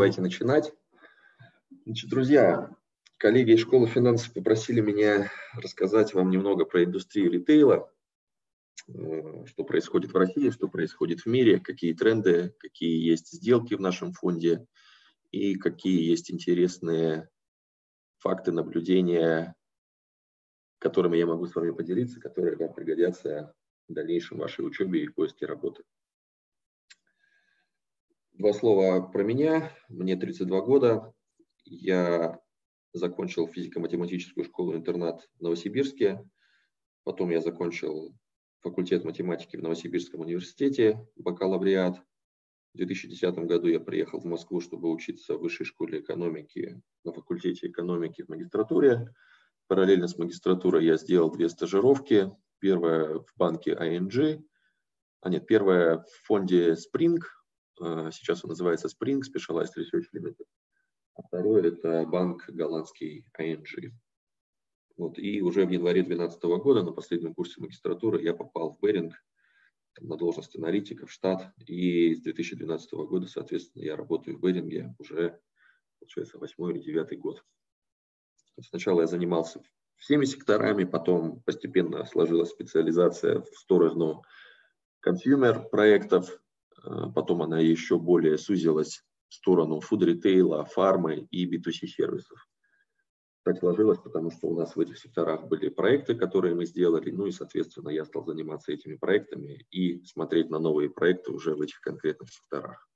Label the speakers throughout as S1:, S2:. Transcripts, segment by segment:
S1: давайте начинать. Значит, друзья, коллеги из школы финансов попросили меня рассказать вам немного про индустрию ритейла, э, что происходит в России, что происходит в мире, какие тренды, какие есть сделки в нашем фонде и какие есть интересные факты наблюдения, которыми я могу с вами поделиться, которые вам пригодятся в дальнейшем вашей учебе и поиске работы. Два слова про меня. Мне 32 года. Я закончил физико-математическую школу-интернат в Новосибирске. Потом я закончил факультет математики в Новосибирском университете, бакалавриат. В 2010 году я приехал в Москву, чтобы учиться в высшей школе экономики на факультете экономики в магистратуре. Параллельно с магистратурой я сделал две стажировки. Первая в банке ING, а нет, первая в фонде Spring – сейчас он называется Spring Specialized Research Limited. А второй – это банк голландский ING. Вот, и уже в январе 2012 года на последнем курсе магистратуры я попал в Беринг на должность аналитика в штат. И с 2012 года, соответственно, я работаю в Беринге уже, получается, восьмой или девятый год. Сначала я занимался всеми секторами, потом постепенно сложилась специализация в сторону consumer проектов, потом она еще более сузилась в сторону food-ритейла, фармы и B2C сервисов. Так сложилось, потому что у нас в этих секторах были проекты, которые мы сделали, ну и, соответственно, я стал заниматься этими проектами и смотреть на новые проекты уже в этих конкретных секторах.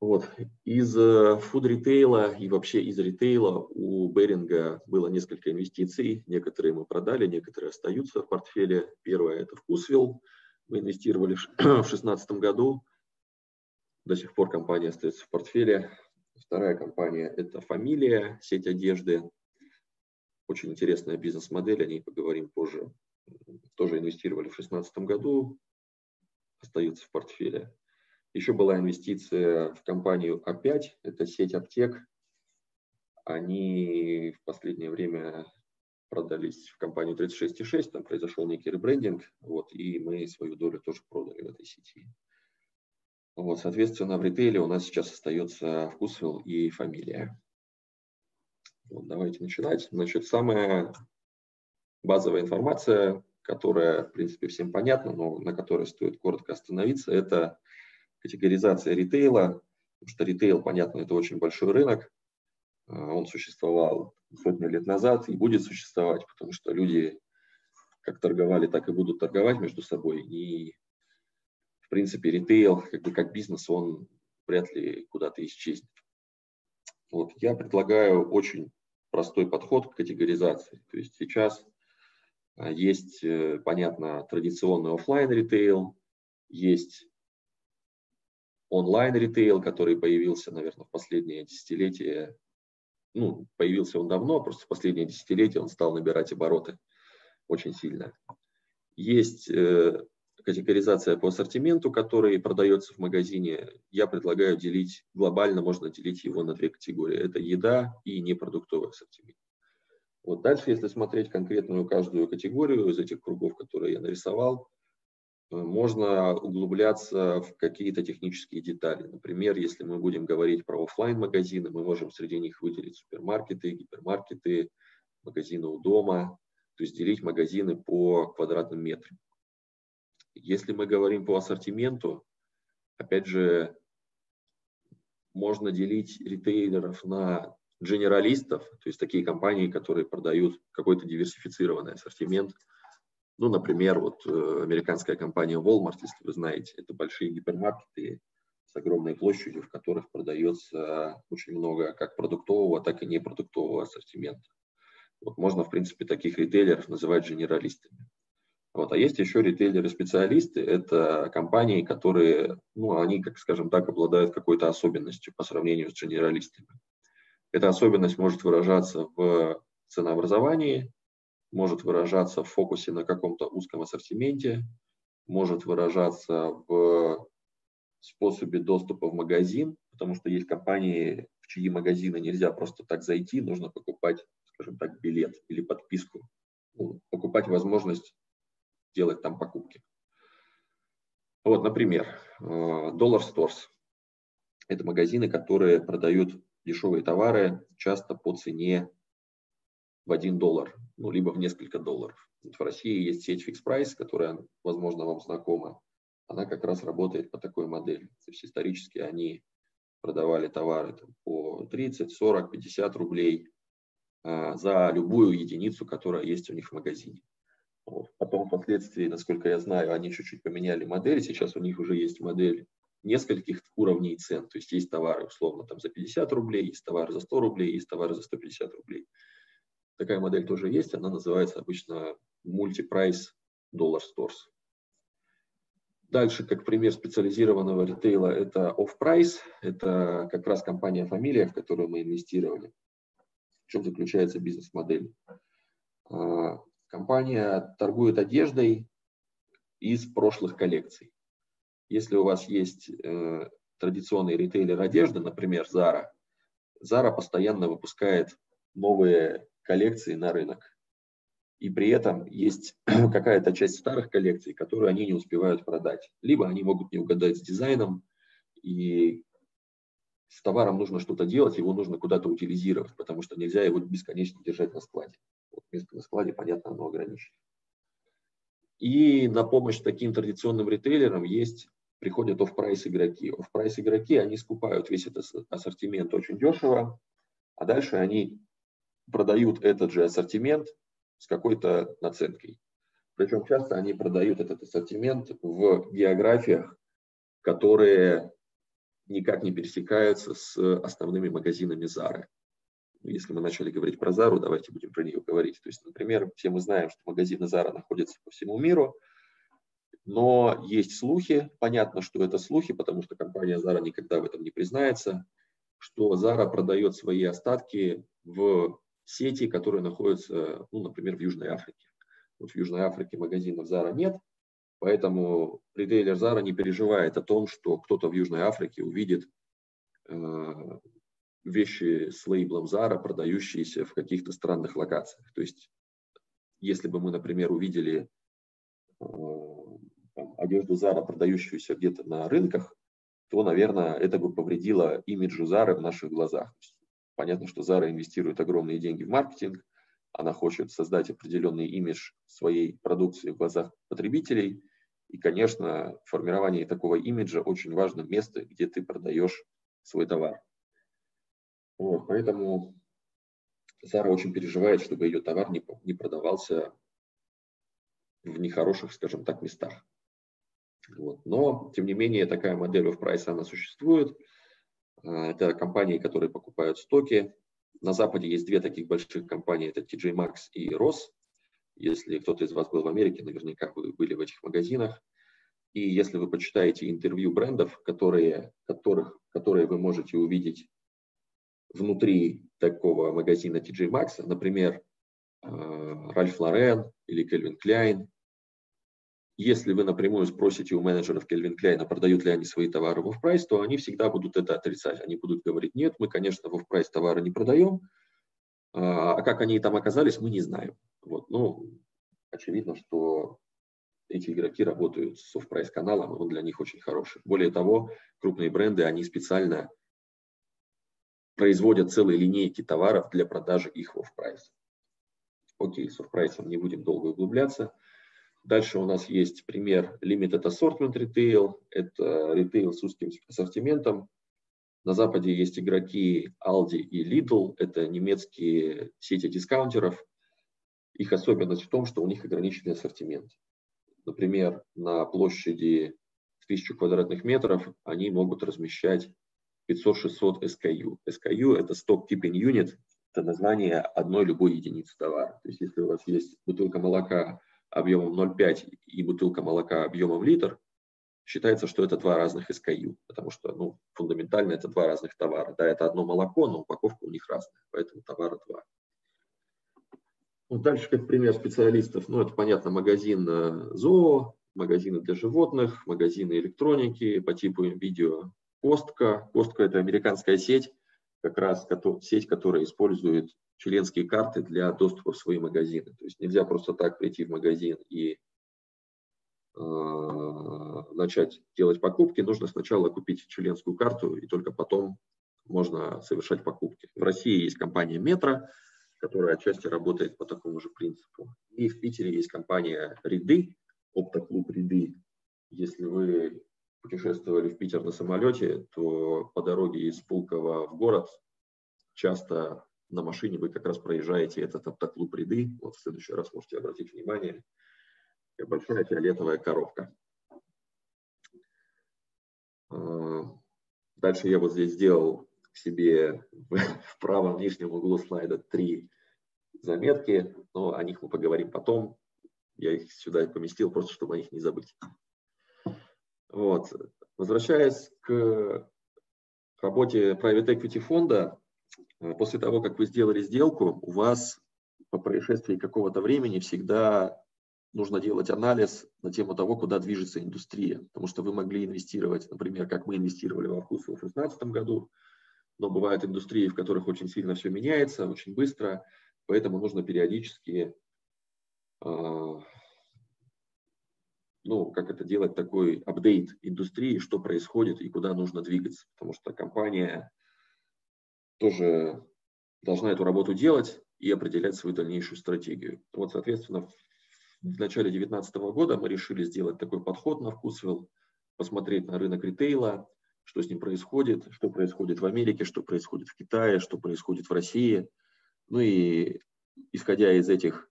S1: Вот. Из э, food-ритейла и вообще из ритейла у Беринга было несколько инвестиций. Некоторые мы продали, некоторые остаются в портфеле. Первое – это Вкусвилл. Мы инвестировали в 2016 году. До сих пор компания остается в портфеле. Вторая компания – это «Фамилия», сеть одежды. Очень интересная бизнес-модель, о ней поговорим позже. Тоже инвестировали в 2016 году, остается в портфеле. Еще была инвестиция в компанию А5, это сеть аптек. Они в последнее время продались в компанию 36,6, там произошел некий ребрендинг, вот, и мы свою долю тоже продали в этой сети. Вот, соответственно, в ритейле у нас сейчас остается вкусвилл и фамилия. Вот, давайте начинать. Значит, самая базовая информация, которая, в принципе, всем понятна, но на которой стоит коротко остановиться, это категоризация ритейла, потому что ритейл, понятно, это очень большой рынок, он существовал сотни лет назад и будет существовать, потому что люди как торговали, так и будут торговать между собой. И, в принципе, ритейл, как бы как бизнес, он вряд ли куда-то исчезнет. Вот. Я предлагаю очень простой подход к категоризации. То есть сейчас а, есть, э, понятно, традиционный офлайн ритейл, есть онлайн ритейл, который появился, наверное, в последние десятилетия ну, появился он давно, просто в последние десятилетия он стал набирать обороты очень сильно. Есть э, категоризация по ассортименту, который продается в магазине. Я предлагаю делить, глобально можно делить его на две категории. Это еда и непродуктовый ассортимент. Вот дальше, если смотреть конкретную каждую категорию из этих кругов, которые я нарисовал, можно углубляться в какие-то технические детали. Например, если мы будем говорить про офлайн магазины мы можем среди них выделить супермаркеты, гипермаркеты, магазины у дома, то есть делить магазины по квадратным метрам. Если мы говорим по ассортименту, опять же, можно делить ритейлеров на генералистов, то есть такие компании, которые продают какой-то диверсифицированный ассортимент – ну, например, вот э, американская компания Walmart, если вы знаете, это большие гипермаркеты с огромной площадью, в которых продается очень много как продуктового, так и непродуктового ассортимента. Вот можно, в принципе, таких ритейлеров называть генералистами. Вот. А есть еще ритейлеры-специалисты, это компании, которые, ну, они, как скажем так, обладают какой-то особенностью по сравнению с генералистами. Эта особенность может выражаться в ценообразовании, может выражаться в фокусе на каком-то узком ассортименте, может выражаться в способе доступа в магазин, потому что есть компании, в чьи магазины нельзя просто так зайти, нужно покупать, скажем так, билет или подписку, ну, покупать возможность делать там покупки. Вот, например, Dollar Stores. Это магазины, которые продают дешевые товары часто по цене в 1 доллар, ну, либо в несколько долларов. В России есть сеть Fix Price, которая, возможно, вам знакома. Она как раз работает по такой модели. То есть исторически они продавали товары там, по 30, 40, 50 рублей а, за любую единицу, которая есть у них в магазине. Вот. Потом впоследствии, насколько я знаю, они чуть-чуть поменяли модель. Сейчас у них уже есть модель нескольких уровней цен. То есть есть товары условно там за 50 рублей, есть товары за 100 рублей, есть товары за 150 рублей. Такая модель тоже есть, она называется обычно Multi-Price Dollar Stores. Дальше, как пример специализированного ритейла, это Off-Price. Это как раз компания-фамилия, в которую мы инвестировали. В чем заключается бизнес-модель? А, компания торгует одеждой из прошлых коллекций. Если у вас есть э, традиционный ритейлер одежды, например, Zara, Zara постоянно выпускает новые коллекции на рынок. И при этом есть какая-то часть старых коллекций, которую они не успевают продать. Либо они могут не угадать с дизайном, и с товаром нужно что-то делать, его нужно куда-то утилизировать, потому что нельзя его бесконечно держать на складе. Вот место на складе, понятно, оно ограничено. И на помощь таким традиционным ритейлерам есть приходят off-price игроки. Off-price игроки, они скупают весь этот ассортимент очень дешево, а дальше они продают этот же ассортимент с какой-то наценкой. Причем часто они продают этот ассортимент в географиях, которые никак не пересекаются с основными магазинами Зары. Если мы начали говорить про Зару, давайте будем про нее говорить. То есть, например, все мы знаем, что магазины Зара находятся по всему миру – но есть слухи, понятно, что это слухи, потому что компания Zara никогда в этом не признается, что Zara продает свои остатки в сети, которые находятся, ну, например, в Южной Африке. Вот в Южной Африке магазинов Zara нет, поэтому ритейлер Zara не переживает о том, что кто-то в Южной Африке увидит э, вещи с лейблом Zara, продающиеся в каких-то странных локациях. То есть, если бы мы, например, увидели э, одежду Зара, продающуюся где-то на рынках, то, наверное, это бы повредило имиджу Зары в наших глазах. Понятно, что Зара инвестирует огромные деньги в маркетинг, она хочет создать определенный имидж своей продукции в глазах потребителей. И, конечно, формирование такого имиджа очень важно место, где ты продаешь свой товар. Вот, поэтому Зара очень переживает, чтобы ее товар не, не продавался в нехороших, скажем так, местах. Вот. Но, тем не менее, такая модель в прайс она существует. А, это компании, которые покупают стоки. На Западе есть две таких больших компании, это TJ Maxx и Ross. Если кто-то из вас был в Америке, наверняка вы были в этих магазинах. И если вы почитаете интервью брендов, которые, которых, которые вы можете увидеть внутри такого магазина TJ Maxx, например, Ральф Лорен или Кельвин Кляйн, если вы напрямую спросите у менеджеров Кельвин Кляйна, продают ли они свои товары в off-price, то они всегда будут это отрицать. Они будут говорить, нет, мы, конечно, в off-price товары не продаем, а, а как они там оказались, мы не знаем. Вот. Ну, очевидно, что эти игроки работают с off-price каналом, он для них очень хороший. Более того, крупные бренды, они специально производят целые линейки товаров для продажи их в off-price. Окей, с off-price 'ом не будем долго углубляться. Дальше у нас есть пример Limited Assortment Retail. Это ритейл с узким ассортиментом. На Западе есть игроки Aldi и Lidl. Это немецкие сети дискаунтеров. Их особенность в том, что у них ограниченный ассортимент. Например, на площади в 1000 квадратных метров они могут размещать 500-600 SKU. SKU – это Stock Keeping Unit, это название одной любой единицы товара. То есть если у вас есть бутылка молока объемом 0,5 и бутылка молока объемом литр, считается, что это два разных SKU, потому что ну, фундаментально это два разных товара. Да, это одно молоко, но упаковка у них разная, поэтому товара два. Ну, дальше, как пример специалистов, ну, это, понятно, магазин э, ЗОО, магазины для животных, магазины электроники по типу видео Костка. Костка – это американская сеть, как раз сеть, которая использует членские карты для доступа в свои магазины. То есть нельзя просто так прийти в магазин и начать делать покупки, нужно сначала купить членскую карту, и только потом можно совершать покупки. В России есть компания Метро, которая отчасти работает по такому же принципу. И в Питере есть компания Ряды, оптоклуб Ряды. Если вы путешествовали в Питер на самолете, то по дороге из Пулково в город часто на машине вы как раз проезжаете этот оптоклуб ряды. Вот в следующий раз можете обратить внимание. Большая фиолетовая коробка. А, дальше я вот здесь сделал себе в правом нижнем углу слайда три заметки, но о них мы поговорим потом. Я их сюда поместил, просто чтобы о них не забыть. Вот. Возвращаясь к работе Private Equity фонда, после того, как вы сделали сделку, у вас по происшествии какого-то времени всегда нужно делать анализ на тему того, куда движется индустрия. Потому что вы могли инвестировать, например, как мы инвестировали в Архусу в 2016 году, но бывают индустрии, в которых очень сильно все меняется, очень быстро, поэтому нужно периодически э, ну, как это делать, такой апдейт индустрии, что происходит и куда нужно двигаться. Потому что компания тоже должна эту работу делать и определять свою дальнейшую стратегию. Вот, соответственно, в начале 2019 года мы решили сделать такой подход на Вкусвилл, посмотреть на рынок ритейла, что с ним происходит, что происходит в Америке, что происходит в Китае, что происходит в России. Ну и исходя из этих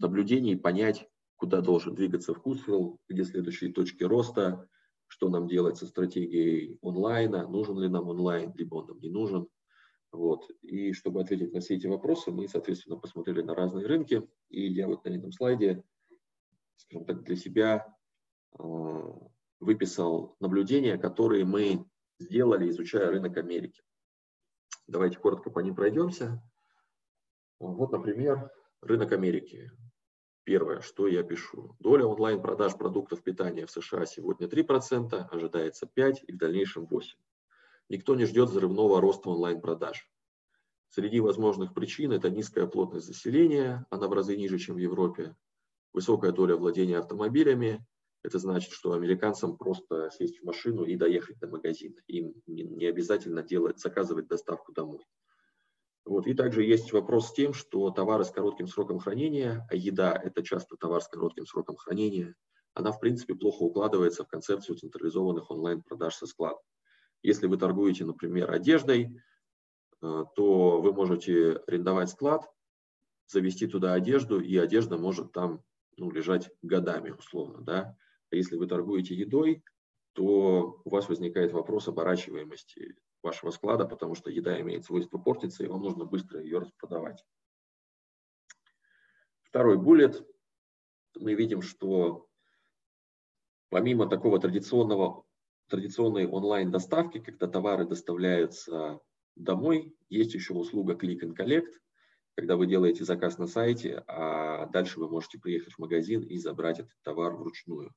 S1: наблюдений, понять, куда должен двигаться Вкусвилл, где следующие точки роста, что нам делать со стратегией онлайна, нужен ли нам онлайн, либо он нам не нужен. Вот. И чтобы ответить на все эти вопросы, мы, соответственно, посмотрели на разные рынки. И я вот на этом слайде, скажем так, для себя э, выписал наблюдения, которые мы сделали, изучая рынок Америки. Давайте коротко по ним пройдемся. Вот, например, рынок Америки. Первое, что я пишу. Доля онлайн-продаж продуктов питания в США сегодня 3%, ожидается 5% и в дальнейшем 8%. Никто не ждет взрывного роста онлайн-продаж. Среди возможных причин это низкая плотность заселения, она в разы ниже, чем в Европе, высокая доля владения автомобилями, это значит, что американцам просто сесть в машину и доехать до магазина. Им не обязательно делать, заказывать доставку домой. Вот. И также есть вопрос с тем, что товары с коротким сроком хранения, а еда – это часто товар с коротким сроком хранения, она, в принципе, плохо укладывается в концепцию централизованных онлайн-продаж со склада. Если вы торгуете, например, одеждой, э, то вы можете арендовать склад, завести туда одежду, и одежда может там ну, лежать годами, условно. Да? А если вы торгуете едой, то у вас возникает вопрос оборачиваемости вашего склада, потому что еда имеет свойство портиться, и вам нужно быстро ее распродавать. Второй буллет. Мы видим, что помимо такого традиционного, традиционной онлайн-доставки, когда товары доставляются домой, есть еще услуга Click and Collect, когда вы делаете заказ на сайте, а дальше вы можете приехать в магазин и забрать этот товар вручную.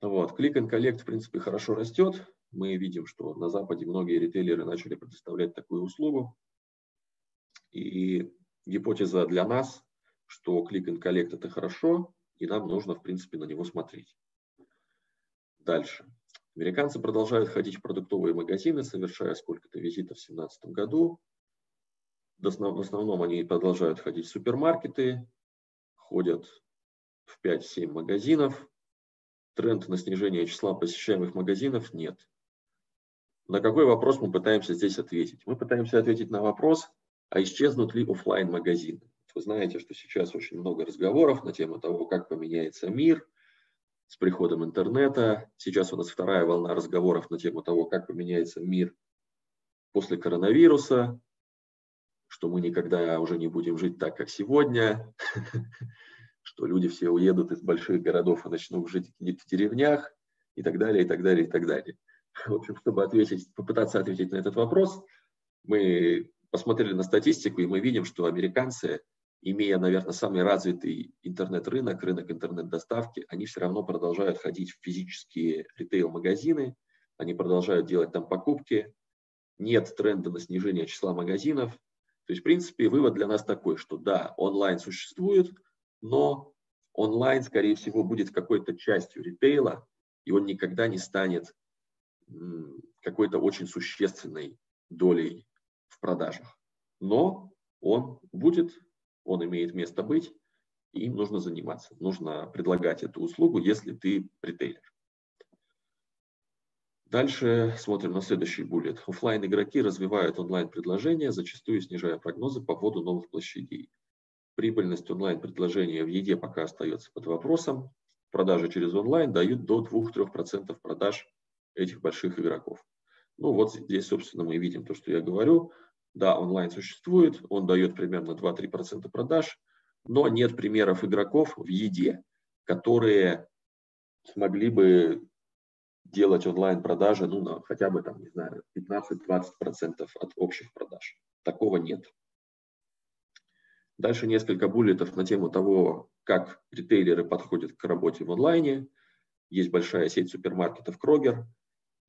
S1: Вот. Click and Collect, в принципе, хорошо растет мы видим, что на Западе многие ритейлеры начали предоставлять такую услугу. И гипотеза для нас, что Click and Collect это хорошо, и нам нужно, в принципе, на него смотреть. Дальше. Американцы продолжают ходить в продуктовые магазины, совершая сколько-то визитов в 2017 году. В основном они продолжают ходить в супермаркеты, ходят в 5-7 магазинов. Тренд на снижение числа посещаемых магазинов нет. На какой вопрос мы пытаемся здесь ответить? Мы пытаемся ответить на вопрос, а исчезнут ли офлайн магазины Вы знаете, что сейчас очень много разговоров на тему того, как поменяется мир с приходом интернета. Сейчас у нас вторая волна разговоров на тему того, как поменяется мир после коронавируса, что мы никогда уже не будем жить так, как сегодня, что люди все уедут из больших городов и начнут жить в деревнях и так далее, и так далее, и так далее. В общем, чтобы ответить, попытаться ответить на этот вопрос, мы посмотрели на статистику, и мы видим, что американцы, имея, наверное, самый развитый интернет-рынок, рынок интернет-доставки, они все равно продолжают ходить в физические ритейл-магазины, они продолжают делать там покупки, нет тренда на снижение числа магазинов. То есть, в принципе, вывод для нас такой, что да, онлайн существует, но онлайн, скорее всего, будет какой-то частью ритейла, и он никогда не станет какой-то очень существенной долей в продажах. Но он будет, он имеет место быть, и им нужно заниматься. Нужно предлагать эту услугу, если ты ритейлер. Дальше смотрим на следующий bullet. Оффлайн игроки развивают онлайн-предложения, зачастую снижая прогнозы по вводу новых площадей. Прибыльность онлайн-предложения в еде пока остается под вопросом. Продажи через онлайн дают до 2-3% продаж этих больших игроков. Ну вот здесь, собственно, мы видим то, что я говорю. Да, онлайн существует, он дает примерно 2-3% продаж, но нет примеров игроков в еде, которые смогли бы делать онлайн-продажи, ну, на хотя бы, там, не знаю, 15-20% от общих продаж. Такого нет. Дальше несколько буллетов на тему того, как ритейлеры подходят к работе в онлайне. Есть большая сеть супермаркетов Крогер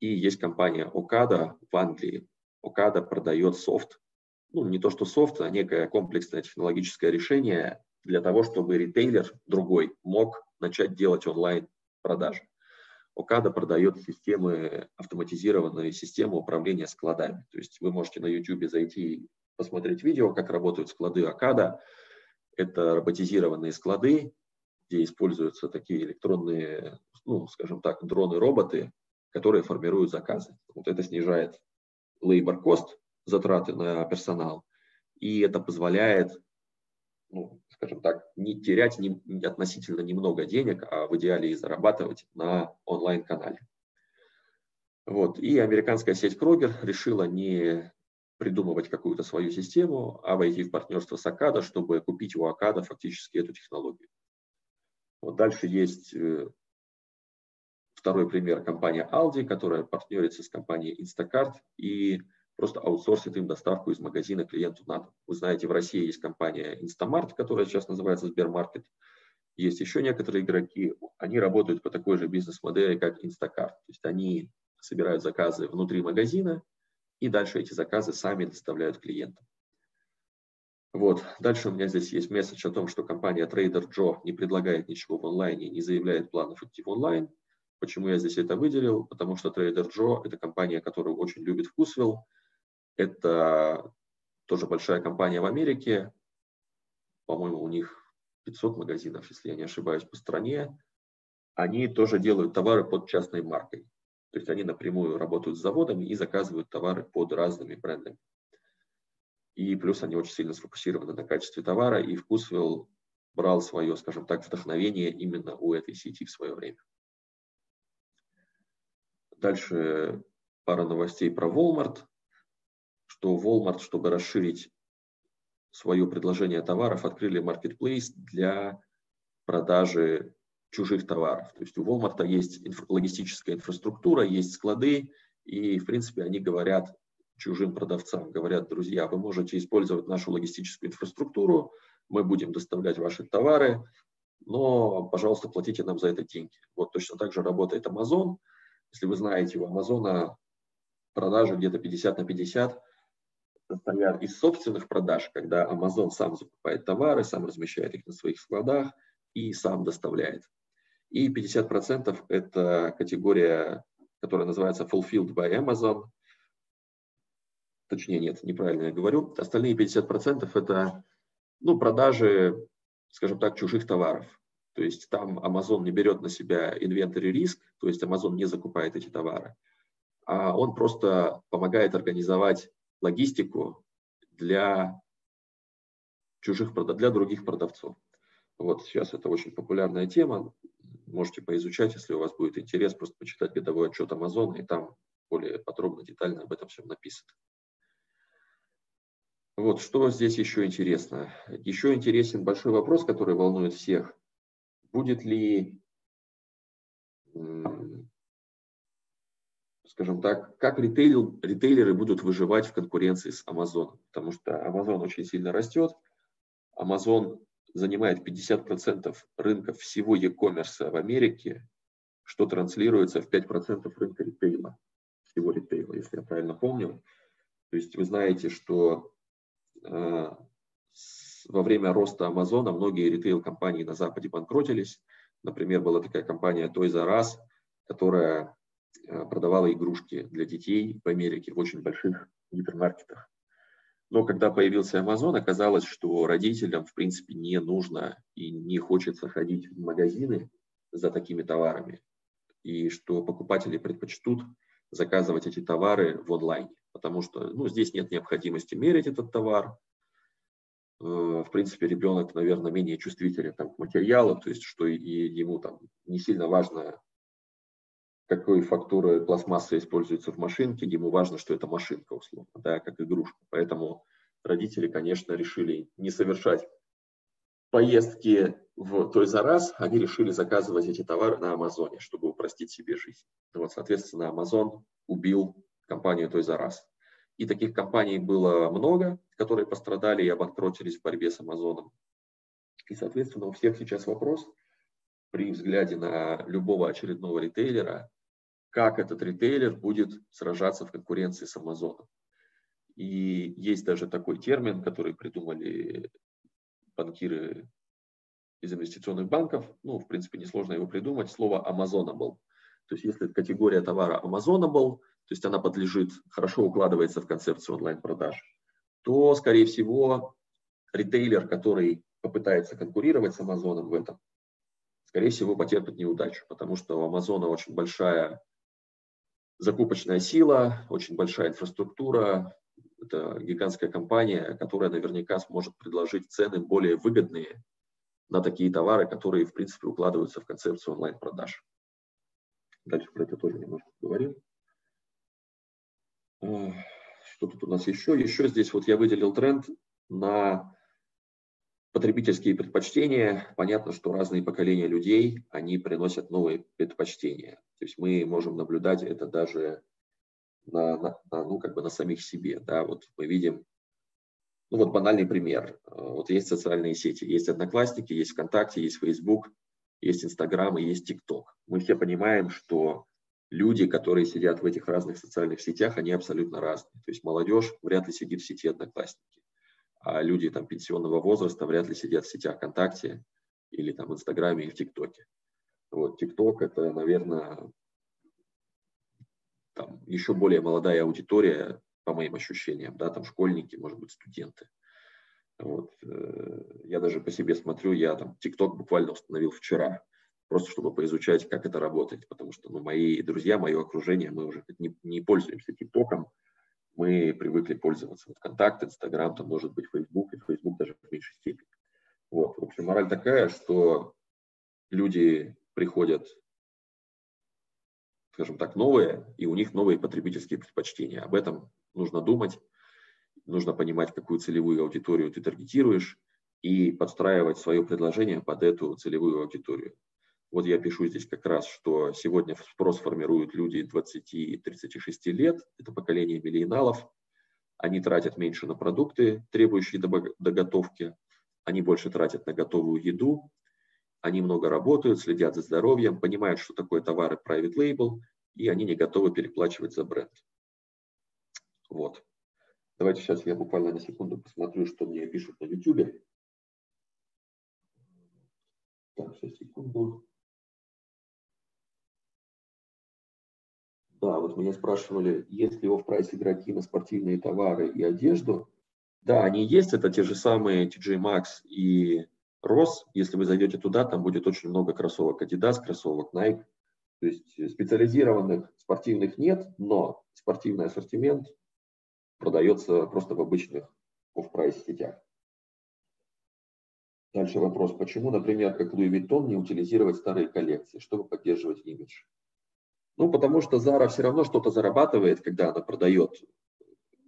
S1: и есть компания Okada в Англии. Okada продает софт, ну не то что софт, а некое комплексное технологическое решение для того, чтобы ритейлер другой мог начать делать онлайн продажи. Okada продает системы, автоматизированные системы управления складами. То есть вы можете на YouTube зайти посмотреть видео, как работают склады Акада. Это роботизированные склады, где используются такие электронные, ну, скажем так, дроны-роботы, которые формируют заказы. Вот это снижает labor cost, затраты на персонал, и это позволяет, ну, скажем так, не терять не, относительно немного денег, а в идеале и зарабатывать на онлайн-канале. Вот. И американская сеть Крогер решила не придумывать какую-то свою систему, а войти в партнерство с Акада, чтобы купить у Акада фактически эту технологию. Вот дальше есть э, второй пример компания Aldi, которая партнерится с компанией Instacart и просто аутсорсит им доставку из магазина клиенту на дом. Вы знаете, в России есть компания Instamart, которая сейчас называется Сбермаркет. Есть еще некоторые игроки, они работают по такой же бизнес-модели, как Instacart. То есть они собирают заказы внутри магазина, и дальше эти заказы сами доставляют клиентам. Вот. Дальше у меня здесь есть месседж о том, что компания Trader Joe не предлагает ничего в онлайне, не заявляет планов идти в онлайн. Почему я здесь это выделил? Потому что Trader Joe – это компания, которую очень любит Вкусвилл. Это тоже большая компания в Америке. По-моему, у них 500 магазинов, если я не ошибаюсь, по стране. Они тоже делают товары под частной маркой. То есть они напрямую работают с заводами и заказывают товары под разными брендами. И плюс они очень сильно сфокусированы на качестве товара, и Вкусвилл брал свое, скажем так, вдохновение именно у этой сети в свое время. Дальше пара новостей про Walmart, что Walmart, чтобы расширить свое предложение товаров, открыли marketplace для продажи чужих товаров. То есть у Walmart есть логистическая инфраструктура, есть склады, и, в принципе, они говорят чужим продавцам, говорят, друзья, вы можете использовать нашу логистическую инфраструктуру, мы будем доставлять ваши товары, но, пожалуйста, платите нам за это деньги. Вот точно так же работает Amazon. Если вы знаете, у Амазона продажи где-то 50 на 50 состоят из собственных продаж, когда Amazon сам закупает товары, сам размещает их на своих складах и сам доставляет. И 50% это категория, которая называется Fulfilled by Amazon. Точнее, нет, неправильно я говорю. Остальные 50% это ну, продажи, скажем так, чужих товаров. То есть там Amazon не берет на себя инвентарь риск, то есть Amazon не закупает эти товары, а он просто помогает организовать логистику для чужих для других продавцов. Вот сейчас это очень популярная тема можете поизучать, если у вас будет интерес, просто почитать годовой отчет Амазона, и там более подробно, детально об этом всем написано. Вот, что здесь еще интересно? Еще интересен большой вопрос, который волнует всех. Будет ли, скажем так, как ритейл, ритейлеры будут выживать в конкуренции с Amazon? Потому что Amazon очень сильно растет. Amazon занимает 50% рынка всего e-commerce в Америке, что транслируется в 5% рынка ритейла, всего ритейла, если я правильно помню. То есть вы знаете, что э, во время роста Амазона многие ритейл-компании на Западе банкротились. Например, была такая компания Toys R Us, которая э, продавала игрушки для детей в Америке в очень больших гипермаркетах. Но когда появился Amazon, оказалось, что родителям, в принципе, не нужно и не хочется ходить в магазины за такими товарами, и что покупатели предпочтут заказывать эти товары в онлайне, потому что ну, здесь нет необходимости мерить этот товар. Э, в принципе, ребенок, наверное, менее чувствителен там, к материалу, то есть что и ему там не сильно важно, какой фактуры пластмасса используется в машинке, ему важно, что это машинка, условно, да, как игрушка. Поэтому родители, конечно, решили не совершать поездки в той за раз, они решили заказывать эти товары на Амазоне, чтобы упростить себе жизнь. Вот, соответственно, Амазон убил компанию той за раз. И таких компаний было много, которые пострадали и обанкротились в борьбе с Амазоном. И, соответственно, у всех сейчас вопрос при взгляде на любого очередного ритейлера, как этот ритейлер будет сражаться в конкуренции с Амазоном. И есть даже такой термин, который придумали банкиры из инвестиционных банков. Ну, в принципе, несложно его придумать. Слово Amazonable. То есть, если категория товара Amazonable, то есть она подлежит, хорошо укладывается в концепцию онлайн-продаж, то, скорее всего, ритейлер, который попытается конкурировать с Амазоном в этом, скорее всего, потерпит неудачу, потому что у Амазона очень большая закупочная сила, очень большая инфраструктура. Это гигантская компания, которая наверняка сможет предложить цены более выгодные на такие товары, которые, в принципе, укладываются в концепцию онлайн-продаж. Дальше про это тоже немножко говорим. Что тут у нас еще? Еще здесь вот я выделил тренд на потребительские предпочтения. Понятно, что разные поколения людей, они приносят новые предпочтения. То есть мы можем наблюдать это даже на, на, на, ну, как бы на самих себе. Да? Вот мы видим, ну вот банальный пример. Вот есть социальные сети, есть Одноклассники, есть ВКонтакте, есть Facebook, есть Инстаграм и есть ТикТок. Мы все понимаем, что люди, которые сидят в этих разных социальных сетях, они абсолютно разные. То есть молодежь вряд ли сидит в сети Одноклассники а люди там пенсионного возраста вряд ли сидят в сетях ВКонтакте или там в Инстаграме и в ТикТоке. Вот, ТикТок это, наверное, там еще более молодая аудитория, по моим ощущениям, да, там школьники, может быть, студенты. Вот. Э, я даже по себе смотрю, я там ТикТок буквально установил вчера, просто чтобы поизучать, как это работает, потому что ну, мои друзья, мое окружение, мы уже не, не пользуемся ТикТоком, мы привыкли пользоваться вот контакт, Инстаграм, там может быть Фейсбук, и Фейсбук даже в меньшей степени. Вот. В общем, мораль такая, что люди приходят, скажем так, новые, и у них новые потребительские предпочтения. Об этом нужно думать, нужно понимать, какую целевую аудиторию ты таргетируешь, и подстраивать свое предложение под эту целевую аудиторию. Вот я пишу здесь как раз, что сегодня спрос формируют люди 20-36 лет, это поколение миллионалов. Они тратят меньше на продукты, требующие доготовки, они больше тратят на готовую еду, они много работают, следят за здоровьем, понимают, что такое товары private label, и они не готовы переплачивать за бренд. Вот. Давайте сейчас я буквально на секунду посмотрю, что мне пишут на YouTube. Так, сейчас секунду. Да, вот меня спрашивали, есть ли оф-прайс игроки на спортивные товары и одежду. Да, они есть, это те же самые TJ Maxx и Ross. Если вы зайдете туда, там будет очень много кроссовок Adidas, кроссовок Nike. То есть специализированных спортивных нет, но спортивный ассортимент продается просто в обычных оф-прайс сетях. Дальше вопрос, почему, например, как Louis Vuitton не утилизировать старые коллекции, чтобы поддерживать имидж? Ну, потому что Zara все равно что-то зарабатывает, когда она продает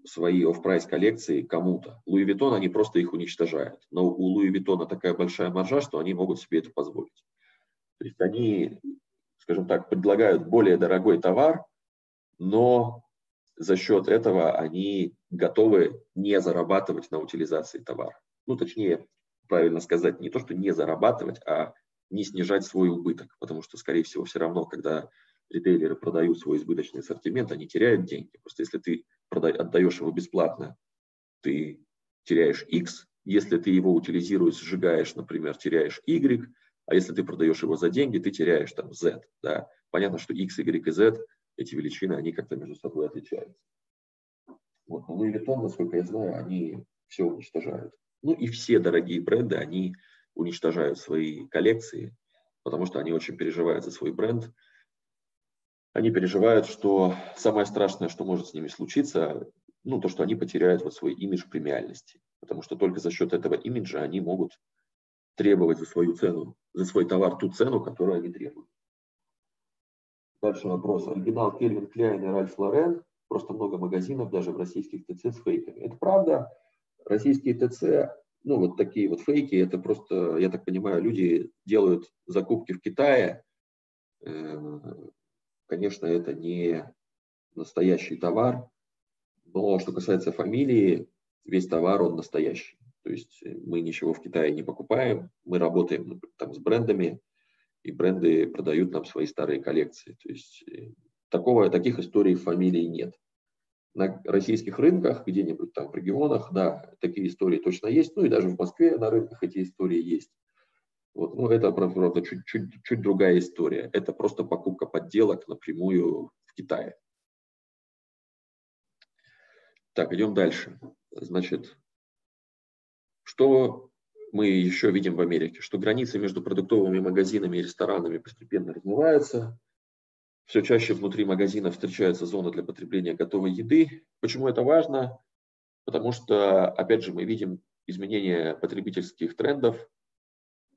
S1: свои оф-прайс коллекции кому-то. Louis Vuitton, они просто их уничтожают. Но у Louis Vuitton такая большая маржа, что они могут себе это позволить. То есть они, скажем так, предлагают более дорогой товар, но за счет этого они готовы не зарабатывать на утилизации товара. Ну, точнее, правильно сказать, не то, что не зарабатывать, а не снижать свой убыток, потому что, скорее всего, все равно, когда ритейлеры продают свой избыточный ассортимент, они теряют деньги. Просто если ты отдаешь его бесплатно, ты теряешь X, Если ты его утилизируешь, сжигаешь, например, теряешь Y, а если ты продаешь его за деньги, ты теряешь там Z. Да? Понятно, что X, Y и Z, эти величины, они как-то между собой отличаются. Вот. Но Louis Vuitton, насколько я знаю, они все уничтожают. Ну и все дорогие бренды, они уничтожают свои коллекции, потому что они очень переживают за свой бренд. Они переживают, что самое страшное, что может с ними случиться, ну, то, что они потеряют вот свой имидж премиальности. Потому что только за счет этого имиджа они могут требовать за свою цену, за свой товар ту цену, которую они требуют. Дальше вопрос. Оригинал Кельвин Кляйн и Ральф Лорен. Просто много магазинов, даже в российских ТЦ с фейками. Это правда. Российские ТЦ, ну вот такие вот фейки, это просто, я так понимаю, люди делают закупки в Китае. Э, конечно, это не настоящий товар. Но что касается фамилии, весь товар, он настоящий. То есть мы ничего в Китае не покупаем, мы работаем там с брендами, и бренды продают нам свои старые коллекции. То есть э, такого, таких историй фамилии нет. На российских рынках, где-нибудь там в регионах, да, такие истории точно есть. Ну и даже в Москве на рынках эти истории есть. Вот. Но это, правда, чуть-чуть чуть другая история. Это просто покупка подделок напрямую в Китае. Так, идем дальше. Значит, что мы еще видим в Америке, что границы между продуктовыми магазинами и ресторанами постепенно размываются. Все чаще внутри магазина встречаются зоны для потребления готовой еды. Почему это важно? Потому что, опять же, мы видим изменение потребительских трендов.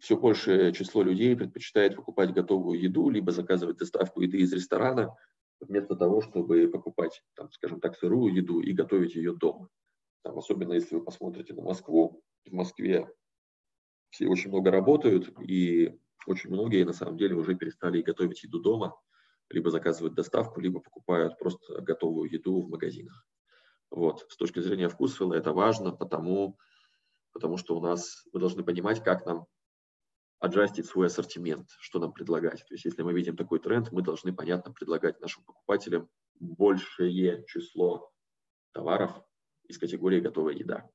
S1: Все большее число людей предпочитает покупать готовую еду, либо заказывать доставку еды из ресторана, вместо того, чтобы покупать, там, скажем так, сырую еду и готовить ее дома. Там, особенно если вы посмотрите на Москву, в Москве все очень много работают, и очень многие на самом деле уже перестали готовить еду дома, либо заказывают доставку, либо покупают просто готовую еду в магазинах. Вот. С точки зрения вкусвилла это важно, потому, потому что у нас мы должны понимать, как нам аджастить свой ассортимент, что нам предлагать. То есть если мы видим такой тренд, мы должны, понятно, предлагать нашим покупателям большее число товаров из категории готовая еда.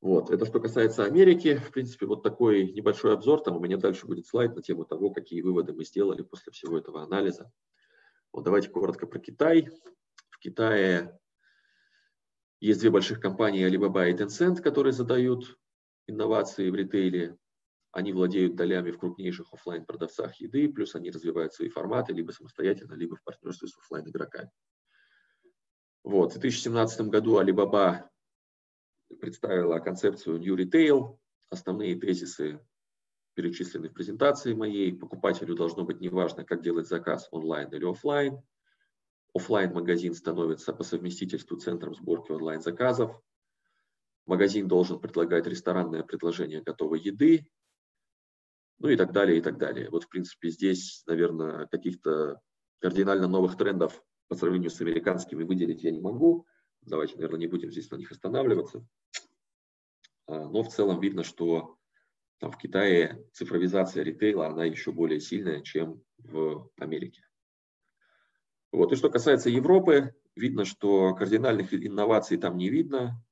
S1: Вот. Это что касается Америки. В принципе, вот такой небольшой обзор. Там у меня дальше будет слайд на тему того, какие выводы мы сделали после всего этого анализа. Вот давайте коротко про Китай. В Китае есть две больших компании Alibaba и Tencent, которые задают инновации в ритейле. Они владеют долями в крупнейших офлайн продавцах еды, плюс они развивают свои форматы либо самостоятельно, либо в партнерстве с офлайн игроками. Вот. В 2017 году Alibaba представила концепцию New Retail. Основные тезисы перечислены в презентации моей. Покупателю должно быть неважно, как делать заказ онлайн или офлайн. Офлайн магазин становится по совместительству центром сборки онлайн-заказов. Магазин должен предлагать ресторанное предложение готовой еды, ну и так далее, и так далее. Вот, в принципе, здесь, наверное, каких-то кардинально новых трендов по сравнению с американскими выделить я не могу. Давайте, наверное, не будем здесь на них останавливаться. А, но в целом видно, что там, в Китае цифровизация ритейла, она еще более сильная, чем в Америке. Вот. И что касается Европы, видно, что кардинальных инноваций там не видно.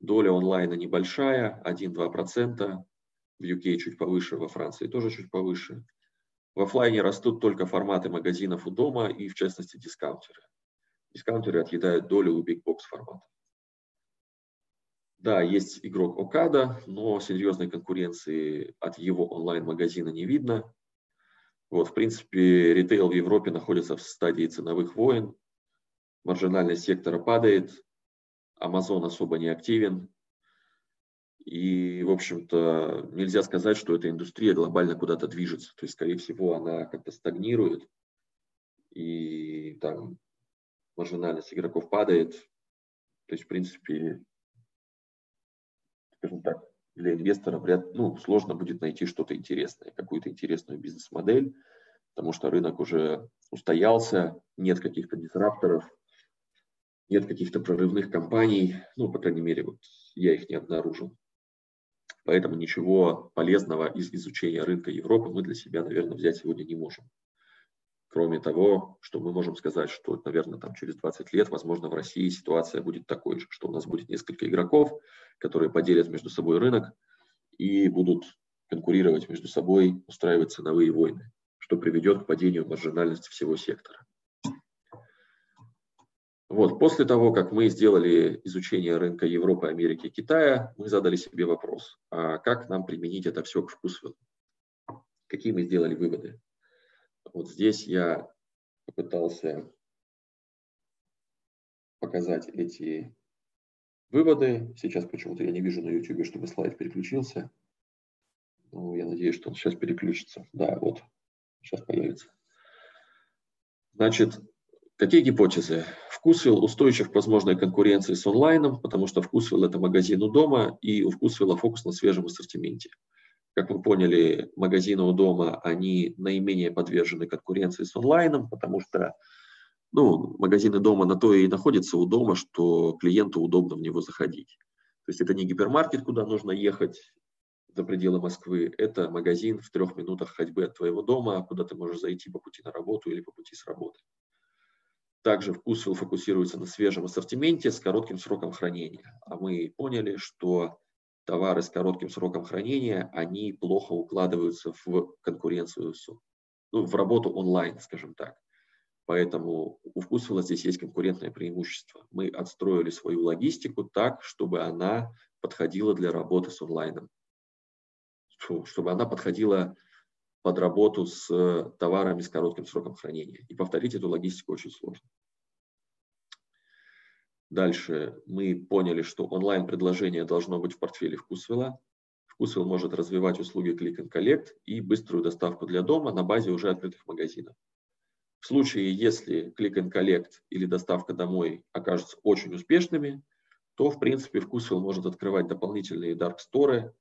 S1: Доля онлайна небольшая, 1-2%. В UK чуть повыше, во Франции тоже чуть повыше. В офлайне растут только форматы магазинов у дома и, в частности, дискаунтеры. Дискаунтеры отъедают долю у бигбокс формата. Да, есть игрок Окада, но серьезной конкуренции от его онлайн-магазина не видно. Вот, в принципе, ритейл в Европе находится в стадии ценовых войн. Маржинальность сектора падает, Amazon особо не активен. И, в общем-то, нельзя сказать, что эта индустрия глобально куда-то движется. То есть, скорее всего, она как-то стагнирует. И там маржинальность игроков падает. То есть, в принципе, скажем так, для инвестора вряд, ну, сложно будет найти что-то интересное, какую-то интересную бизнес-модель, потому что рынок уже устоялся, нет каких-то дисрапторов, нет каких-то прорывных компаний, ну, по крайней мере, вот я их не обнаружил. Поэтому ничего полезного из изучения рынка Европы мы для себя, наверное, взять сегодня не можем. Кроме того, что мы можем сказать, что, наверное, там через 20 лет, возможно, в России ситуация будет такой же, что у нас будет несколько игроков, которые поделят между собой рынок и будут конкурировать между собой, устраивать ценовые войны, что приведет к падению маржинальности всего сектора. Вот, после того, как мы сделали изучение рынка Европы, Америки и Китая, мы задали себе вопрос, а как нам применить это все к вкусу? Какие мы сделали выводы? Вот здесь я попытался показать эти выводы. Сейчас почему-то я не вижу на YouTube, чтобы слайд переключился. Ну, я надеюсь, что он сейчас переключится. Да, вот, сейчас появится. Значит, какие гипотезы? Вкусвилл устойчив к возможной конкуренции с онлайном, потому что Вкусвилл – это магазин у дома, и у Вкусвилла фокус на свежем ассортименте. Как вы поняли, магазины у дома, они наименее подвержены конкуренции с онлайном, потому что ну, магазины дома на то и находятся у дома, что клиенту удобно в него заходить. То есть это не гипермаркет, куда нужно ехать за пределы Москвы, это магазин в трех минутах ходьбы от твоего дома, куда ты можешь зайти по пути на работу или по пути с работы. Также вкусвилл фокусируется на свежем ассортименте с коротким сроком хранения. А мы поняли, что товары с коротким сроком хранения, они плохо укладываются в конкуренцию, ну, в работу онлайн, скажем так. Поэтому у вкусвилла здесь есть конкурентное преимущество. Мы отстроили свою логистику так, чтобы она подходила для работы с онлайном. Чтобы она подходила под работу с э, товарами с коротким сроком хранения. И повторить эту логистику очень сложно. Дальше мы поняли, что онлайн-предложение должно быть в портфеле Вкусвилла. Вкусвилл может развивать услуги Click and Collect и быструю доставку для дома на базе уже открытых магазинов. В случае, если Click and Collect или доставка домой окажутся очень успешными, то, в принципе, Вкусвилл может открывать дополнительные Store,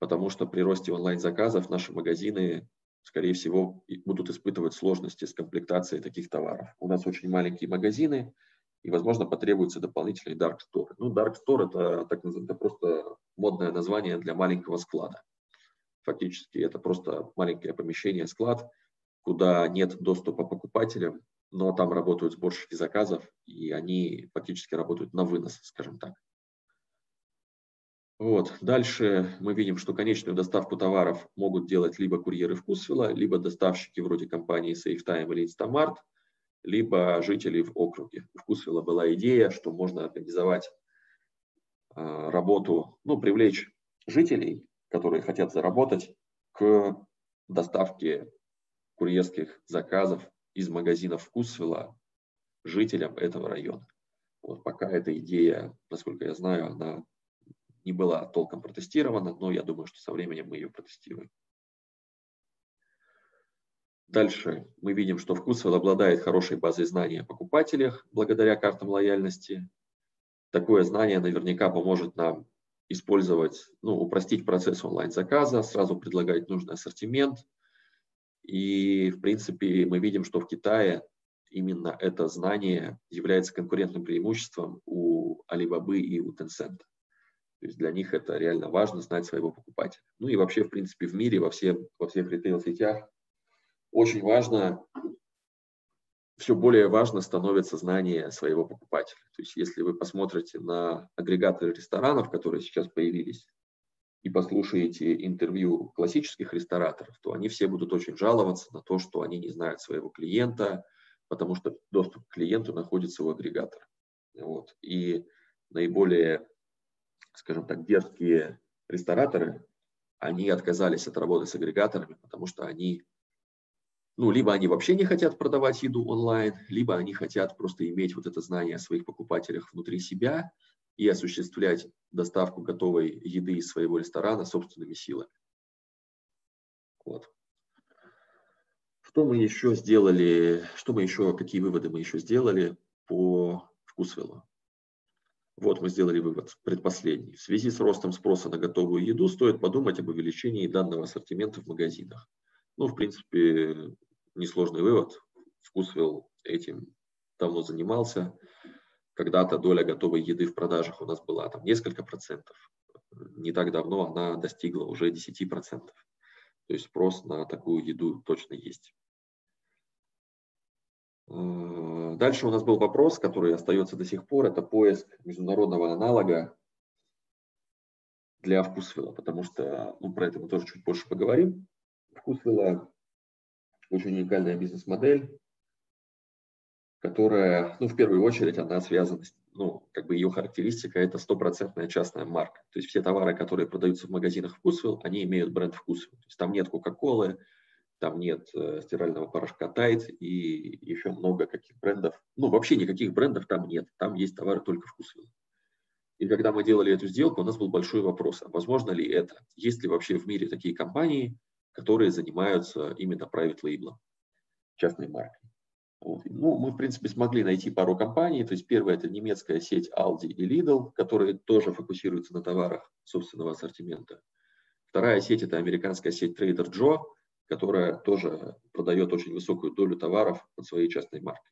S1: потому что при росте онлайн-заказов наши магазины, скорее всего, будут испытывать сложности с комплектацией таких товаров. У нас очень маленькие магазины, и, возможно, потребуется дополнительный Dark Store. Ну, Dark Store это, так, это просто модное название для маленького склада. Фактически это просто маленькое помещение, склад, куда нет доступа покупателям, но там работают сборщики заказов, и они фактически работают на вынос, скажем так. Вот. Дальше мы видим, что конечную доставку товаров могут делать либо курьеры вкусвилла, либо доставщики вроде компании SafeTime или Instamart, либо жителей в округе. У Вкусвилла была идея, что можно организовать а, работу, ну, привлечь жителей, которые хотят заработать, к доставке курьерских заказов из магазинов Вкусвилла жителям этого района. Вот пока эта идея, насколько я знаю, она не была толком протестирована, но я думаю, что со временем мы ее протестируем. Дальше мы видим, что Вкусвелл обладает хорошей базой знаний о покупателях благодаря картам лояльности. Такое знание наверняка поможет нам использовать, ну, упростить процесс онлайн-заказа, сразу предлагать нужный ассортимент. И, в принципе, мы видим, что в Китае именно это знание является конкурентным преимуществом у Alibaba и у Tencent. То есть для них это реально важно знать своего покупателя. Ну и вообще, в принципе, в мире, во, всем, во всех ритейл-сетях очень важно, все более важно становится знание своего покупателя. То есть если вы посмотрите на агрегаторы ресторанов, которые сейчас появились, и послушаете интервью классических рестораторов, то они все будут очень жаловаться на то, что они не знают своего клиента, потому что доступ к клиенту находится у агрегатора. Вот. И наиболее скажем так, дерзкие рестораторы, они отказались от работы с агрегаторами, потому что они, ну, либо они вообще не хотят продавать еду онлайн, либо они хотят просто иметь вот это знание о своих покупателях внутри себя и осуществлять доставку готовой еды из своего ресторана собственными силами. Вот. Что мы еще сделали, что мы еще, какие выводы мы еще сделали по вкусвиллу? Вот мы сделали вывод, предпоследний. В связи с ростом спроса на готовую еду стоит подумать об увеличении данного ассортимента в магазинах. Ну, в принципе, несложный вывод. Вкусвилл этим давно занимался. Когда-то доля готовой еды в продажах у нас была там несколько процентов. Не так давно она достигла уже 10 процентов. То есть спрос на такую еду точно есть. Дальше у нас был вопрос, который остается до сих пор, это поиск международного аналога для вкусвилла, потому что ну, про это мы тоже чуть позже поговорим. Вкусвилла очень уникальная бизнес-модель, которая, ну, в первую очередь, она связана, ну, как бы ее характеристика – это стопроцентная частная марка. То есть все товары, которые продаются в магазинах Вкусвилл, они имеют бренд Вкусвилл. То есть там нет Кока-Колы, там нет э, стирального порошка Тайт и еще много каких брендов. Ну, вообще никаких брендов там нет. Там есть товары только Вкусвилл. И когда мы делали эту сделку, у нас был большой вопрос, а возможно ли это? Есть ли вообще в мире такие компании, которые занимаются именно private label, частной маркой? Вот. Ну, мы, в принципе, смогли найти пару компаний. То есть первая – это немецкая сеть Aldi и Lidl, которые тоже фокусируются на товарах собственного ассортимента. Вторая сеть – это американская сеть Trader Joe, которая тоже продает очень высокую долю товаров под своей частной маркой.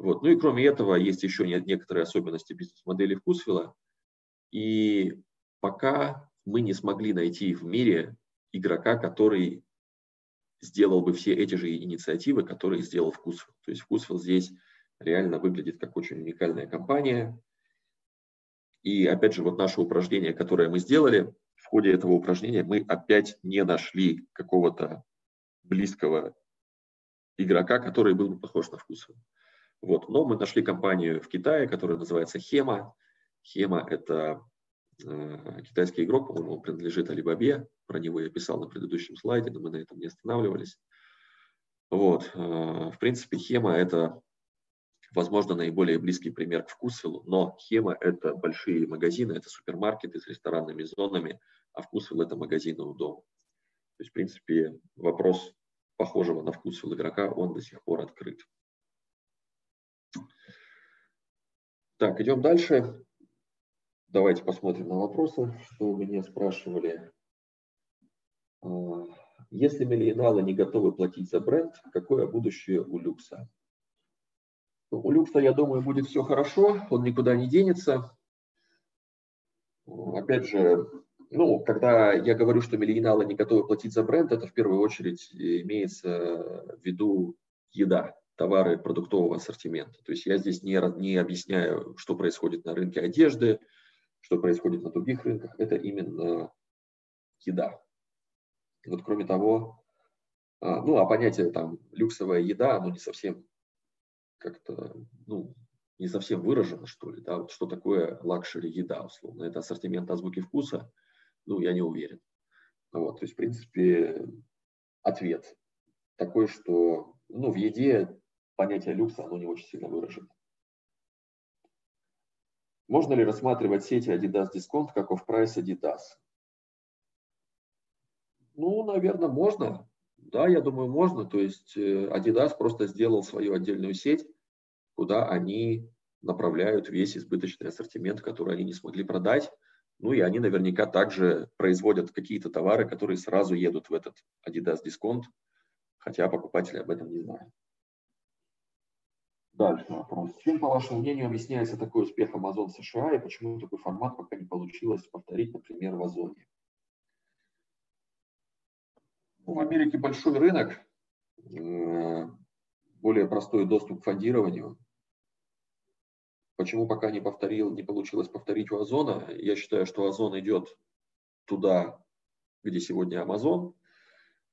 S1: Вот. Ну и кроме этого, есть еще некоторые особенности бизнес-модели Вкусвилла. И пока мы не смогли найти в мире игрока, который сделал бы все эти же инициативы, которые сделал Вкусвилл. То есть Вкусвилл здесь реально выглядит как очень уникальная компания. И опять же, вот наше упражнение, которое мы сделали, в ходе этого упражнения мы опять не нашли какого-то близкого игрока, который был бы похож на вкус. Вот. Но мы нашли компанию в Китае, которая называется Хема. Хема – это э, китайский игрок, по-моему, принадлежит Алибабе. Про него я писал на предыдущем слайде, но мы на этом не останавливались. Вот. Э, в принципе, Хема – это возможно, наиболее близкий пример к Вкусвиллу, но Хема – это большие магазины, это супермаркеты с ресторанными зонами, а Вкусвилл – это магазины у дома. То есть, в принципе, вопрос похожего на Вкусвилл игрока, он до сих пор открыт. Так, идем дальше. Давайте посмотрим на вопросы, что вы меня спрашивали. А, если миллионалы не готовы платить за бренд, какое будущее у люкса? У люкса, я думаю, будет все хорошо, он никуда не денется. Опять же, ну, когда я говорю, что миллионалы не готовы платить за бренд, это в первую очередь имеется в виду еда, товары продуктового ассортимента. То есть я здесь не, не объясняю, что происходит на рынке одежды, что происходит на других рынках. Это именно еда. Вот кроме того, а, ну, а понятие там люксовая еда, оно не совсем как-то, ну, не совсем выражено, что ли, да, вот что такое luxury еда, условно. Это ассортимент азбуки вкуса, ну, я не уверен. Вот, то есть, в принципе, ответ такой, что, ну, в еде понятие люкса, оно не очень сильно выражено. Можно ли рассматривать сети Adidas Discount как off-price Adidas? Ну, наверное, можно. Да, я думаю, можно. То есть э, Adidas просто сделал свою отдельную сеть, куда они направляют весь избыточный ассортимент, который они не смогли продать. Ну и они наверняка также производят какие-то товары, которые сразу едут в этот Adidas дисконт, хотя покупатели об этом не знают. Дальше вопрос. Чем, по вашему мнению, объясняется такой успех Amazon США и почему такой формат пока не получилось повторить, например, в Озоне? В Америке большой рынок, э, более простой доступ к фондированию. Почему пока не повторил, не получилось повторить у Озона? Я считаю, что Озон идет туда, где сегодня Амазон.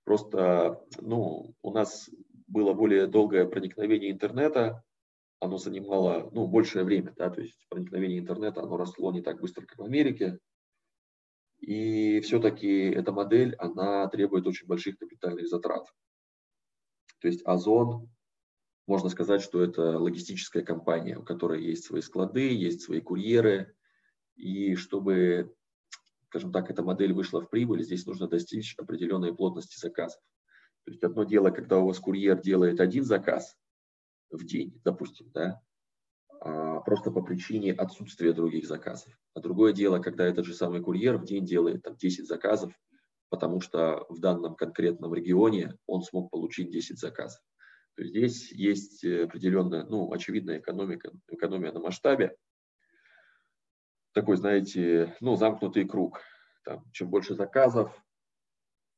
S1: Просто ну, у нас было более долгое проникновение интернета, оно занимало ну, большее время, да, то есть проникновение интернета, оно росло не так быстро, как в Америке. И все-таки эта модель, она требует очень больших капитальных затрат. То есть Озон, можно сказать, что это логистическая компания, у которой есть свои склады, есть свои курьеры. И чтобы, скажем так, эта модель вышла в прибыль, здесь нужно достичь определенной плотности заказов. То есть одно дело, когда у вас курьер делает один заказ в день, допустим, да, а, просто по причине отсутствия других заказов. А другое дело, когда этот же самый курьер в день делает там, 10 заказов, потому что в данном конкретном регионе он смог получить 10 заказов. То здесь есть определенная, ну, очевидная экономика, экономия на масштабе. Такой, знаете, ну, замкнутый круг. Там, чем больше заказов,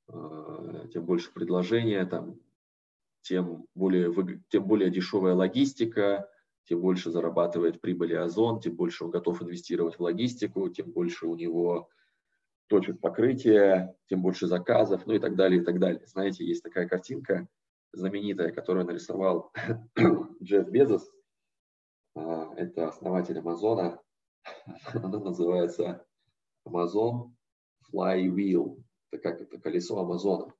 S1: э, тем больше предложения, там, тем более, тем более дешевая логистика, тем больше зарабатывает прибыли Озон, тем больше он готов инвестировать в логистику, тем больше у него точек покрытия, тем больше заказов, ну и так далее, и так далее. Знаете, есть такая картинка знаменитая, которую нарисовал Джефф Безос, а, это основатель Амазона, она называется Amazon Flywheel, это как это колесо Амазона.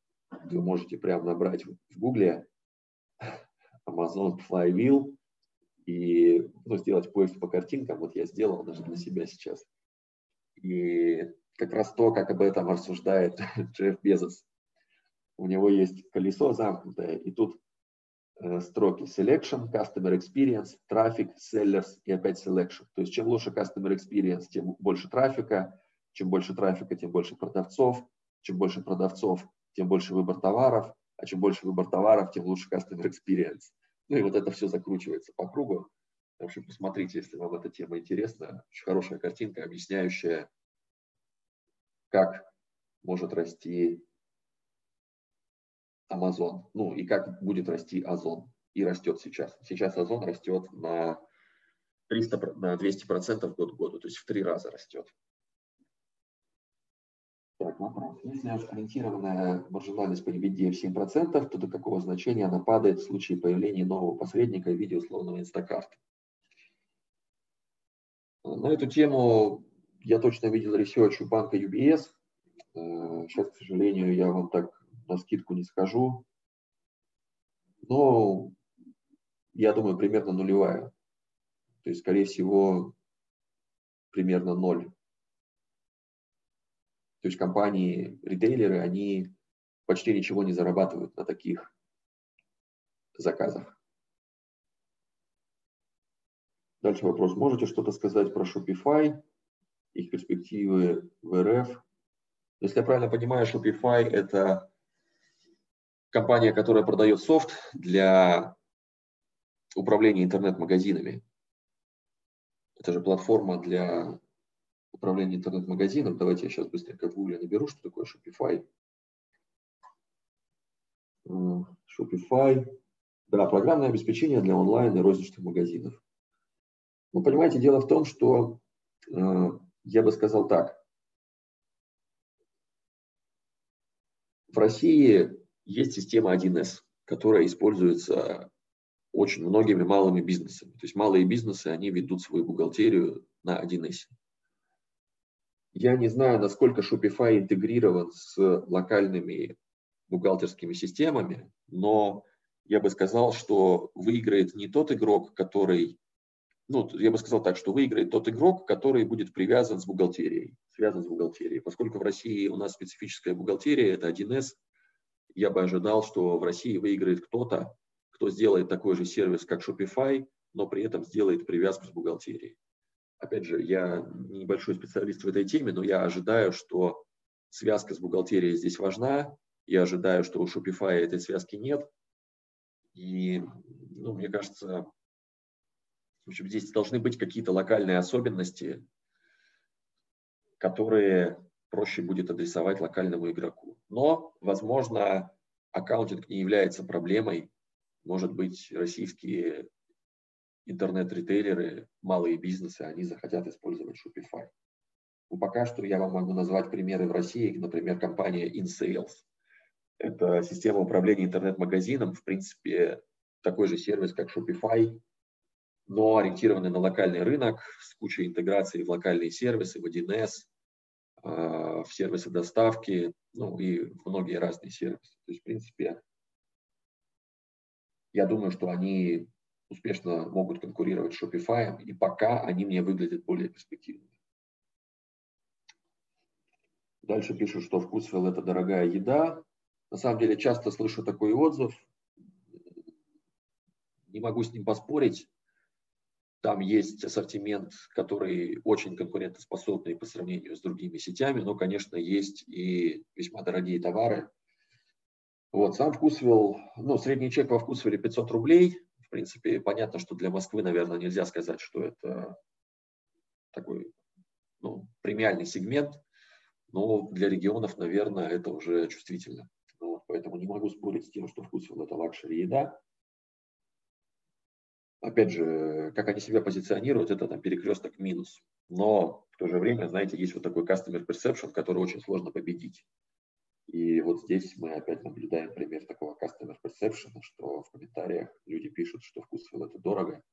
S1: Вы можете прямо набрать в гугле Amazon Flywheel, и ну, сделать поиск по картинкам. Вот я сделал даже для себя сейчас. И как раз то, как об этом рассуждает Джефф Безос. У него есть колесо замкнутое, и тут э, строки Selection, Customer Experience, Traffic, Sellers и опять Selection. То есть чем лучше Customer Experience, тем больше трафика, чем больше трафика, тем больше продавцов, чем больше продавцов, тем больше выбор товаров, а чем больше выбор товаров, тем лучше Customer Experience. Ну и вот это все закручивается по кругу. В общем, посмотрите, если вам эта тема интересна. Очень хорошая картинка, объясняющая, как может расти Amazon, ну и как будет расти Озон. И растет сейчас. Сейчас Озон растет на 300, на 200% год к году, то есть в три раза растет. Так, вопрос. Если ориентированная маржинальность по EBITDA в 7%, то до какого значения она падает в случае появления нового посредника в виде условного Instacart? На эту тему я точно видел research у банка UBS. Сейчас, к сожалению, я вам так навскидку не скажу. Но я думаю, примерно нулевая. То есть, скорее всего, примерно ноль то есть компании, ритейлеры, они почти ничего не зарабатывают на таких заказах. Дальше вопрос. Можете что-то сказать про Shopify, их перспективы в РФ? Если я правильно понимаю, Shopify – это компания, которая продает софт для управления интернет-магазинами. Это же платформа для управления интернет-магазином. Давайте я сейчас быстренько в Google наберу, что такое Shopify. Shopify. Да, программное обеспечение для онлайн и розничных магазинов. Ну, понимаете, дело в том, что э, я бы сказал так. В России есть система 1С, которая используется очень многими малыми бизнесами. То есть малые бизнесы, они ведут свою бухгалтерию на 1С. Я не знаю, насколько Shopify интегрирован с локальными бухгалтерскими системами, но я бы сказал, что выиграет не тот игрок, который, ну, я бы сказал так, что выиграет тот игрок, который будет привязан с бухгалтерией, связан с бухгалтерией. Поскольку в России у нас специфическая бухгалтерия, это 1С, я бы ожидал, что в России выиграет кто-то, кто сделает такой же сервис, как Shopify, но при этом сделает привязку с бухгалтерией опять же, я небольшой специалист в этой теме, но я ожидаю, что связка с бухгалтерией здесь важна. Я ожидаю, что у Shopify этой связки нет. И, ну, мне кажется, в общем, здесь должны быть какие-то локальные особенности, которые проще будет адресовать локальному игроку. Но, возможно, аккаунтинг не является проблемой. Может быть, российские интернет-ритейлеры, малые бизнесы, они захотят использовать Shopify. Но пока что я вам могу назвать примеры в России, например, компания InSales. Это система управления интернет-магазином, в принципе, такой же сервис, как Shopify, но ориентированный на локальный рынок с кучей интеграции в локальные сервисы, в 1С, а, в сервисы доставки, ну и многие разные сервисы. То есть, в принципе, я думаю, что они успешно могут конкурировать с Shopify, и пока они мне выглядят более перспективными. Дальше пишут, что вкусвилл – это дорогая еда. На самом деле часто слышу такой отзыв. Не могу с ним поспорить. Там есть ассортимент, который очень конкурентоспособный по сравнению с другими сетями, но, конечно, есть и весьма дорогие товары. Вот, сам вкусвилл, ну, средний чек во вкусвилле 500 рублей – принципе, понятно, что для Москвы, наверное, нельзя сказать, что это такой ну, премиальный сегмент, но для регионов, наверное, это уже чувствительно. Вот, Поэтому не могу спорить с тем, что вкусвилл – это luxury еда. Опять же, как они себя позиционируют, это там перекресток минус. Но в то же время, знаете, есть вот такой customer perception, который очень сложно победить. И вот здесь мы опять наблюдаем пример такого customer perception, что в комментариях люди пишут, что вкусвилл это дорого.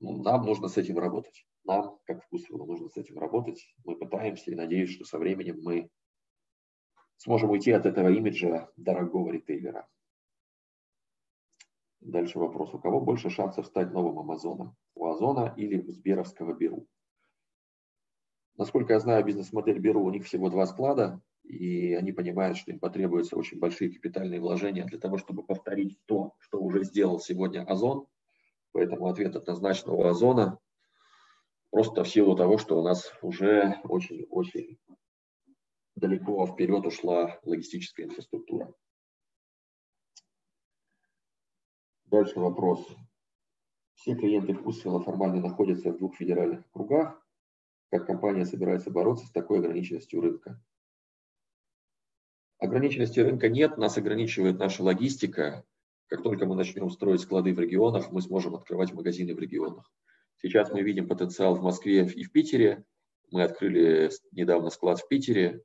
S1: Ну, нам нужно с этим работать. Нам, как вкусвиллу, нужно с этим работать. Мы пытаемся и надеюсь, что со временем мы сможем уйти от этого имиджа дорогого ритейлера. Дальше вопрос. У кого больше шансов стать новым Амазоном? У Озона или у Сберовского Беру? Насколько я знаю бизнес-модель Беру, у них всего два склада, и они понимают, что им потребуются очень большие капитальные вложения для того, чтобы повторить то, что уже сделал сегодня Озон. Поэтому ответ однозначно у Озона, просто в силу того, что у нас уже очень-очень далеко вперед ушла логистическая инфраструктура. Дальше вопрос. Все клиенты Вкусвилла формально находятся в двух федеральных кругах. Как компания собирается бороться с такой ограниченностью рынка? Ограниченности рынка нет, нас ограничивает наша логистика. Как только мы начнем строить склады в регионах, мы сможем открывать магазины в регионах. Сейчас мы видим потенциал в Москве и в Питере. Мы открыли недавно склад в Питере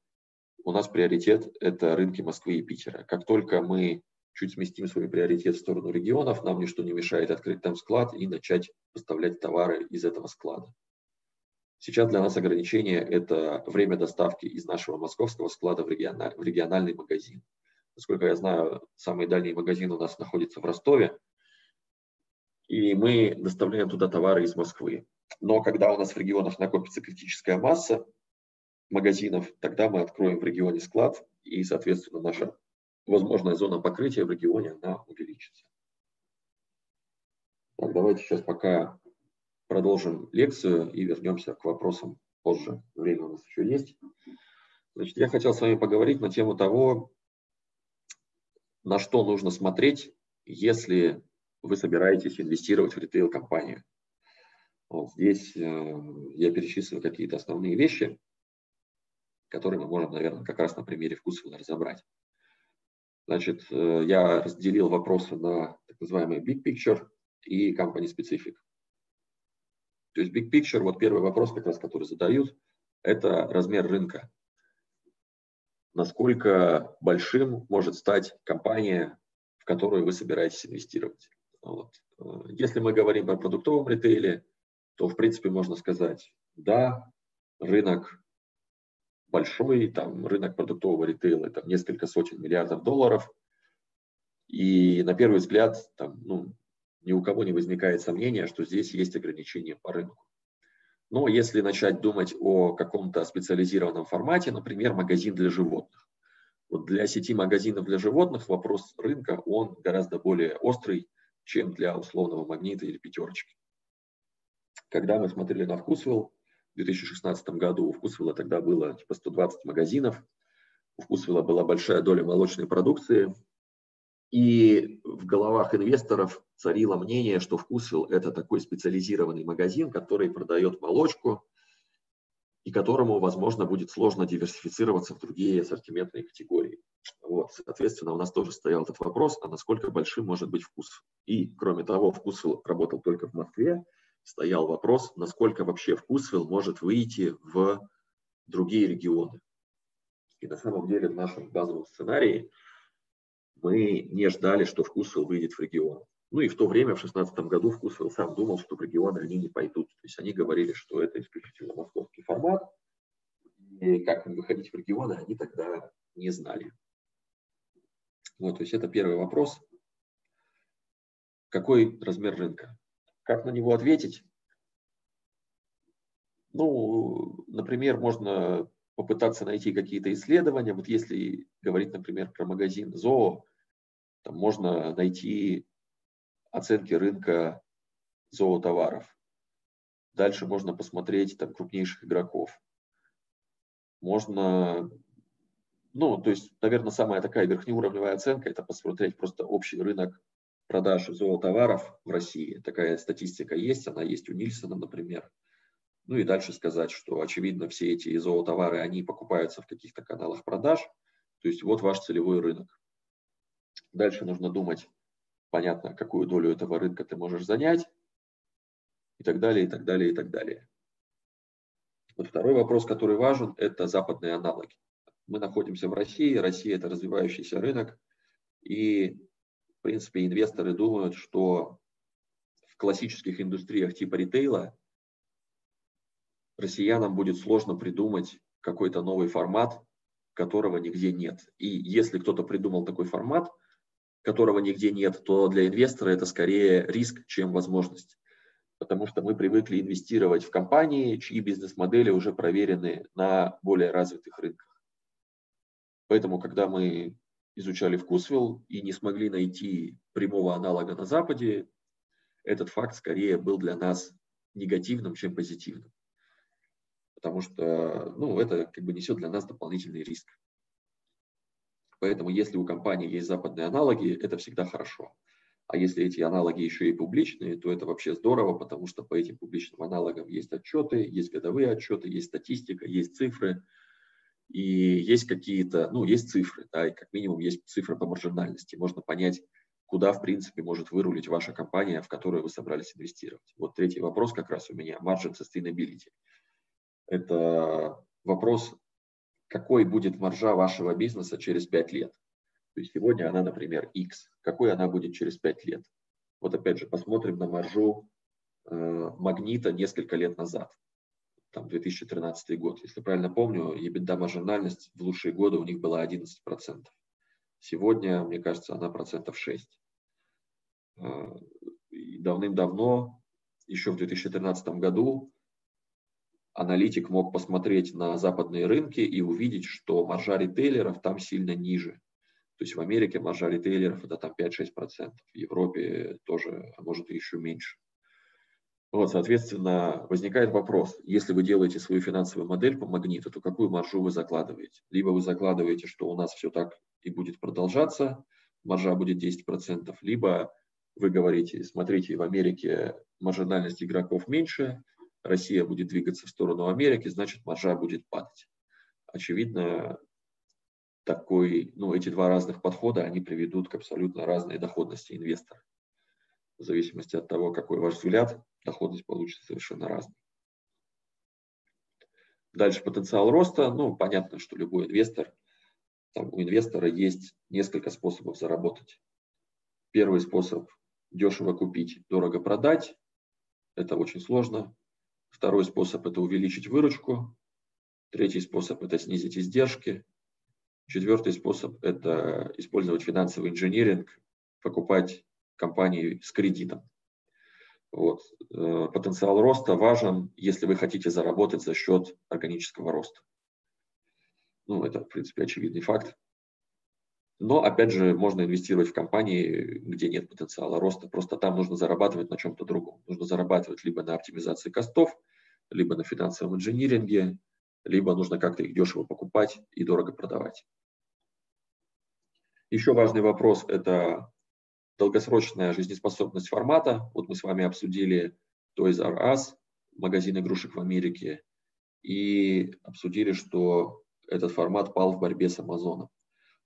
S1: у нас приоритет – это рынки Москвы и Питера. Как только мы чуть сместим свой приоритет в сторону регионов, нам ничто не мешает открыть там склад и начать поставлять товары из этого склада. Сейчас для нас ограничение – это время доставки из нашего московского склада в, региональ, в региональный магазин. Насколько я знаю, самый дальний магазин у нас находится в Ростове, и мы доставляем туда товары из Москвы. Но когда у нас в регионах накопится критическая масса, магазинов, тогда мы откроем в регионе склад, и, соответственно, наша возможная зона покрытия в регионе, она увеличится. Так, давайте сейчас пока продолжим лекцию и вернемся к вопросам позже. Время у нас еще есть. Значит, я хотел с вами поговорить на тему того, на что нужно смотреть, если вы собираетесь инвестировать в ритейл-компанию. Вот здесь э, я перечислил какие-то основные вещи который мы можем, наверное, как раз на примере вкусвилла разобрать. Значит, э, я разделил вопросы на так называемый big picture и company specific. То есть big picture, вот первый вопрос, как раз, который задают, это размер рынка. Насколько большим может стать компания, в которую вы собираетесь инвестировать. Вот. Э, если мы говорим про продуктовом ритейле, то, в принципе, можно сказать, да, рынок большой, там рынок продуктового ритейла, там несколько сотен миллиардов долларов. И на первый взгляд, там, ну, ни у кого не возникает сомнения, что здесь есть ограничения по рынку. Но если начать думать о каком-то специализированном формате, например, магазин для животных. Вот для сети магазинов для животных вопрос рынка, он гораздо более острый, чем для условного магнита или пятерочки. Когда мы смотрели на Вкусвилл, 2016 году у Вкусвилла тогда было типа 120 магазинов. У Вкусвилла была большая доля молочной продукции. И в головах инвесторов царило мнение, что Вкусвилл – это такой специализированный магазин, который продает молочку и которому, возможно, будет сложно диверсифицироваться в другие ассортиментные категории. Вот, соответственно, у нас тоже стоял этот вопрос, а насколько большим может быть вкус. И, кроме того, Вкусвилл работал только в Москве, стоял вопрос, насколько вообще Вкусвилл может выйти в другие регионы. И на самом деле в нашем базовом сценарии мы не ждали, что Вкусвилл выйдет в регион. Ну и в то время, в 2016 году, Вкусвилл сам думал, что в регионы они не пойдут. То есть они говорили, что это исключительно московский формат. И как выходить в регионы, они тогда не знали. Вот, то есть это первый вопрос. Какой размер рынка? Как на него ответить? Ну, например, можно попытаться найти какие-то исследования. Вот если говорить, например, про магазин ЗОО, там можно найти оценки рынка зоотоваров. Дальше можно посмотреть там крупнейших игроков. Можно, ну, то есть, наверное, самая такая верхнеуровневая оценка – это посмотреть просто общий рынок продаж зоотоваров в России. Такая статистика есть, она есть у Нильсона, например. Ну и дальше сказать, что очевидно все эти зоотовары, они покупаются в каких-то каналах продаж. То есть вот ваш целевой рынок. Дальше нужно думать, понятно, какую долю этого рынка ты можешь занять, и так далее, и так далее, и так далее. Вот второй вопрос, который важен, это западные аналоги. Мы находимся в России, Россия это развивающийся рынок, и, принципе, инвесторы думают, что в классических индустриях типа ритейла россиянам будет сложно придумать какой-то новый формат, которого нигде нет. И если кто-то придумал такой формат, которого нигде нет, то для инвестора это скорее риск, чем возможность. Потому что мы привыкли инвестировать в компании, чьи бизнес-модели уже проверены на более развитых рынках. Поэтому, когда мы изучали вкусвилл и не смогли найти прямого аналога на Западе, этот факт скорее был для нас негативным, чем позитивным. Потому что ну, это как бы несет для нас дополнительный риск. Поэтому если у компании есть западные аналоги, это всегда хорошо. А если эти аналоги еще и публичные, то это вообще здорово, потому что по этим публичным аналогам есть отчеты, есть годовые отчеты, есть статистика, есть цифры, и есть какие-то, ну, есть цифры, да, и как минимум есть цифры по маржинальности. Можно понять, куда, в принципе, может вырулить ваша компания, в которую вы собрались инвестировать. Вот третий вопрос как раз у меня, margin sustainability. Это вопрос, какой будет маржа вашего бизнеса через 5 лет. То есть сегодня она, например, X. Какой она будет через 5 лет? Вот опять же, посмотрим на маржу э, магнита несколько лет назад. Там 2013 год. Если правильно помню, EBITDA маржинальность в лучшие годы у них была 11%. Сегодня, мне кажется, она процентов 6. Э, давным-давно, еще в 2013 году, аналитик мог посмотреть на западные рынки и увидеть, что маржа ритейлеров там сильно ниже. То есть в Америке маржа ритейлеров это там 5-6%, в Европе тоже, а может и еще меньше. Вот, соответственно, возникает вопрос, если вы делаете свою финансовую модель по магниту, то какую маржу вы закладываете? Либо вы закладываете, что у нас все так и будет продолжаться, маржа будет 10%, либо вы говорите, смотрите, в Америке маржинальность игроков меньше, Россия будет двигаться в сторону Америки, значит маржа будет падать. Очевидно, такой, ну, эти два разных подхода, они приведут к абсолютно разной доходности инвестора. В зависимости от того, какой ваш взгляд, доходность получится совершенно разной. Дальше потенциал роста. Ну, понятно, что любой инвестор, там, у инвестора есть несколько способов заработать. Первый способ – дешево купить, дорого продать. Это очень сложно. Второй способ – это увеличить выручку. Третий способ – это снизить издержки. Четвертый способ – это использовать финансовый инженеринг, покупать компании с кредитом. Вот. Э, потенциал роста важен, если вы хотите заработать за счет органического роста. Ну, это, в принципе, очевидный факт. Но, опять же, можно инвестировать в компании, где нет потенциала роста. Просто там нужно зарабатывать на чем-то другом. Нужно зарабатывать либо на оптимизации костов, либо на финансовом инжиниринге, либо нужно как-то их дешево покупать и дорого продавать. Еще важный вопрос – это долгосрочная жизнеспособность формата. Вот мы с вами обсудили Toys R Us, магазин игрушек в Америке, и обсудили, что этот формат пал в борьбе с Амазоном.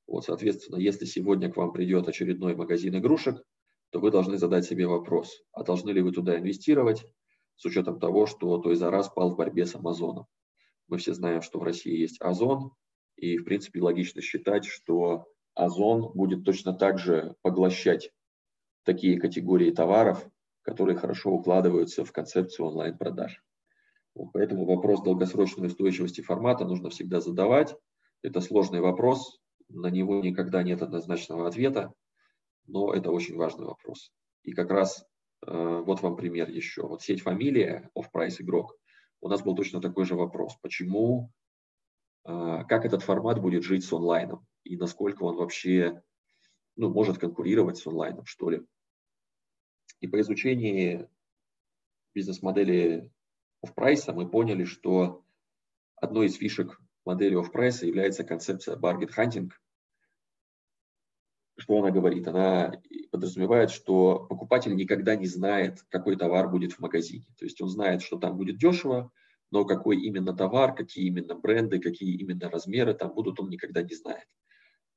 S1: Вот, соответственно, если сегодня к вам придет очередной магазин игрушек, то вы должны задать себе вопрос, а должны ли вы туда инвестировать, с учетом того, что Toys R Us пал в борьбе с Амазоном. Мы все знаем, что в России есть Озон, и, в принципе, логично считать, что Озон будет точно так же поглощать такие категории товаров, которые хорошо укладываются в концепцию онлайн-продаж. Вот поэтому вопрос долгосрочной устойчивости формата нужно всегда задавать. Это сложный вопрос, на него никогда нет однозначного ответа, но это очень важный вопрос. И как раз э, вот вам пример еще. Вот сеть фамилия, off-price игрок, у нас был точно такой же вопрос. Почему, э, как этот формат будет жить с онлайном и насколько он вообще ну, может конкурировать с онлайном, что ли. И по изучении бизнес-модели офф-прайса мы поняли, что одной из фишек модели офф-прайса является концепция hunting. Что она говорит? Она подразумевает, что покупатель никогда не знает, какой товар будет в магазине. То есть он знает, что там будет дешево, но какой именно товар, какие именно бренды, какие именно размеры там будут, он никогда не знает.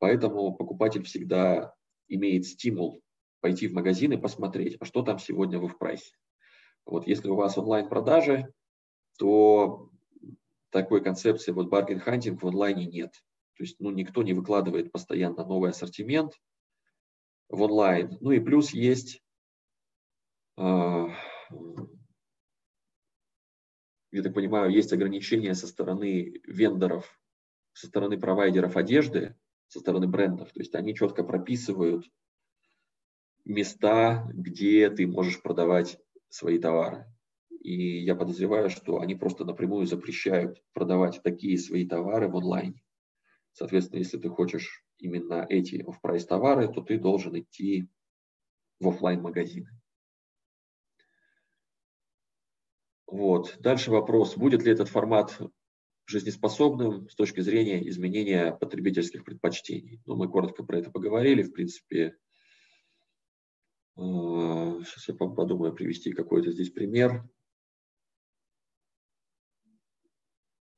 S1: Поэтому покупатель всегда имеет стимул пойти в магазин и посмотреть, а что там сегодня в прайсе. Вот если у вас онлайн-продажи, то такой концепции вот bargain hunting в онлайне нет. То есть ну, никто не выкладывает постоянно новый ассортимент в онлайн. Ну и плюс есть э, я так понимаю, есть ограничения со стороны вендоров, со стороны провайдеров одежды, со стороны брендов. То есть они четко прописывают места, где ты можешь продавать свои товары. И я подозреваю, что они просто напрямую запрещают продавать такие свои товары в онлайне. Соответственно, если ты хочешь именно эти оф-прайс товары, то ты должен идти в офлайн магазины. Вот. Дальше вопрос, будет ли этот формат жизнеспособным с точки зрения изменения потребительских предпочтений. Ну, мы коротко про это поговорили. В принципе, сейчас э, я подумаю привести какой-то здесь пример.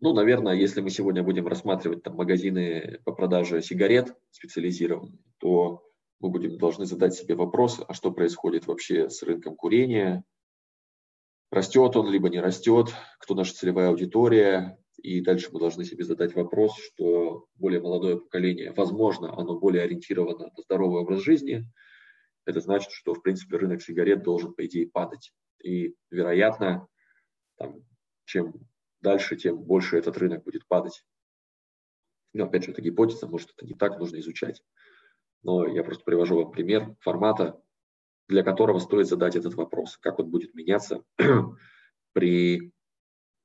S1: Ну, наверное, если мы сегодня будем рассматривать там магазины по продаже сигарет специализированные, то мы будем должны задать себе вопрос, а что происходит вообще с рынком курения, растет он либо не растет, кто наша целевая аудитория, и дальше мы должны себе задать вопрос, что более молодое поколение, возможно, оно более ориентировано на здоровый образ жизни. Это значит, что, в принципе, рынок сигарет должен, по идее, падать. И, вероятно, там, чем дальше, тем больше этот рынок будет падать. Но, опять же, это гипотеза, может, это не так, нужно изучать. Но я просто привожу вам пример формата, для которого стоит задать этот вопрос. Как он будет меняться при,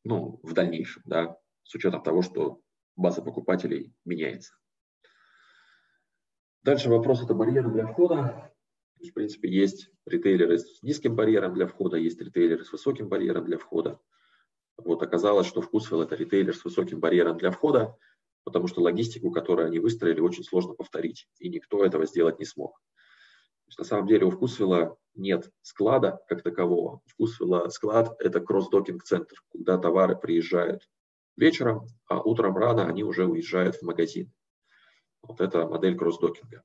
S1: ну, в дальнейшем, да, с учетом того, что база покупателей меняется. Дальше вопрос – это барьеры для входа. В принципе, есть ритейлеры с низким барьером для входа, есть ритейлеры с высоким барьером для входа. Вот оказалось, что Вкусвилл – это ритейлер с высоким барьером для входа, потому что логистику, которую они выстроили, очень сложно повторить, и никто этого сделать не смог. То есть, на самом деле у Вкусвилла нет склада как такового. У Вкусвилла склад – это кросс-докинг-центр, куда товары приезжают вечером, а утром рано они уже уезжают в магазин. Вот это модель кросс-докинга.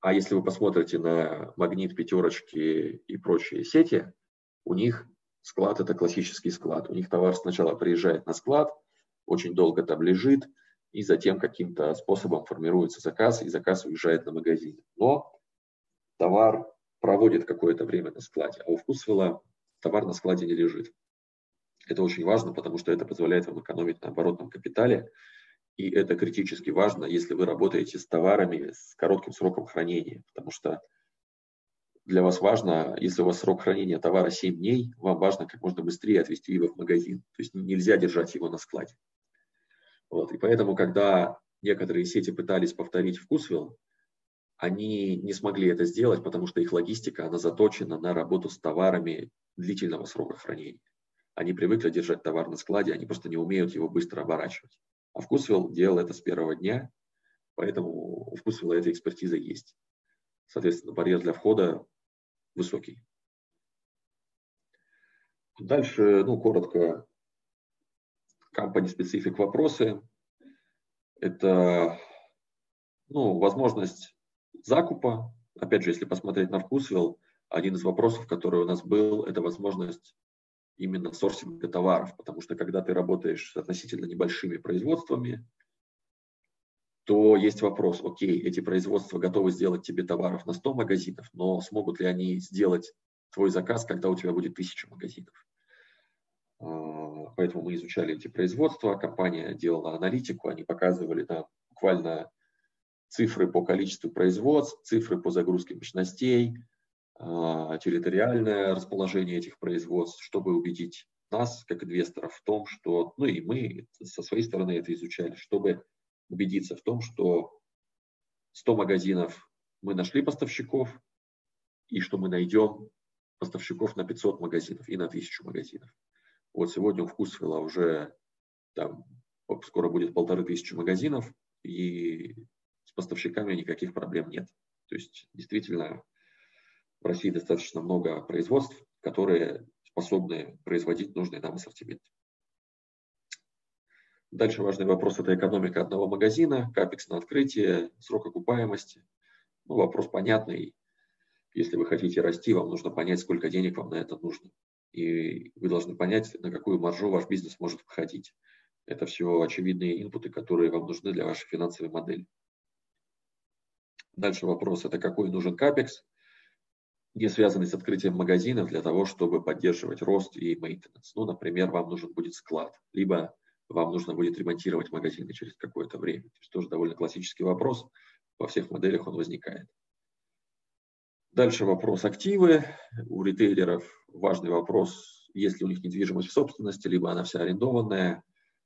S1: А если вы посмотрите на магнит, пятерочки и прочие сети, у них склад – это классический склад. У них товар сначала приезжает на склад, очень долго там лежит, и затем каким-то способом формируется заказ, и заказ уезжает на магазин. Но товар проводит какое-то время на складе, а у Вкусвилла товар на складе не лежит. Это очень важно, потому что это позволяет вам экономить на оборотном капитале. И это критически важно, если вы работаете с товарами с коротким сроком хранения, потому что для вас важно, если у вас срок хранения товара 7 дней, вам важно как можно быстрее отвезти его в магазин. То есть нельзя держать его на складе. Вот. И поэтому, когда некоторые сети пытались повторить вкусвилл, они не смогли это сделать, потому что их логистика, она заточена на работу с товарами длительного срока хранения. Они привыкли держать товар на складе, они просто не умеют его быстро оборачивать. А Вкусвилл делал это с первого дня, поэтому у Вкусвилла эта экспертиза есть. Соответственно, барьер для входа высокий. Дальше, ну, коротко, company specific вопросы. Это, ну, возможность закупа. Опять же, если посмотреть на Вкусвилл, один из вопросов, который у нас был, это возможность именно сорсинга товаров, потому что когда ты работаешь с относительно небольшими производствами, то есть вопрос, окей, эти производства готовы сделать тебе товаров на 100 магазинов, но смогут ли они сделать твой заказ, когда у тебя будет 1000 магазинов? А, поэтому мы изучали эти производства, компания делала аналитику, они показывали нам буквально цифры по количеству производств, цифры по загрузке мощностей, территориальное расположение этих производств, чтобы убедить нас, как инвесторов, в том, что, ну и мы со своей стороны это изучали, чтобы убедиться в том, что 100 магазинов мы нашли поставщиков, и что мы найдем поставщиков на 500 магазинов и на 1000 магазинов. Вот сегодня у Вкусвилла уже там скоро будет полторы тысячи магазинов, и с поставщиками никаких проблем нет. То есть действительно в России достаточно много производств, которые способны производить нужный нам ассортимент. Дальше важный вопрос – это экономика одного магазина, капекс на открытие, срок окупаемости. Ну, вопрос понятный. Если вы хотите расти, вам нужно понять, сколько денег вам на это нужно. И вы должны понять, на какую маржу ваш бизнес может выходить. Это все очевидные инпуты, которые вам нужны для вашей финансовой модели. Дальше вопрос – это какой нужен капекс, не связанный с открытием магазинов для того, чтобы поддерживать рост и мейнтенанс. Ну, например, вам нужен будет склад, либо вам нужно будет ремонтировать магазины через какое-то время. То есть тоже довольно классический вопрос. Во всех моделях он возникает. Дальше вопрос активы. У ритейлеров важный вопрос, есть ли у них недвижимость в собственности, либо она вся арендованная.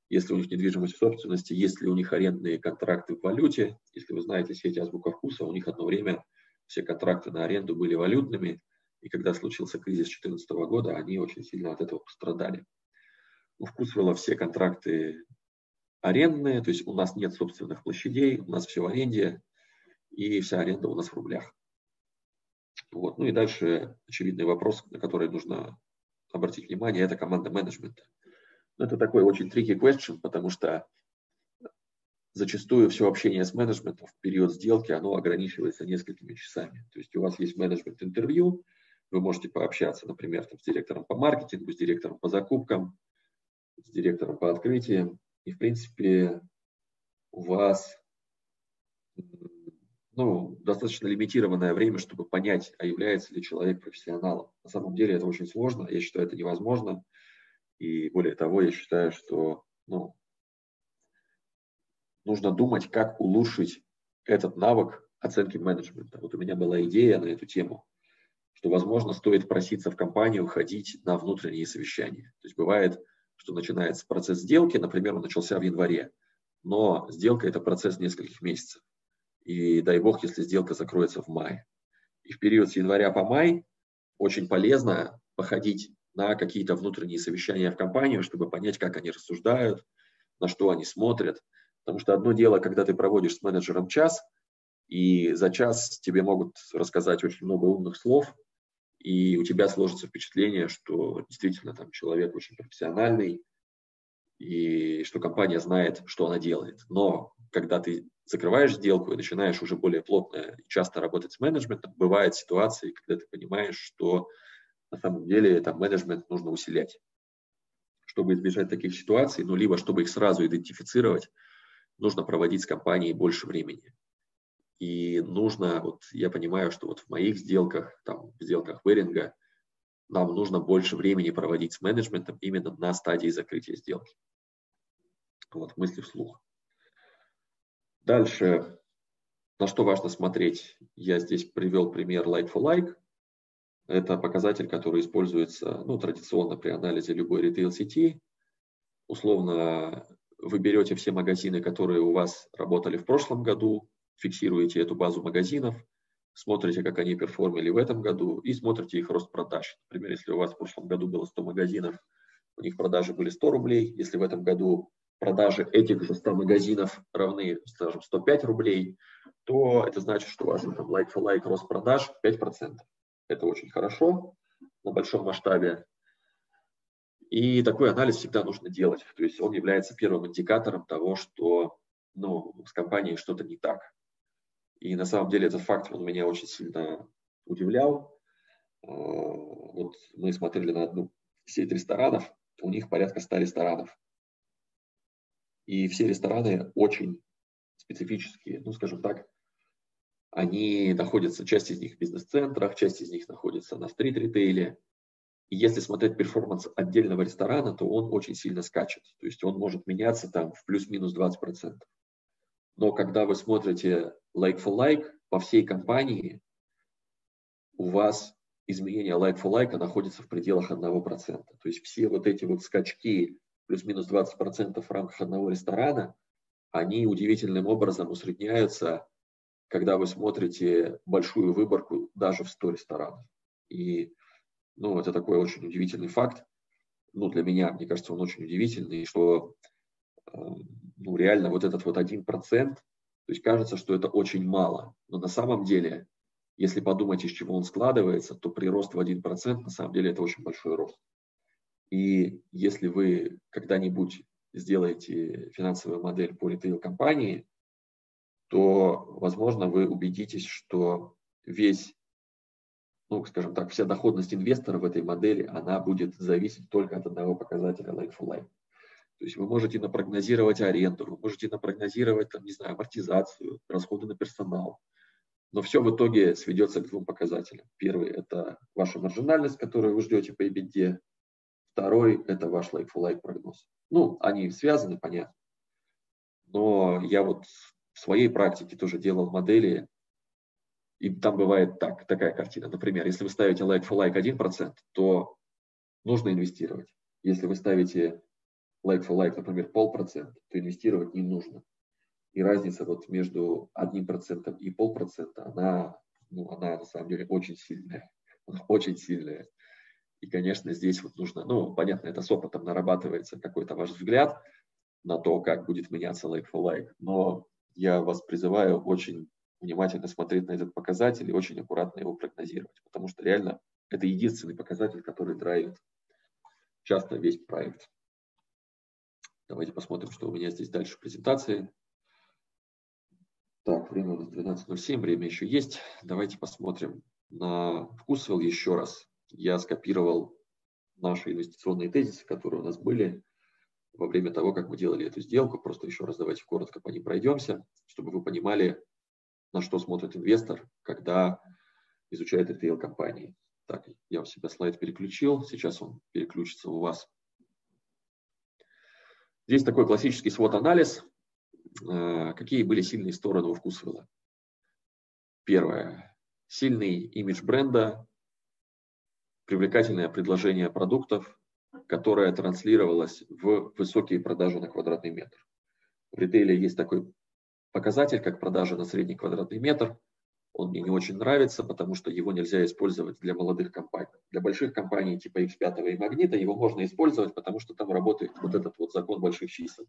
S1: Если у них недвижимость в собственности, есть ли у них арендные контракты в валюте. Если вы знаете сеть Азбука Вкуса, у них одно время все контракты на аренду были валютными. И когда случился кризис 2014 года, они очень сильно от этого пострадали. У Вкусвилла все контракты арендные, то есть у нас нет собственных площадей, у нас все в аренде, и вся аренда у нас в рублях. Вот. Ну и дальше очевидный вопрос, на который нужно обратить внимание, это команда менеджмента. Это такой очень tricky question, потому что зачастую все общение с менеджментом в период сделки, оно ограничивается несколькими часами. То есть у вас есть менеджмент интервью, вы можете пообщаться, например, там, с директором по маркетингу, с директором по закупкам, с директором по открытиям. И, в принципе, у вас ну, достаточно лимитированное время, чтобы понять, а является ли человек профессионалом. На самом деле это очень сложно, я считаю, это невозможно. И более того, я считаю, что ну, нужно думать, как улучшить этот навык оценки менеджмента. Вот у меня была идея на эту тему, что, возможно, стоит проситься в компанию ходить на внутренние совещания. То есть бывает, что начинается процесс сделки, например, он начался в январе, но сделка – это процесс нескольких месяцев. И дай бог, если сделка закроется в мае. И в период с января по май очень полезно походить на какие-то внутренние совещания в компанию, чтобы понять, как они рассуждают, на что они смотрят. Потому что одно дело, когда ты проводишь с менеджером час, и за час тебе могут рассказать очень много умных слов, и у тебя сложится впечатление, что действительно там человек очень профессиональный, и что компания знает, что она делает. Но когда ты закрываешь сделку и начинаешь уже более плотно и часто работать с менеджментом, бывают ситуации, когда ты понимаешь, что на самом деле там менеджмент нужно усилять. Чтобы избежать таких ситуаций, ну, либо чтобы их сразу идентифицировать, нужно проводить с компанией больше времени. И нужно, вот я понимаю, что вот в моих сделках, там, в сделках Веринга, нам нужно больше времени проводить с менеджментом именно на стадии закрытия сделки. Вот мысли вслух. Дальше, на что важно смотреть, я здесь привел пример like for like. Это показатель, который используется ну, традиционно при анализе любой ритейл-сети. Условно, вы берете все магазины, которые у вас работали в прошлом году, фиксируете эту базу магазинов, смотрите, как они перформили в этом году и смотрите их рост продаж. Например, если у вас в прошлом году было 100 магазинов, у них продажи были 100 рублей, если в этом году продажи этих же 100 магазинов равны, скажем, 105 рублей, то это значит, что у вас там like for like рост продаж 5%. Это очень хорошо на большом масштабе. И такой анализ всегда нужно делать. То есть он является первым индикатором того, что ну, с компанией что-то не так. И на самом деле этот факт он меня очень сильно удивлял. А, вот мы смотрели на одну сеть ресторанов, у них порядка 100 ресторанов. И все рестораны очень специфические, ну, скажем так, они находятся, часть из них в бизнес-центрах, часть из них находится на стрит-ритейле. И если смотреть перформанс отдельного ресторана, то он очень сильно скачет. То есть он может меняться там в плюс-минус 20%. Но когда вы смотрите like for like по всей компании, у вас изменение like for like находится в пределах 1%. То есть все вот эти вот скачки плюс-минус 20% в рамках одного ресторана, они удивительным образом усредняются, когда вы смотрите большую выборку даже в 100 ресторанов. И ну, это такой очень удивительный факт. Ну, для меня, мне кажется, он очень удивительный, что э, ну, реально вот этот вот один процент, то есть кажется, что это очень мало. Но на самом деле, если подумать, из чего он складывается, то прирост в один процент на самом деле это очень большой рост. И если вы когда-нибудь сделаете финансовую модель по ритейл-компании, то, возможно, вы убедитесь, что весь, ну, скажем так, вся доходность инвестора в этой модели, она будет зависеть только от одного показателя like for like. То есть вы можете напрогнозировать аренду, вы можете напрогнозировать, там, не знаю, амортизацию, расходы на персонал. Но все в итоге сведется к двум показателям. Первый – это ваша маржинальность, которую вы ждете по EBITDA. Второй – это ваш like-for-like прогноз. Ну, они связаны, понятно. Но я вот в своей практике тоже делал модели, и там бывает так, такая картина. Например, если вы ставите like-for-like 1%, то нужно инвестировать. Если вы ставите like-for-like, например, полпроцента, то инвестировать не нужно. И разница вот между одним процентом и полпроцента, она, ну, она на самом деле очень сильная. Очень сильная. И, конечно, здесь вот нужно, ну, понятно, это с опытом нарабатывается какой-то ваш взгляд на то, как будет меняться like for like. Но я вас призываю очень внимательно смотреть на этот показатель и очень аккуратно его прогнозировать, потому что реально это единственный показатель, который драйвит часто весь проект. Давайте посмотрим, что у меня здесь дальше в презентации. Так, время у нас 12.07, время еще есть. Давайте посмотрим на Вкусвелл еще раз. Я скопировал наши инвестиционные тезисы, которые у нас были во время того, как мы делали эту сделку. Просто еще раз давайте коротко по ним пройдемся, чтобы вы понимали, на что смотрит инвестор, когда изучает ритейл-компании. Так, я у себя слайд переключил, сейчас он переключится у вас. Здесь такой классический свод-анализ. Э, какие были сильные стороны у Вкусвилла? Первое. Сильный имидж бренда, привлекательное предложение продуктов, которое транслировалось в высокие продажи на квадратный метр. В ритейле есть такой показатель, как продажа на средний квадратный метр. Он мне не очень нравится, потому что его нельзя использовать для молодых компаний. Для больших компаний типа X5 и Магнита его можно использовать, потому что там работает вот этот вот закон больших чисел.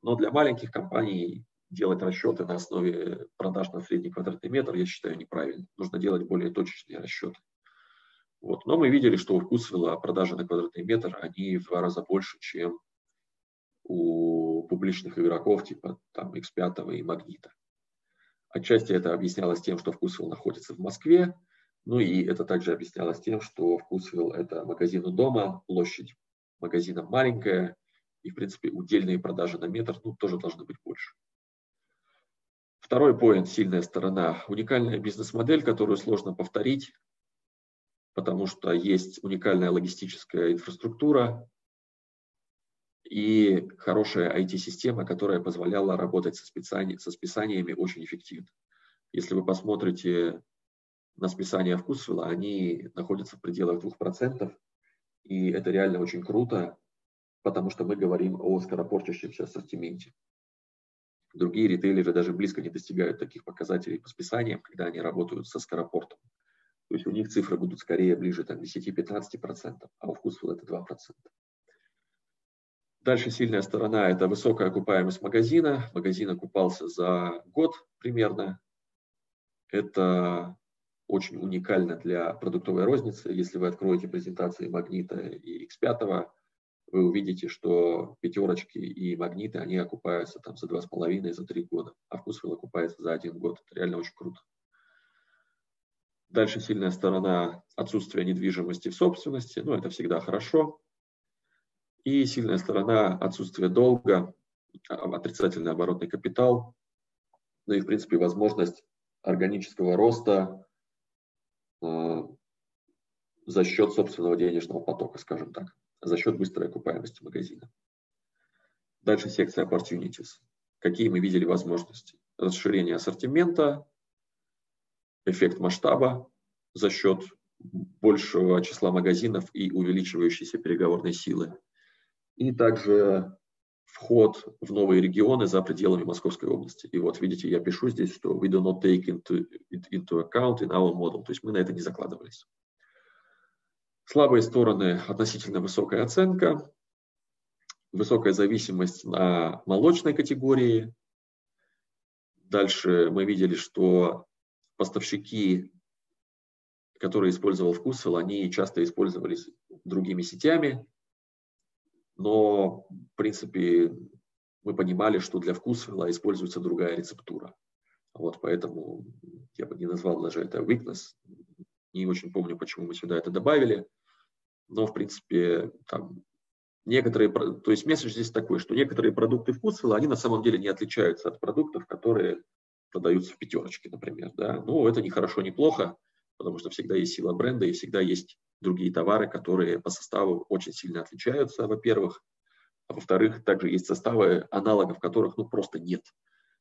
S1: Но для маленьких компаний делать расчеты на основе продаж на средний квадратный метр, я считаю, неправильно. Нужно делать более точечные расчеты. Вот. Но мы видели, что у Вкусвилла продажи на квадратный метр, они в два раза больше, чем у публичных игроков типа там X5 и Магнита. Отчасти это объяснялось тем, что Вкусвилл находится в Москве, ну и это также объяснялось тем, что Вкусвилл – это магазин у дома, площадь магазина маленькая, и, в принципе, удельные продажи на метр ну, тоже должны быть больше. Второй поинт, сильная сторона, уникальная бизнес-модель, которую сложно повторить, потому что есть уникальная логистическая инфраструктура и хорошая IT-система, которая позволяла работать со, списаниями, со списаниями очень эффективно. Если вы посмотрите на списания Вкусвилла, они находятся в пределах 2%, и это реально очень круто, потому что мы говорим о скоропорчащемся ассортименте. Другие ритейлеры даже близко не достигают таких показателей по списаниям, когда они работают со скоропортом. То есть у них цифры будут скорее ближе там, 10-15%, а у Вкусвилла это 2%. Дальше сильная сторона – это высокая окупаемость магазина. Магазин окупался за год примерно. Это очень уникально для продуктовой розницы. Если вы откроете презентации Магнита и X5, вы увидите, что пятерочки и магниты, они окупаются там за два с половиной, за три года, а вкусвилл окупается за один год. Это реально очень круто. Дальше сильная сторона отсутствия недвижимости в собственности, ну это всегда хорошо. И сильная сторона отсутствия долга, а, отрицательный оборотный капитал, ну и в принципе возможность органического роста э, за счет собственного денежного потока, скажем так за счет быстрой окупаемости магазина. Дальше секция Opportunities. Какие мы видели возможности? Расширение ассортимента, эффект масштаба за счет большего числа магазинов и увеличивающейся переговорной силы. И также вход в новые регионы за пределами Московской области. И вот видите, я пишу здесь, что we do not take into, into account in our model. То есть мы на это не закладывались. Слабые стороны – относительно высокая оценка, высокая зависимость на молочной категории. Дальше мы видели, что поставщики, которые использовал вкусвелл, они часто использовались другими сетями. Но, в принципе, мы понимали, что для вкусвилла используется другая рецептура. Вот поэтому я бы не назвал даже это weakness. Не очень помню, почему мы сюда это добавили. Но, в принципе, там некоторые, то есть месседж здесь такой, что некоторые продукты вкусвилла, они на самом деле не отличаются от продуктов, которые продаются в пятерочке, например. Да? Ну, это не хорошо, не плохо, потому что всегда есть сила бренда и всегда есть другие товары, которые по составу очень сильно отличаются, во-первых. А во-вторых, также есть составы, аналогов которых ну, просто нет.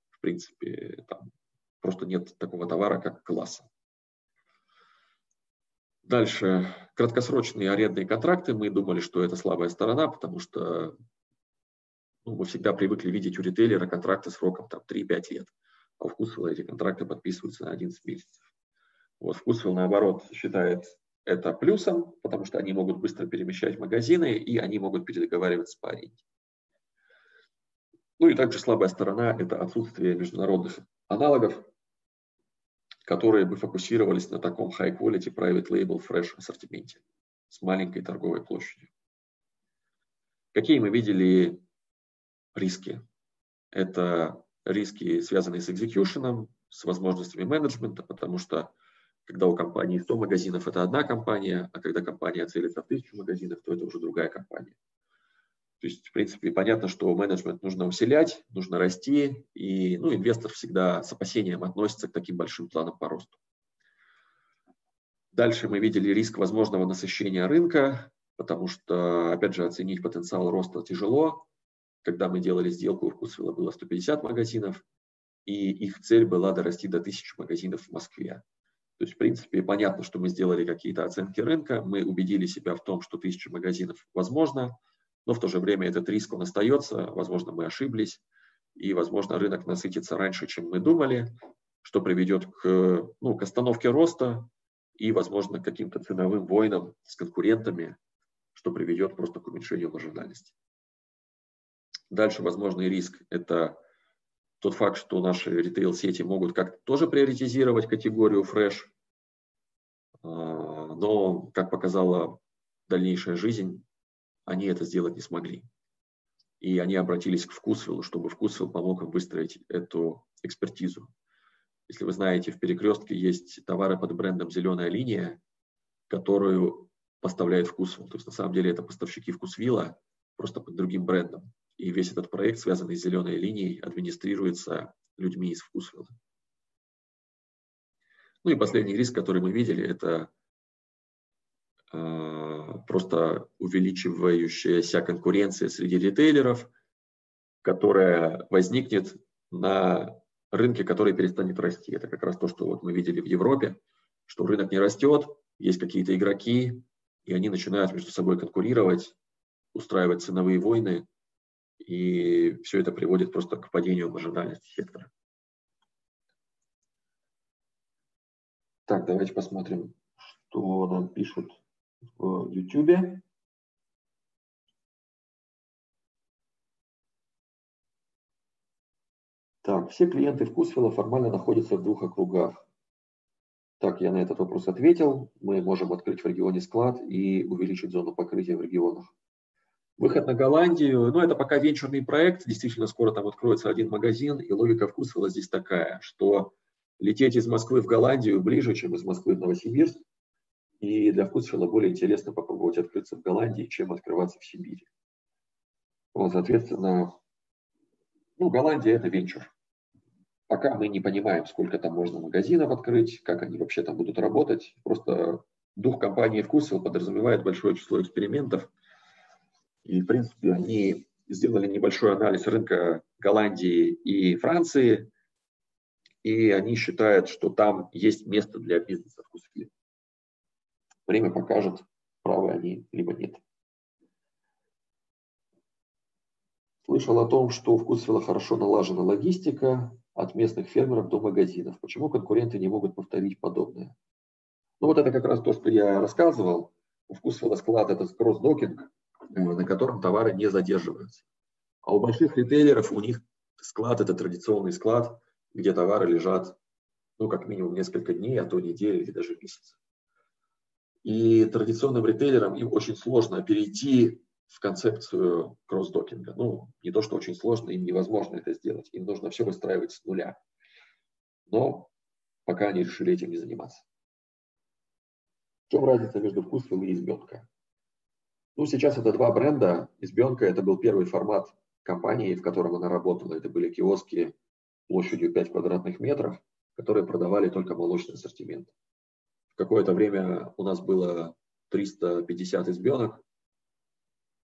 S1: В принципе, там просто нет такого товара, как класса. Дальше, краткосрочные арендные контракты. Мы думали, что это слабая сторона, потому что ну, мы всегда привыкли видеть у ритейлера контракты сроком там, 3-5 лет. А у Вкусвилла эти контракты подписываются на 11 месяцев. Вот Вкусвилл, наоборот, считает это плюсом, потому что они могут быстро перемещать магазины и они могут передоговариваться по аренде. Ну и также слабая сторона – это отсутствие международных аналогов, которые бы фокусировались на таком high-quality private label fresh ассортименте с маленькой торговой площадью. Какие мы видели риски? Это риски, связанные с экзекьюшеном, с возможностями менеджмента, потому что когда у компании 100 магазинов, это одна компания, а когда компания целится в 1000 магазинов, то это уже другая компания. То есть, в принципе, понятно, что менеджмент нужно усилять, нужно расти, и ну, инвестор всегда с опасением относится к таким большим планам по росту. Дальше мы видели риск возможного насыщения рынка, потому что, опять же, оценить потенциал роста тяжело. Когда мы делали сделку, у Вкусвилла было 150 магазинов, и их цель была дорасти до 1000 магазинов в Москве. То есть, в принципе, понятно, что мы сделали какие-то оценки рынка, мы убедили себя в том, что 1000 магазинов возможно, но в то же время этот риск он остается, возможно, мы ошиблись, и, возможно, рынок насытится раньше, чем мы думали, что приведет к, ну, к остановке роста и, возможно, к каким-то ценовым войнам с конкурентами, что приведет просто к уменьшению маржинальности. Дальше возможный риск – это тот факт, что наши ритейл-сети могут как-то тоже приоритизировать категорию фреш, а, но, как показала дальнейшая жизнь, они это сделать не смогли. И они обратились к Вкусвиллу, чтобы Вкусвилл помог им выстроить эту экспертизу. Если вы знаете, в перекрестке есть товары под брендом «Зеленая линия», которую поставляет Вкусвилл. То есть на самом деле это поставщики Вкусвилла, просто под другим брендом. И весь этот проект, связанный с зеленой линией, администрируется людьми из Вкусвилла. Ну и последний риск, который мы видели, это э, просто увеличивающаяся конкуренция среди ритейлеров, которая возникнет на рынке, который перестанет расти. Это как раз то, что вот мы видели в Европе, что рынок не растет, есть какие-то игроки, и они начинают между собой конкурировать, устраивать ценовые войны, и все это приводит просто к падению маржинальности сектора. Так, давайте посмотрим, что нам пишут в YouTube. Так, все клиенты Вкусвилла формально находятся в двух округах. Так, я на этот вопрос ответил. Мы можем открыть в регионе склад и увеличить зону покрытия в регионах. Выход на Голландию, ну это пока венчурный проект, действительно скоро там откроется один магазин, и логика вкусвела здесь такая, что лететь из Москвы в Голландию ближе, чем из Москвы в Новосибирск, и для вкусвела более интересно попробовать открыться в Голландии, чем открываться в Сибири. Вот, соответственно, ну, Голландия это венчур. Пока мы не понимаем, сколько там можно магазинов открыть, как они вообще там будут работать. Просто дух компании Вкусвилл подразумевает большое число экспериментов – и, в принципе, они сделали небольшой анализ рынка Голландии и Франции, и они считают, что там есть место для бизнеса в Кусвилле. Время покажет, правы они либо нет. Слышал о том, что у Вкусвилла хорошо налажена логистика от местных фермеров до магазинов. Почему конкуренты не могут повторить подобное? Ну вот это как раз то, что я рассказывал. У Вкусвилла склад это кросс-докинг, на котором товары не задерживаются. А у больших ритейлеров у них склад – это традиционный склад, где товары лежат ну, как минимум несколько дней, а то недели или даже месяц. И традиционным ритейлерам им очень сложно перейти в концепцию кросс-докинга. Ну, не то, что очень сложно, им невозможно это сделать. Им нужно все выстраивать с нуля. Но пока они решили этим не заниматься. В чем разница между Вкусвилл и Избенка? Ну, сейчас это два бренда. Избенка – это был первый формат компании, в котором она работала. Это были киоски площадью 5 квадратных метров, которые продавали только молочный ассортимент. В какое-то время у нас было 350 избенок,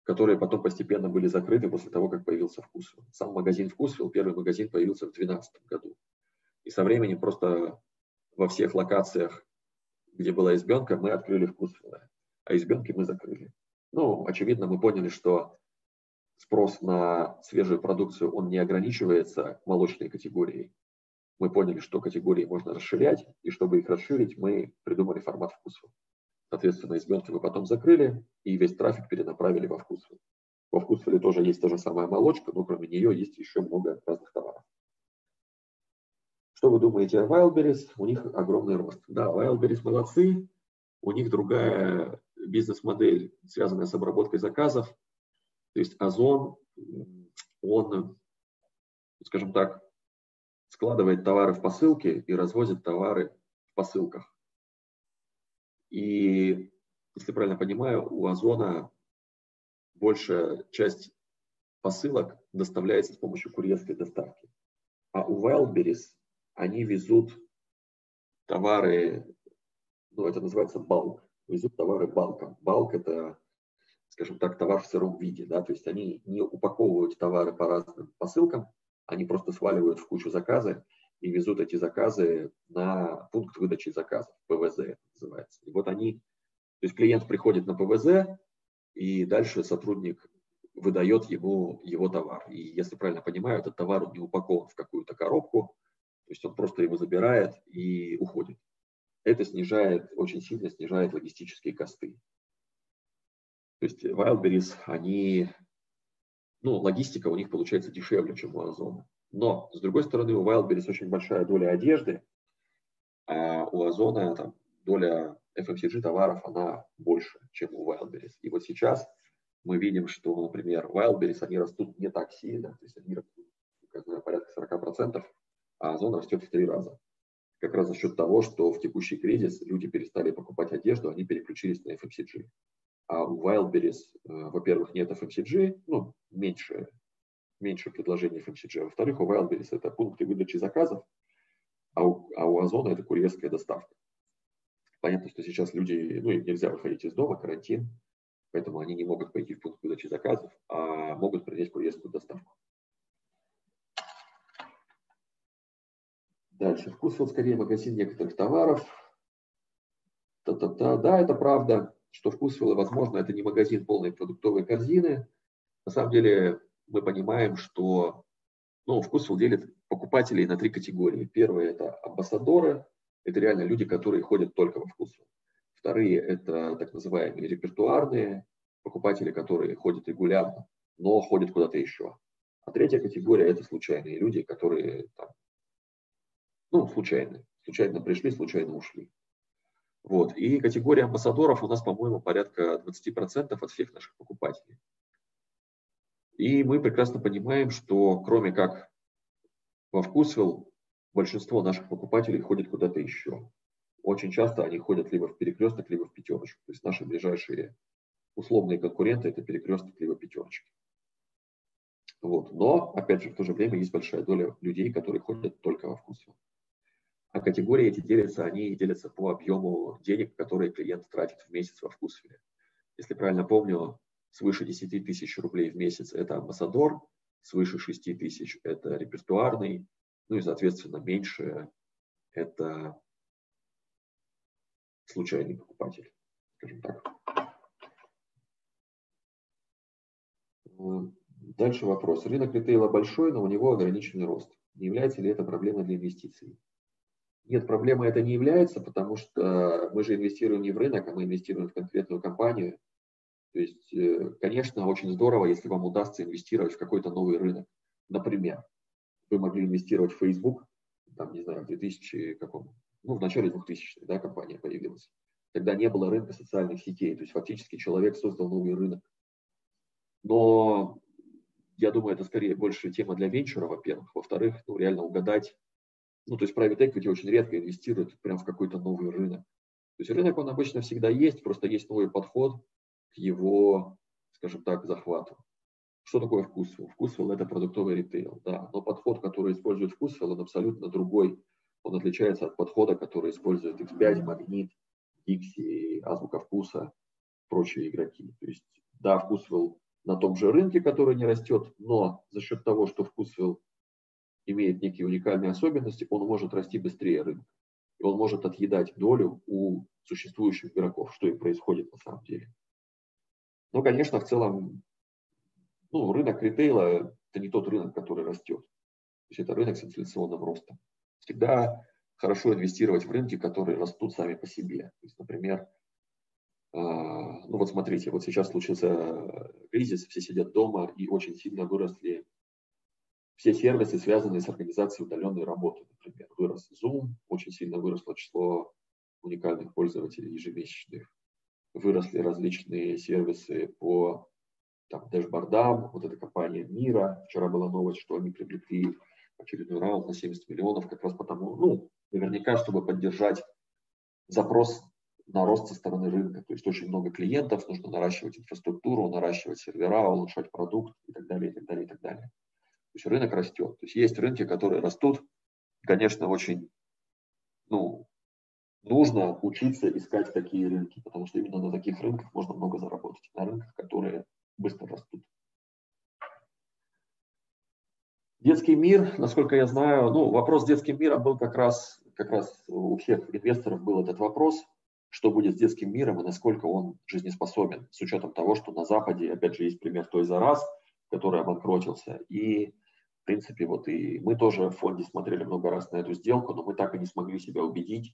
S1: которые потом постепенно были закрыты после того, как появился Вкусвилл. Сам магазин Вкусвилл, первый магазин появился в 2012 году. И со временем просто во всех локациях, где была избенка, мы открыли Вкусвилл, а избенки мы закрыли. Ну, очевидно, мы поняли, что спрос на свежую продукцию, он не ограничивается молочной категорией. Мы поняли, что категории можно расширять, и чтобы их расширить, мы придумали формат вкуса. Соответственно, избенки мы потом закрыли, и весь трафик перенаправили во вкусвилл. Во вкусвилле тоже есть та же самая молочка, но кроме нее есть еще много разных товаров. Что вы думаете о Wildberries? У них огромный рост. Да, Wildberries молодцы, у них другая бизнес-модель, связанная с обработкой заказов. То есть Озон, он, скажем так, складывает товары в посылки и развозит товары в посылках. И, если правильно понимаю, у Озона большая часть посылок доставляется с помощью курьерской доставки. А у Wildberries они везут товары, ну это называется балк, везут товары балком. Балк это, скажем так, товар в сыром виде, да, то есть они не упаковывают товары по разным посылкам, они просто сваливают в кучу заказы и везут эти заказы на пункт выдачи заказов, ПВЗ это называется. И вот они, то есть клиент приходит на ПВЗ, и дальше сотрудник выдает ему его товар. И если правильно понимаю, этот товар не упакован в какую-то коробку, то есть он просто его забирает и уходит. Это снижает, очень сильно снижает логистические косты. То есть Wildberries, они, ну, логистика у них получается дешевле, чем у Озона. Но, с другой стороны, у Wildberries очень большая доля одежды, а у Озона там, доля FMCG товаров, она больше, чем у Wildberries. И вот сейчас мы видим, что, например, Wildberries, они растут не так сильно, то есть они растут, порядка 40%, а Озон растет в три раза. Как раз за счет того, что в текущий кризис люди перестали покупать одежду, они переключились на FMCG. А у Wildberries, э, во-первых, нет FMCG, ну, меньше меньше предложений FMCG. А во-вторых, у Wildberries это пункты выдачи заказов, а у, а у Озона это курьерская доставка. Понятно, что сейчас люди, ну, им нельзя выходить из дома, карантин, поэтому они не могут пойти в пункт выдачи заказов, а могут принять курьерскую доставку. Дальше. Вкусвилл скорее магазин некоторых товаров. Та-та-та. Да, это правда, что Вкусвилл, возможно, это не магазин полной продуктовой корзины. На самом деле, мы понимаем, что ну, вкусвилл делит покупателей на три категории. Первые – это амбассадоры, это реально люди, которые ходят только во вкусвилл. Вторые – это так называемые репертуарные покупатели, которые ходят регулярно, но ходят куда-то еще. А третья категория – это случайные люди, которые там, ну, случайные. Случайно пришли, случайно ушли. Вот. И категория амбассадоров у нас, по-моему, порядка 20% от всех наших покупателей. И мы прекрасно понимаем, что кроме как во Вкусвилл, большинство наших покупателей ходит куда-то еще. Очень часто они ходят либо в перекресток, либо в пятерочку. То есть наши ближайшие условные конкуренты – это перекресток, либо пятерочки. Вот. Но, опять же, в то же время есть большая доля людей, которые ходят только во Вкусвилл. А категории эти делятся, они делятся по объему денег, которые клиент тратит в месяц во Вкусвилле. Если правильно помню, свыше 10 тысяч рублей в месяц – это амбассадор, свыше 6 тысяч – это репертуарный, ну и, соответственно, меньше – это случайный покупатель, скажем так. Дальше вопрос. Рынок ритейла большой, но у него ограниченный рост. Не является ли это проблемой для инвестиций? Нет, проблемой это не является, потому что мы же инвестируем не в рынок, а мы инвестируем в конкретную компанию, то есть, э, конечно, очень здорово, если вам удастся инвестировать в какой-то новый рынок. Например, вы могли инвестировать в Facebook, там, не знаю, в 2000 каком, ну, в начале 2000 да, компания появилась. Тогда не было рынка социальных сетей, то есть фактически человек создал новый рынок. Но я думаю, это скорее больше тема для венчура, во-первых. Во-вторых, ну, реально угадать. Ну, то есть private equity очень редко инвестирует прямо в какой-то новый рынок. То есть рынок, он обычно всегда есть, просто есть новый подход к его, скажем так, захвату. Что такое вкусвилл? Вкусвилл – это продуктовый ритейл, да, но подход, который использует вкусвилл, он абсолютно другой. Он отличается от подхода, который использует X5, Магнит, Dixie, Азбука Вкуса, прочие игроки. То есть, да, вкусвилл на том же рынке, который не растет, но за счет того, что вкусвилл имеет некие уникальные особенности, он может расти быстрее рынка. И он может отъедать долю у существующих игроков, что и происходит на самом деле. Но, конечно, в целом ну, рынок ритейла – это не тот рынок, который растет. То есть это рынок с инфляционным ростом. Всегда хорошо инвестировать в рынки, которые растут сами по себе. То есть, например, а, ну вот смотрите, вот сейчас случился кризис, все сидят дома и очень сильно выросли все сервисы, связанные с организацией удаленной работы. Например, вырос Zoom, очень сильно выросло число уникальных пользователей ежемесячных. Выросли различные сервисы по там, дэшбордам, вот эта компания Мира, вчера была новость, что они привлекли очередной раунд на 70 миллионов, как раз потому, ну, наверняка, чтобы поддержать запрос на рост со стороны рынка. То есть очень много клиентов, нужно наращивать инфраструктуру, наращивать сервера, улучшать продукт и так далее, и так далее, и так далее. То есть рынок растет. То есть есть рынки, которые растут. Конечно, очень ну, нужно учиться искать такие рынки, потому что именно на таких рынках можно много заработать. На рынках, которые быстро растут. Детский мир, насколько я знаю, ну, вопрос с детским миром был как раз, как раз у всех инвесторов был этот вопрос, что будет с детским миром и насколько он жизнеспособен, с учетом того, что на Западе, опять же, есть пример той за раз, который обанкротился. И, в принципе, вот и мы тоже в фонде смотрели много раз на эту сделку, но мы так и не смогли себя убедить,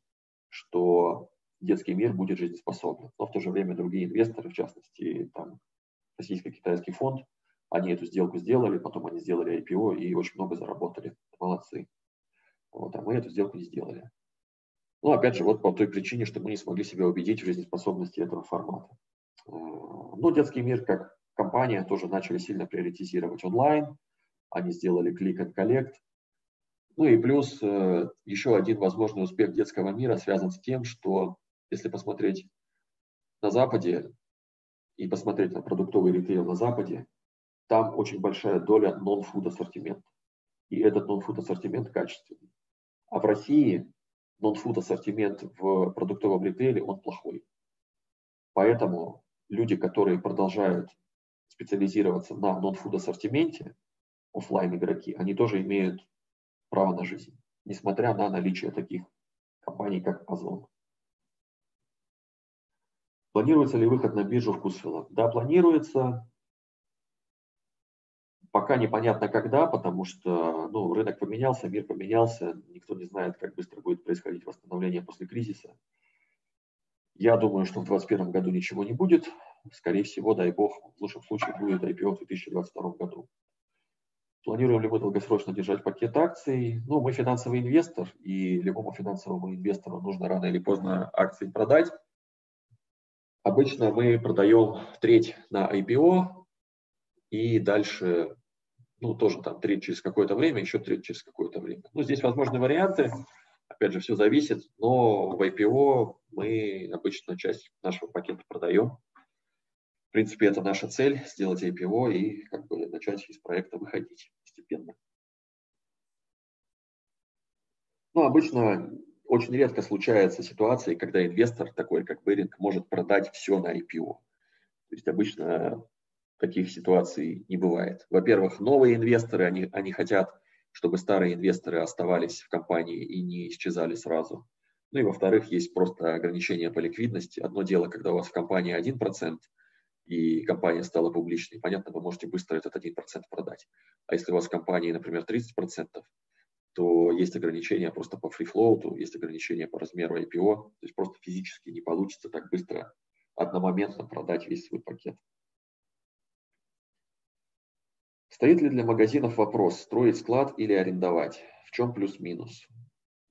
S1: что детский мир будет жизнеспособен. Но в то же время другие инвесторы, в частности, там, российско-китайский фонд, они эту сделку сделали, потом они сделали IPO и очень много заработали. Молодцы. Вот, а мы эту сделку не сделали. Ну, опять же, вот по той причине, что мы не смогли себя убедить в жизнеспособности этого формата. Э, ну, детский мир как компания тоже начали сильно приоритизировать онлайн. Они сделали click and collect. Ну и плюс э, еще один возможный успех детского мира связан с тем, что если посмотреть на Западе, и посмотреть на продуктовый ритейл на Западе, там очень большая доля нон-фуд ассортимента. И этот нон-фуд ассортимент качественный. А в России нон-фуд ассортимент в продуктовом ритейле, он плохой. Поэтому люди, которые продолжают специализироваться на нон-фуд ассортименте, офлайн игроки, они тоже имеют право на жизнь, несмотря на наличие таких компаний, как Озон. Планируется ли выход на биржу Вкусвилла? Да, планируется. Пока непонятно когда, потому что ну, рынок поменялся, мир поменялся, никто не знает, как быстро будет происходить восстановление после кризиса. Я думаю, что в 2021 году ничего не будет. Скорее всего, дай бог, в лучшем случае будет IPO в 2022 году. Планируем ли мы долгосрочно держать пакет акций? Ну, мы финансовый инвестор, и любому финансовому инвестору нужно рано или поздно акции продать. Обычно мы продаем треть на IPO и дальше, ну, тоже там треть через какое-то время, еще треть через какое-то время. Ну, здесь возможны варианты, опять же, все зависит, но в IPO мы обычно часть нашего пакета продаем. В принципе, это наша цель, сделать IPO и как бы начать из проекта выходить постепенно. Ну, обычно очень редко случаются ситуации, когда инвестор, такой как Беринг, может продать все на IPO. То есть обычно таких ситуаций не бывает. Во-первых, новые инвесторы, они, они хотят, чтобы старые инвесторы оставались в компании и не исчезали сразу. Ну и во-вторых, есть просто ограничения по ликвидности. Одно дело, когда у вас в компании 1%, и компания стала публичной, понятно, вы можете быстро этот 1% продать. А если у вас в компании, например, 30%, то есть ограничения просто по фрифлоуту, есть ограничения по размеру IPO, то есть просто физически не получится так быстро одномоментно продать весь свой пакет. Стоит ли для магазинов вопрос, строить склад или арендовать? В чем плюс-минус?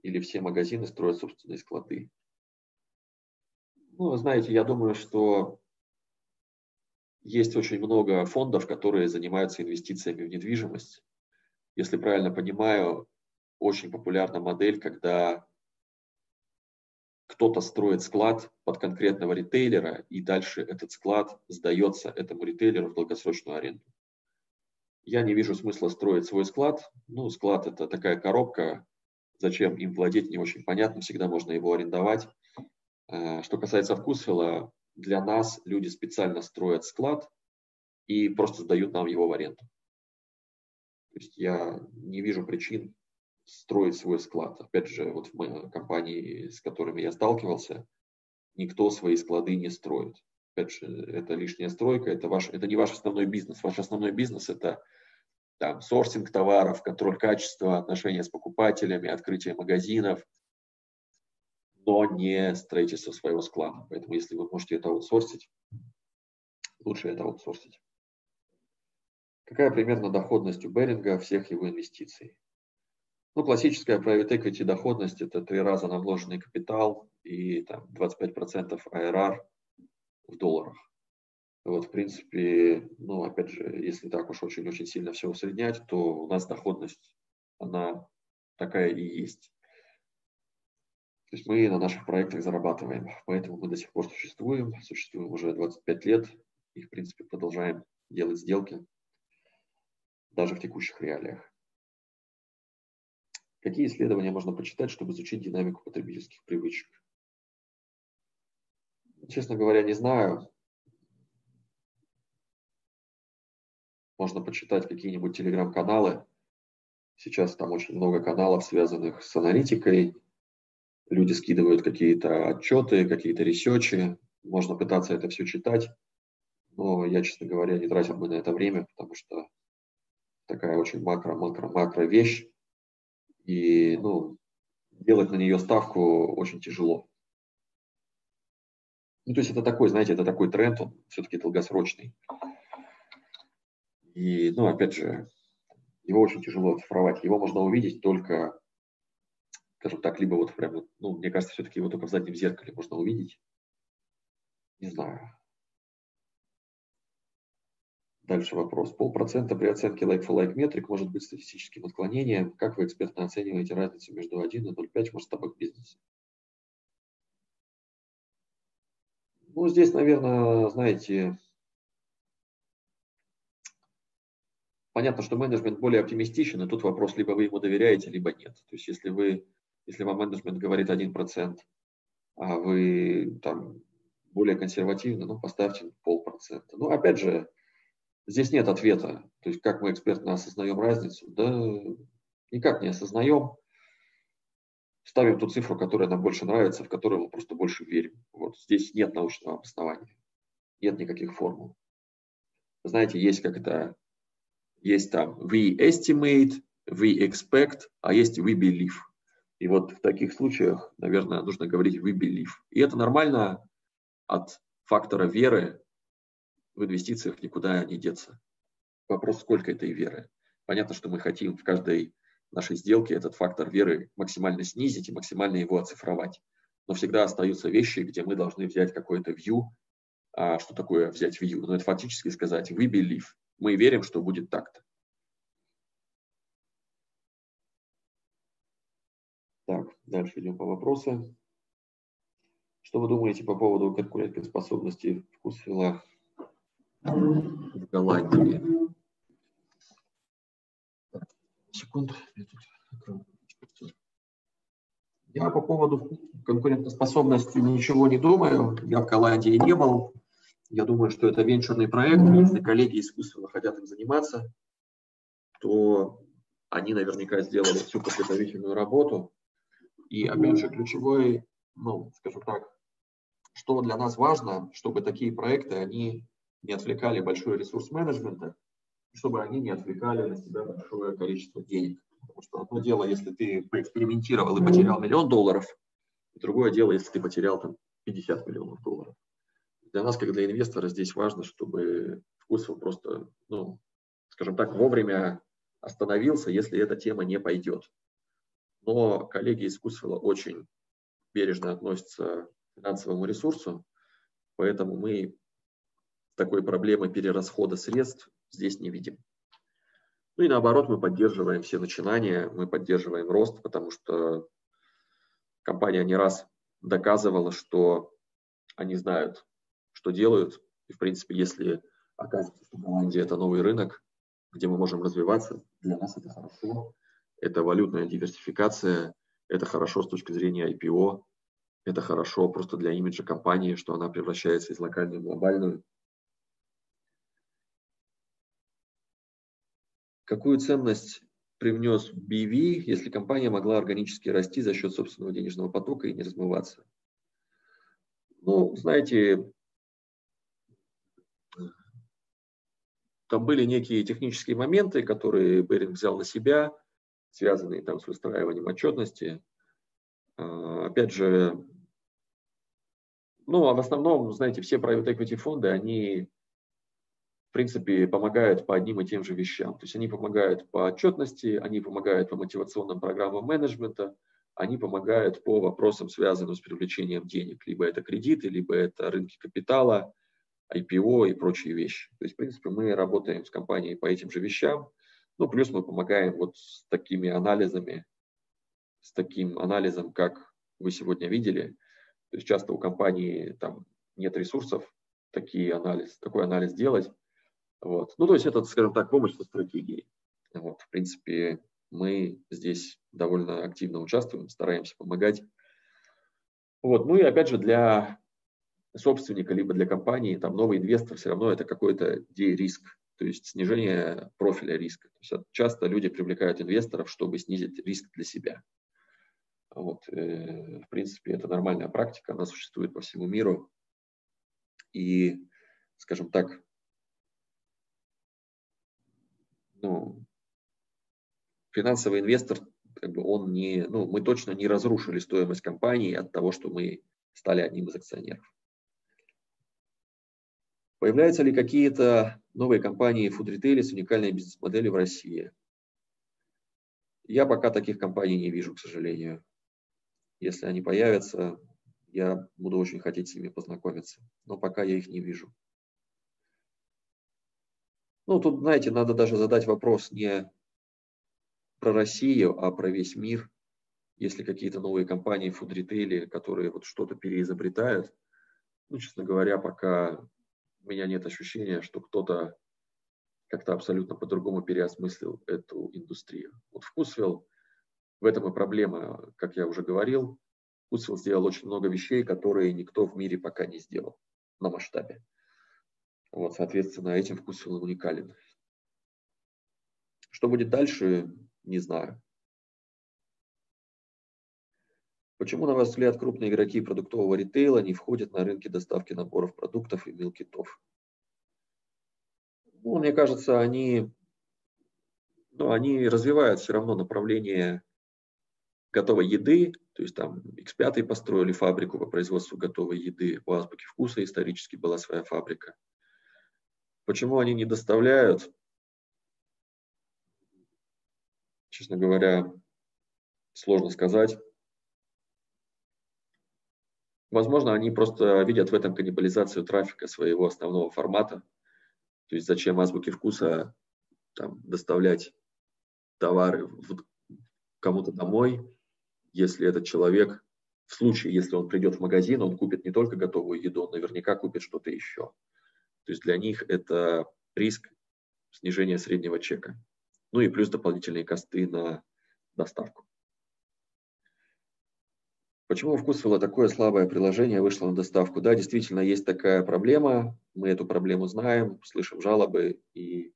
S1: Или все магазины строят собственные склады? Ну, знаете, я думаю, что есть очень много фондов, которые занимаются инвестициями в недвижимость. Если правильно понимаю, очень популярна модель, когда кто-то строит склад под конкретного ритейлера, и дальше этот склад сдается этому ритейлеру в долгосрочную аренду. Я не вижу смысла строить свой склад. Ну, склад – это такая коробка, зачем им владеть, не очень понятно, всегда можно его арендовать. Э, что касается вкусвилла, для нас люди специально строят склад и просто сдают нам его в аренду. То есть я не вижу причин строить свой склад. Опять же, вот в компании, с которыми я сталкивался, никто свои склады не строит. Опять же, это лишняя стройка, это, ваш, это не ваш основной бизнес. Ваш основной бизнес – это там, сорсинг товаров, контроль качества, отношения с покупателями, открытие магазинов, но не строительство своего склада. Поэтому если вы можете это аутсорсить, лучше это аутсорсить. Какая примерно доходность у Беринга всех его инвестиций? Ну, классическая private equity доходность – это три раза на вложенный капитал и там, 25% IRR в долларах. Вот, в принципе, ну, опять же, если так уж очень-очень сильно все усреднять, то у нас доходность, она такая и есть. То есть мы на наших проектах зарабатываем, поэтому мы до сих пор существуем, существуем уже 25 лет и, в принципе, продолжаем делать сделки даже в текущих реалиях. Какие исследования можно почитать, чтобы изучить динамику потребительских привычек? Честно говоря, не знаю. Можно почитать какие-нибудь телеграм-каналы. Сейчас там очень много каналов, связанных с аналитикой. Люди скидывают какие-то отчеты, какие-то ресечи. Можно пытаться это все читать. Но я, честно говоря, не тратил бы на это время, потому что такая очень макро-макро-макро вещь и ну, делать на нее ставку очень тяжело. Ну, то есть это такой, знаете, это такой тренд, он все-таки долгосрочный. И, ну, опять же, его очень тяжело оцифровать. Его можно увидеть только, скажем так, либо вот прямо, ну, мне кажется, все-таки его только в заднем зеркале можно увидеть. Не знаю. Дальше вопрос. Полпроцента при оценке like-for-like метрик может быть статистическим отклонением. Как вы экспертно оцениваете разницу между 1 и 0,5 в масштабах бизнеса? Ну, здесь, наверное, знаете, понятно, что менеджмент более оптимистичен, и тут вопрос, либо вы ему доверяете, либо нет. То есть, если вы, если вам менеджмент говорит 1%, а вы там более консервативны, ну, поставьте полпроцента. Ну, опять же, Здесь нет ответа. То есть как мы экспертно осознаем разницу? Да никак не осознаем. Ставим ту цифру, которая нам больше нравится, в которую мы просто больше верим. Вот здесь нет научного обоснования. Нет никаких формул. Знаете, есть как это, есть там we estimate, we expect, а есть we believe. И вот в таких случаях, наверное, нужно говорить we believe. И это нормально от фактора веры в инвестициях никуда не деться. Вопрос, сколько этой веры. Понятно, что мы хотим в каждой нашей сделке этот фактор веры максимально снизить и максимально его оцифровать. Но всегда остаются вещи, где мы должны взять какое-то view. А что такое взять view? Ну, это фактически сказать we believe. Мы верим, что будет так-то. Так, дальше идем по вопросам. Что вы думаете по поводу конкурентоспособности вкусвилла в Голландии. Секунду. Я по поводу конкурентоспособности ничего не думаю. Я в Голландии не был. Я думаю, что это венчурный проект. Если коллеги искусственно хотят им заниматься, то они наверняка сделали всю подготовительную работу. И опять же, ключевой, ну, скажем так, что для нас важно, чтобы такие проекты, они не отвлекали большой ресурс менеджмента, чтобы они не отвлекали на себя большое количество денег. Потому что одно дело, если ты поэкспериментировал и потерял миллион долларов, и другое дело, если ты потерял там 50 миллионов долларов. Для нас, как для инвестора, здесь важно, чтобы вкусвилл просто, ну, скажем так, вовремя остановился, если эта тема не пойдет. Но коллеги из вкусвилла очень бережно относятся к финансовому ресурсу, поэтому мы такой проблемы перерасхода средств здесь не видим. Ну и наоборот, мы поддерживаем все начинания, мы поддерживаем рост, потому что компания не раз доказывала, что они знают, что делают. И, в принципе, если окажется, что Голландия – это новый рынок, где мы можем развиваться, для нас это хорошо. Это валютная диверсификация, это хорошо с точки зрения IPO, это хорошо просто для имиджа компании, что она превращается из локальной в глобальную. Какую ценность привнес BV, если компания могла органически расти за счет собственного денежного потока и не размываться? Ну, знаете, там были некие технические моменты, которые Беринг взял на себя, связанные там с выстраиванием отчетности. А, опять же, ну, а в основном, знаете, все private equity фонды, они в принципе, помогают по одним и тем же вещам. То есть они помогают по отчетности, они помогают по мотивационным программам менеджмента, они помогают по вопросам, связанным с привлечением денег. Либо это кредиты, либо это рынки капитала, IPO и прочие вещи. То есть, в принципе, мы работаем с компанией по этим же вещам. Ну, плюс мы помогаем вот с такими анализами, с таким анализом, как вы сегодня видели. То есть часто у компании там нет ресурсов такие анализ, такой анализ делать. Вот. Ну, то есть это, скажем так, помощь со стратегией. Вот. В принципе, мы здесь довольно активно участвуем, стараемся помогать. Вот. Ну и опять же для собственника, либо для компании, там новый инвестор все равно это какой-то риск, то есть снижение профиля риска. То есть часто люди привлекают инвесторов, чтобы снизить риск для себя. Вот. Э, в принципе, это нормальная практика, она существует по всему миру. И, скажем так, ну, финансовый инвестор, как бы он не, ну, мы точно не разрушили стоимость компании от того, что мы стали одним из акционеров. Появляются ли какие-то новые компании в фуд-ритейле с уникальной бизнес-моделью в России? Я пока таких компаний не вижу, к сожалению. Если они появятся, я буду очень хотеть с ними познакомиться. Но пока я их не вижу. Ну, тут, знаете, надо даже задать вопрос не про Россию, а про весь мир. Если какие-то новые компании в фуд-ритейле, которые вот что-то переизобретают, ну, честно говоря, пока у меня нет ощущения, что кто-то как-то абсолютно по-другому переосмыслил эту индустрию. Вот Вкусвилл, в этом и проблема, как я уже говорил, Вкусвилл сделал очень много вещей, которые никто в мире пока не сделал на масштабе. Вот, соответственно, этим вкус уникален. Что будет дальше, не знаю. Почему, на ваш взгляд, крупные игроки продуктового ритейла не входят на рынки доставки наборов продуктов и милкитов? Ну, мне кажется, они, ну, они развивают все равно направление готовой еды, то есть там X5 построили фабрику по производству готовой еды, у Азбуки Вкуса исторически была своя фабрика. Почему они не доставляют? Честно говоря, сложно сказать. Возможно, они просто видят в этом каннибализацию трафика своего основного формата. То есть зачем азбуке вкуса там, доставлять товары кому-то домой, если этот человек, в случае, если он придет в магазин, он купит не только готовую еду, он наверняка купит что-то еще. То есть для них это риск снижения среднего чека. Ну и плюс дополнительные косты на доставку. Почему у Вкусвилла такое слабое приложение вышло на доставку? Да, действительно, есть такая проблема. Мы эту проблему знаем, слышим жалобы. И,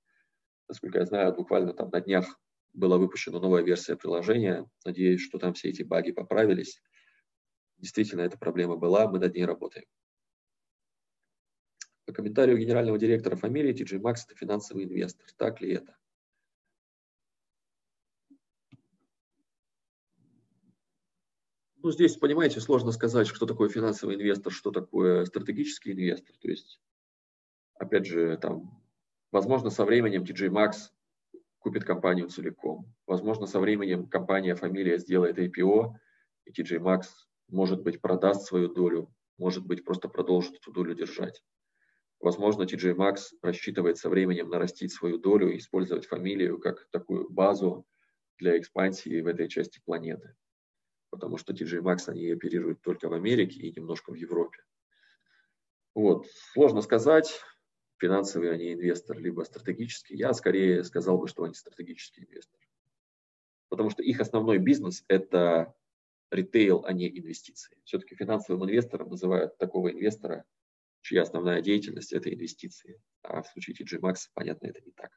S1: насколько я знаю, буквально там на днях была выпущена новая версия приложения. Надеюсь, что там все эти баги поправились. Действительно, эта проблема была, мы над ней работаем. По комментарию генерального директора фамилии, TJ Maxx – это финансовый инвестор. Так ли это? Ну, здесь, понимаете, сложно сказать, что такое финансовый инвестор, что такое стратегический инвестор. То есть, опять же, там, возможно, со временем TJ Maxx купит компанию целиком. Возможно, со временем компания, фамилия сделает IPO, и TJ Maxx, может быть, продаст свою долю, может быть, просто продолжит эту долю держать. Возможно, TJ Maxx рассчитывает со временем нарастить свою долю и использовать фамилию как такую базу для экспансии в этой части планеты. Потому что TJ Maxx, они оперируют только в Америке и немножко в Европе. Вот. Сложно сказать, финансовый они инвестор, либо стратегический. Я скорее сказал бы, что они стратегический инвестор. Потому что их основной бизнес – это ритейл, а не инвестиции. Все-таки финансовым инвестором называют такого инвестора, чья основная деятельность – это инвестиции. А в случае TG Maxx, понятно, это не так.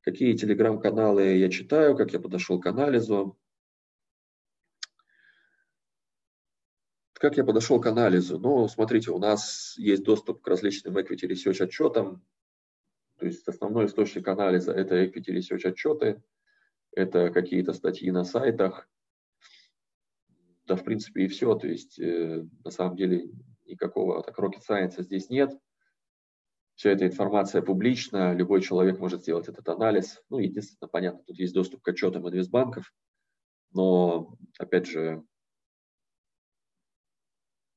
S1: Какие телеграм-каналы я читаю, как я подошел к анализу. Как я подошел к анализу? Ну, смотрите, у нас есть доступ к различным equity research отчетам. То есть основной источник анализа – это equity research отчеты, это какие-то статьи на сайтах. Да, в принципе, и все. То есть, э, на самом деле, никакого так rocket science здесь нет. Вся эта информация публична, любой человек может сделать этот анализ. Ну, единственное, понятно, тут есть доступ к отчетам инвестбанков, но, опять же,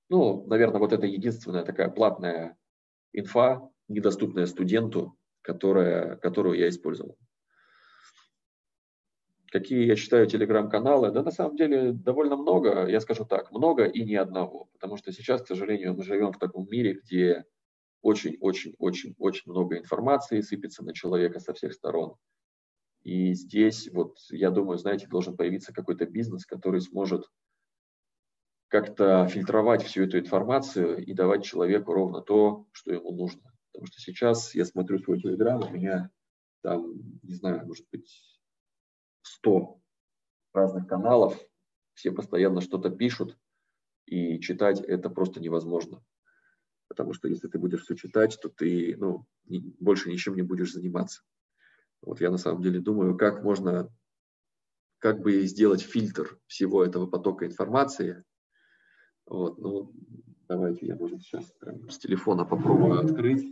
S1: ну, наверное, вот это единственная такая платная инфа, недоступная студенту, которая, которую я использовал. Какие я считаю телеграм-каналы? Да на самом деле довольно много, я скажу так, много и ни одного. Потому что сейчас, к сожалению, мы живем в таком мире, где очень-очень-очень-очень много информации сыпется на человека со всех сторон. И здесь, вот, я думаю, знаете, должен появиться какой-то бизнес, который сможет как-то фильтровать всю эту информацию и давать человеку ровно то, что ему нужно. Потому что сейчас я смотрю свой телеграм, у меня там, не знаю, может быть, 100 разных каналов, все постоянно что-то пишут, и читать это просто невозможно. Потому что если ты будешь все читать, то ты ну, больше ничем не будешь заниматься. Вот я на самом деле думаю, как можно, как бы сделать фильтр всего этого потока информации, вот, ну, давайте я, может, сейчас прям с телефона попробую открыть.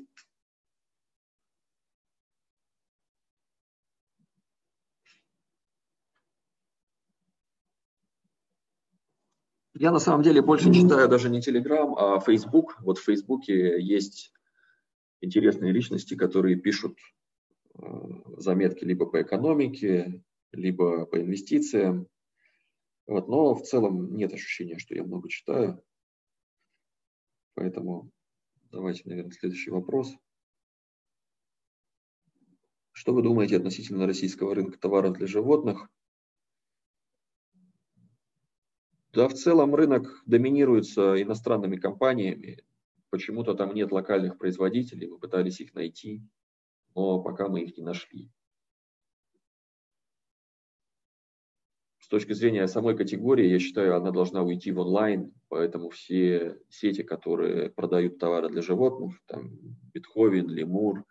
S1: Я на самом деле больше читаю даже не Telegram, а Facebook. Вот в Фейсбуке есть интересные личности, которые пишут э, заметки либо по экономике, либо по инвестициям. Вот, но в целом нет ощущения, что я много читаю. Поэтому давайте, наверное, следующий вопрос. Что вы думаете относительно российского рынка товаров для животных? Да, в целом рынок доминируется иностранными компаниями. Почему-то там нет локальных производителей, мы пытались их найти, но пока мы их не нашли. Точки зрения самой категории, я считаю, она должна уйти в онлайн, поэтому все сети, которые продают товары для животных, там Бетховен, Лемур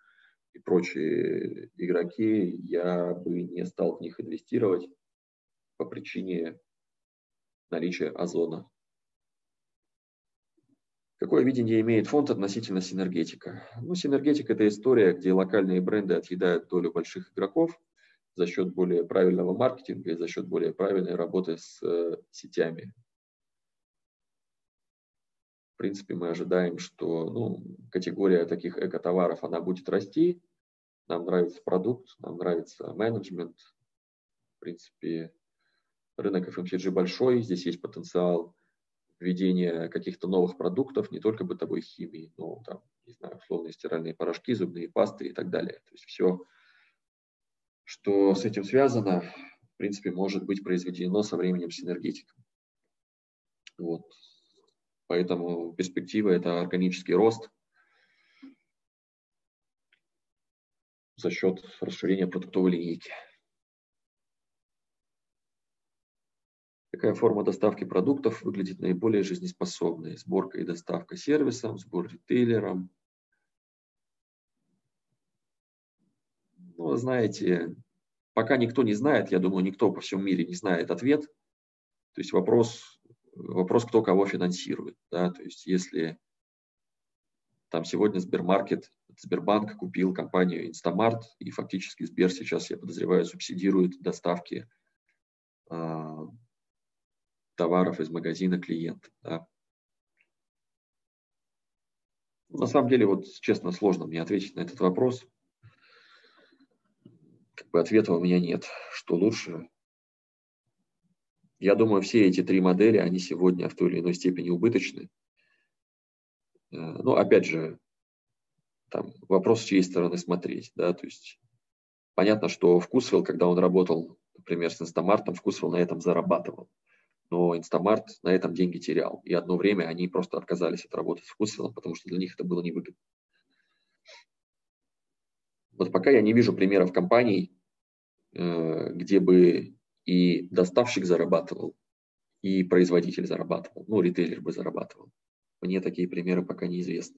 S1: и прочие игроки, я бы не стал в них инвестировать по причине наличия озона. Какое видение имеет фонд относительно синергетика? Ну, синергетика – это история, где локальные бренды отъедают долю больших игроков – за счет более правильного маркетинга и за счет более правильной работы с э, сетями. В принципе, мы ожидаем, что ну, категория таких эко-товаров, она будет расти. Нам нравится продукт, нам нравится менеджмент. В принципе, рынок FMCG большой, здесь есть потенциал введения каких-то новых продуктов, не только бытовой химии, но там, не знаю, условные стиральные порошки, зубные пасты и так далее. То есть все что с этим связано, в принципе, может быть произведено со временем синергетиком. Вот. Поэтому перспектива – это органический рост за счет расширения продуктовой линейки. Какая форма доставки продуктов выглядит наиболее жизнеспособной? Сборка и доставка сервисом, сбор ритейлером, Ну, знаете, пока никто не знает, я думаю, никто по всему мире не знает ответ. То есть вопрос, вопрос кто кого финансирует. Да? То есть если там сегодня Сбермаркет, Сбербанк купил компанию Инстамарт, и фактически Сбер сейчас, я подозреваю, субсидирует доставки э, товаров из магазина клиента. Да? На самом деле, вот честно, сложно мне ответить на этот вопрос. Как бы ответа у меня нет. Что лучше? Я думаю, все эти три модели, они сегодня в той или иной степени убыточны. Э, ну, опять же, там вопрос, с чьей стороны смотреть. Да? То есть понятно, что Вкусвилл, когда он работал, например, с Инстамартом, Вкусвилл на этом зарабатывал. Но Инстамарт на этом деньги терял. И одно время они просто отказались от работы с Вкусвиллом, потому что для них это было невыгодно. Вот пока я не вижу примеров компаний, э, где бы и доставщик зарабатывал, и производитель зарабатывал, ну, ритейлер бы зарабатывал. Мне такие примеры пока неизвестны.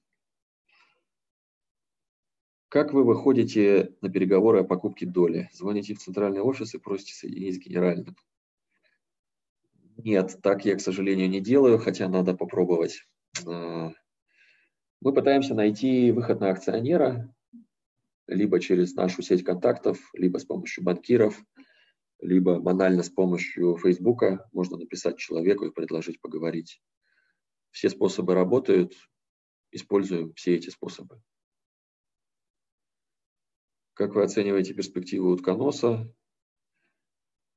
S1: Как вы выходите на переговоры о покупке доли? Звоните в центральный офис и просите соединить с генеральным. Нет, так я, к сожалению, не делаю, хотя надо попробовать. А, мы пытаемся найти выход на акционера, либо через нашу сеть контактов, либо с помощью банкиров, либо банально с помощью Фейсбука можно написать человеку и предложить поговорить. Все способы работают, используем все эти способы. Как вы оцениваете перспективы утконоса?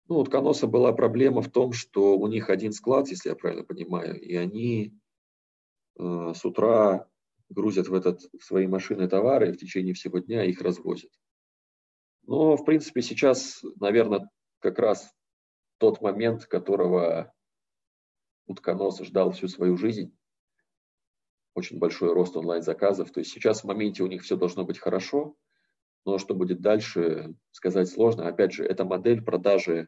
S1: Ну, утконоса была проблема в том, что у них один склад, если я правильно понимаю, и они э, с утра грузят в, этот, в свои машины товары и в течение всего дня их развозят. Но, в принципе, сейчас, наверное, как раз тот момент, которого утконос ждал всю свою жизнь. Очень большой рост онлайн-заказов. То есть сейчас в моменте у них все должно быть хорошо, но что будет дальше, сказать сложно. Опять же, это модель продажи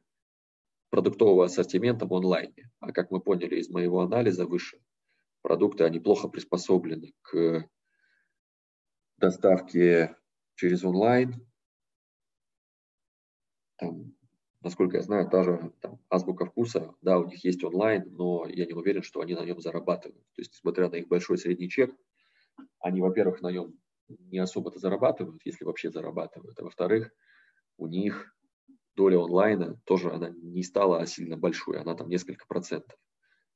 S1: продуктового ассортимента в онлайне. А как мы поняли из моего анализа выше, продукты, они плохо приспособлены к доставке через онлайн. Там насколько я знаю, та же там, азбука вкуса, да, у них есть онлайн, но я не уверен, что они на нем зарабатывают. То есть, несмотря на их большой средний чек, они, во-первых, на нем не особо-то зарабатывают, если вообще зарабатывают, а во-вторых, у них доля онлайна тоже она не стала сильно большой, она там несколько процентов.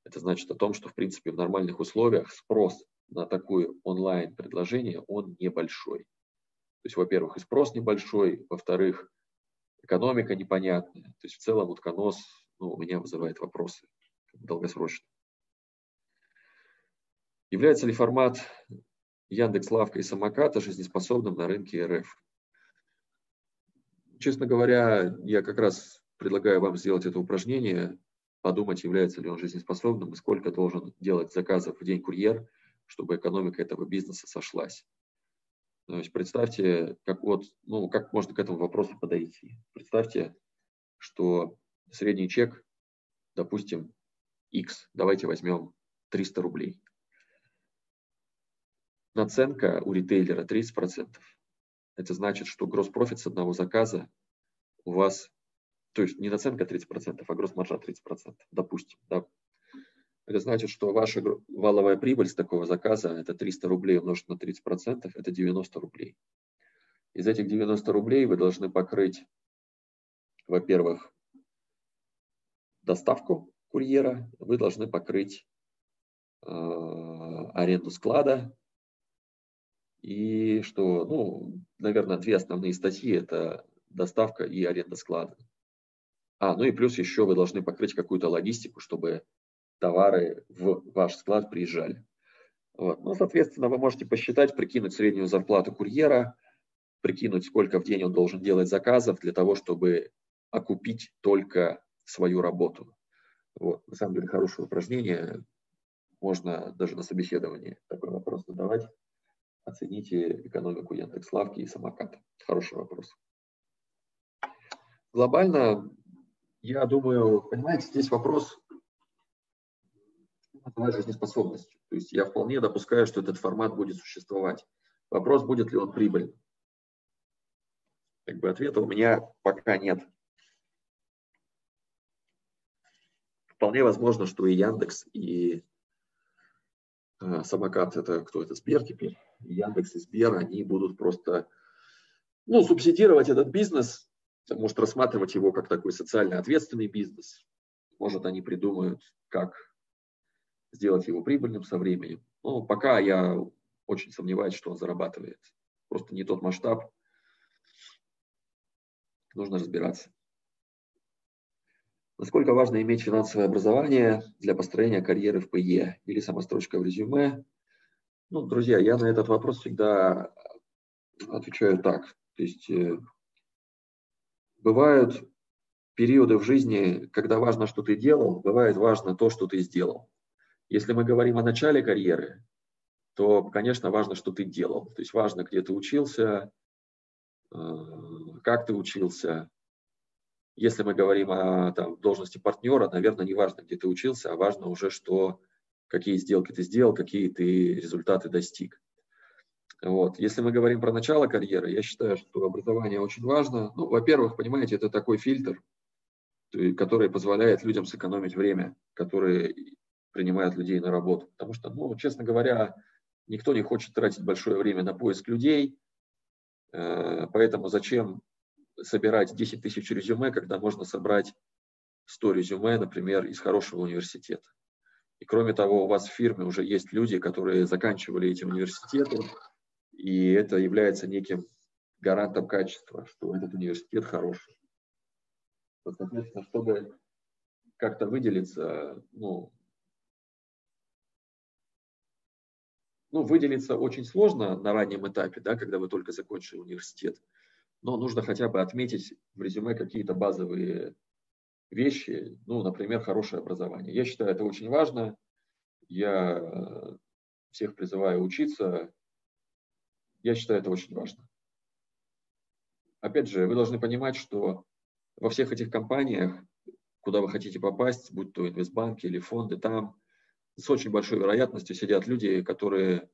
S1: Это значит о том, что, в принципе, в нормальных условиях спрос на такое онлайн-предложение, он небольшой. То есть, во-первых, и спрос небольшой, во-вторых, экономика непонятная. То есть в целом утконос ну, у меня вызывает вопросы долгосрочно. Является ли формат Яндекс Лавка и самоката жизнеспособным на рынке РФ? Честно говоря, я как раз предлагаю вам сделать это упражнение, подумать, является ли он жизнеспособным и сколько должен делать заказов в день курьер, чтобы экономика этого бизнеса сошлась. То есть представьте, как, вот, ну, как можно к этому вопросу подойти. Представьте, что средний чек, допустим, X, давайте возьмем 300 рублей. Наценка у ритейлера 30%. Это значит, что гросс-профит с одного заказа у вас, то есть не наценка 30%, а гросс-маржа 30%, допустим. Да, это значит, что ваша валовая прибыль с такого заказа, это 300 рублей умножить на 30%, это 90 рублей. Из этих 90 рублей вы должны покрыть, во-первых, доставку курьера, вы должны покрыть э, аренду склада, и что, ну, наверное, две основные статьи – это доставка и аренда склада. А, ну и плюс еще вы должны покрыть какую-то логистику, чтобы товары в ваш склад приезжали. Вот. Ну, соответственно, вы можете посчитать, прикинуть среднюю зарплату курьера, прикинуть, сколько в день он должен делать заказов для того, чтобы окупить только свою работу. Вот. На самом деле, хорошее упражнение. Можно даже на собеседовании такой вопрос задавать. Оцените экономику Яндекс.Лавки и самоката. Хороший вопрос. Глобально, я думаю, понимаете, здесь вопрос называть жизнеспособностью. То есть я вполне допускаю, что этот формат будет существовать. Вопрос, будет ли он прибыльным. Как бы ответа у меня пока нет. Вполне возможно, что и Яндекс, и э, самокат, это кто это, Сбер теперь, и Яндекс и Сбер, они будут просто ну, субсидировать этот бизнес, может рассматривать его как такой социально ответственный бизнес. Может, они придумают, как сделать его прибыльным со временем. Но пока я очень сомневаюсь, что он зарабатывает. Просто не тот масштаб. Нужно разбираться. Насколько важно иметь финансовое образование для построения карьеры в ПЕ или самострочка в резюме? Ну, друзья, я на этот вопрос всегда отвечаю так. То есть э, бывают периоды в жизни, когда важно, что ты делал, бывает важно то, что ты сделал. Если мы говорим о начале карьеры, то, конечно, важно, что ты делал. То есть важно, где ты учился, э, как ты учился. Если мы говорим о там, должности партнера, наверное, не важно, где ты учился, а важно уже, что, какие сделки ты сделал, какие ты результаты достиг. Вот. Если мы говорим про начало карьеры, я считаю, что образование очень важно. Ну, во-первых, понимаете, это такой фильтр, который позволяет людям сэкономить время, которые принимают людей на работу. Потому что, ну, честно говоря, никто не хочет тратить большое время на поиск людей, э, поэтому зачем собирать 10 тысяч резюме, когда можно собрать 100 резюме, например, из хорошего университета. И кроме того, у вас в фирме уже есть люди, которые заканчивали эти университеты, и это является неким гарантом качества, что этот университет хороший. Соответственно, чтобы как-то выделиться, ну, ну, выделиться очень сложно на раннем этапе, да, когда вы только закончили университет, но нужно хотя бы отметить в резюме какие-то базовые вещи, ну, например, хорошее образование. Я считаю, это очень важно. Я всех призываю учиться. Я считаю, это очень важно. Опять же, вы должны понимать, что во всех этих компаниях, куда вы хотите попасть, будь то инвестбанки или фонды, там с очень большой вероятностью сидят люди, которые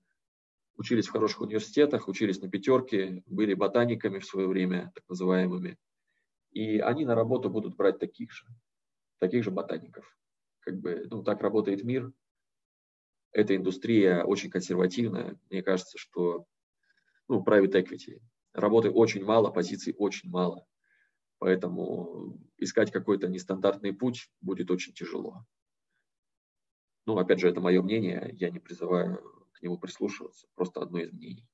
S1: учились в хороших университетах, учились на пятерке, были ботаниками в свое время, так называемыми. И они на работу будут брать таких же, таких же ботаников. Как бы, ну, так работает мир. Эта индустрия очень консервативная. Мне кажется, что ну, private equity. Работы очень мало, позиций очень мало. Поэтому искать какой-то нестандартный путь будет очень тяжело. Ну, опять же, это мое мнение, я не призываю к нему прислушиваться, просто одно из мнений.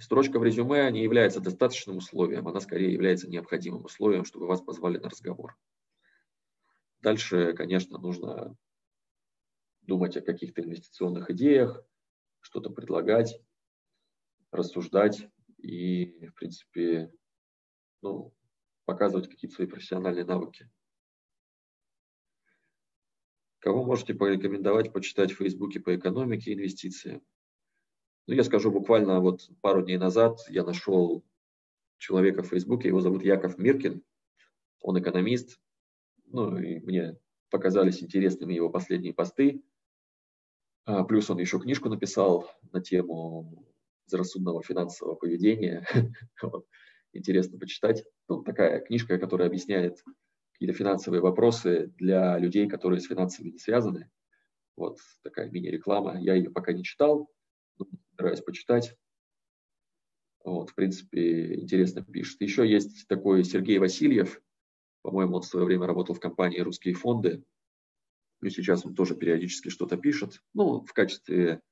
S1: Строчка в резюме не является достаточным условием, она скорее является необходимым условием, чтобы вас позвали на разговор. Дальше, конечно, нужно думать о каких-то инвестиционных идеях, что-то предлагать, рассуждать и, в принципе, ну, показывать какие-то свои профессиональные навыки. Кого можете порекомендовать почитать в Фейсбуке по экономике и инвестициям? Ну, я скажу буквально вот пару дней назад я нашел человека в Фейсбуке, его зовут Яков Миркин, он экономист, ну и мне показались интересными его последние посты. А, плюс он еще книжку написал на тему безрассудного финансового поведения. Интересно почитать. Ну, такая книжка, которая объясняет какие-то финансовые вопросы для людей, которые с финансами не связаны. Вот такая мини-реклама. Я ее пока не читал, но собираюсь почитать. Вот, в принципе, интересно пишет. Еще есть такой Сергей Васильев. По-моему, он в свое время работал в компании «Русские фонды». И сейчас он тоже периодически что-то пишет. Ну, в качестве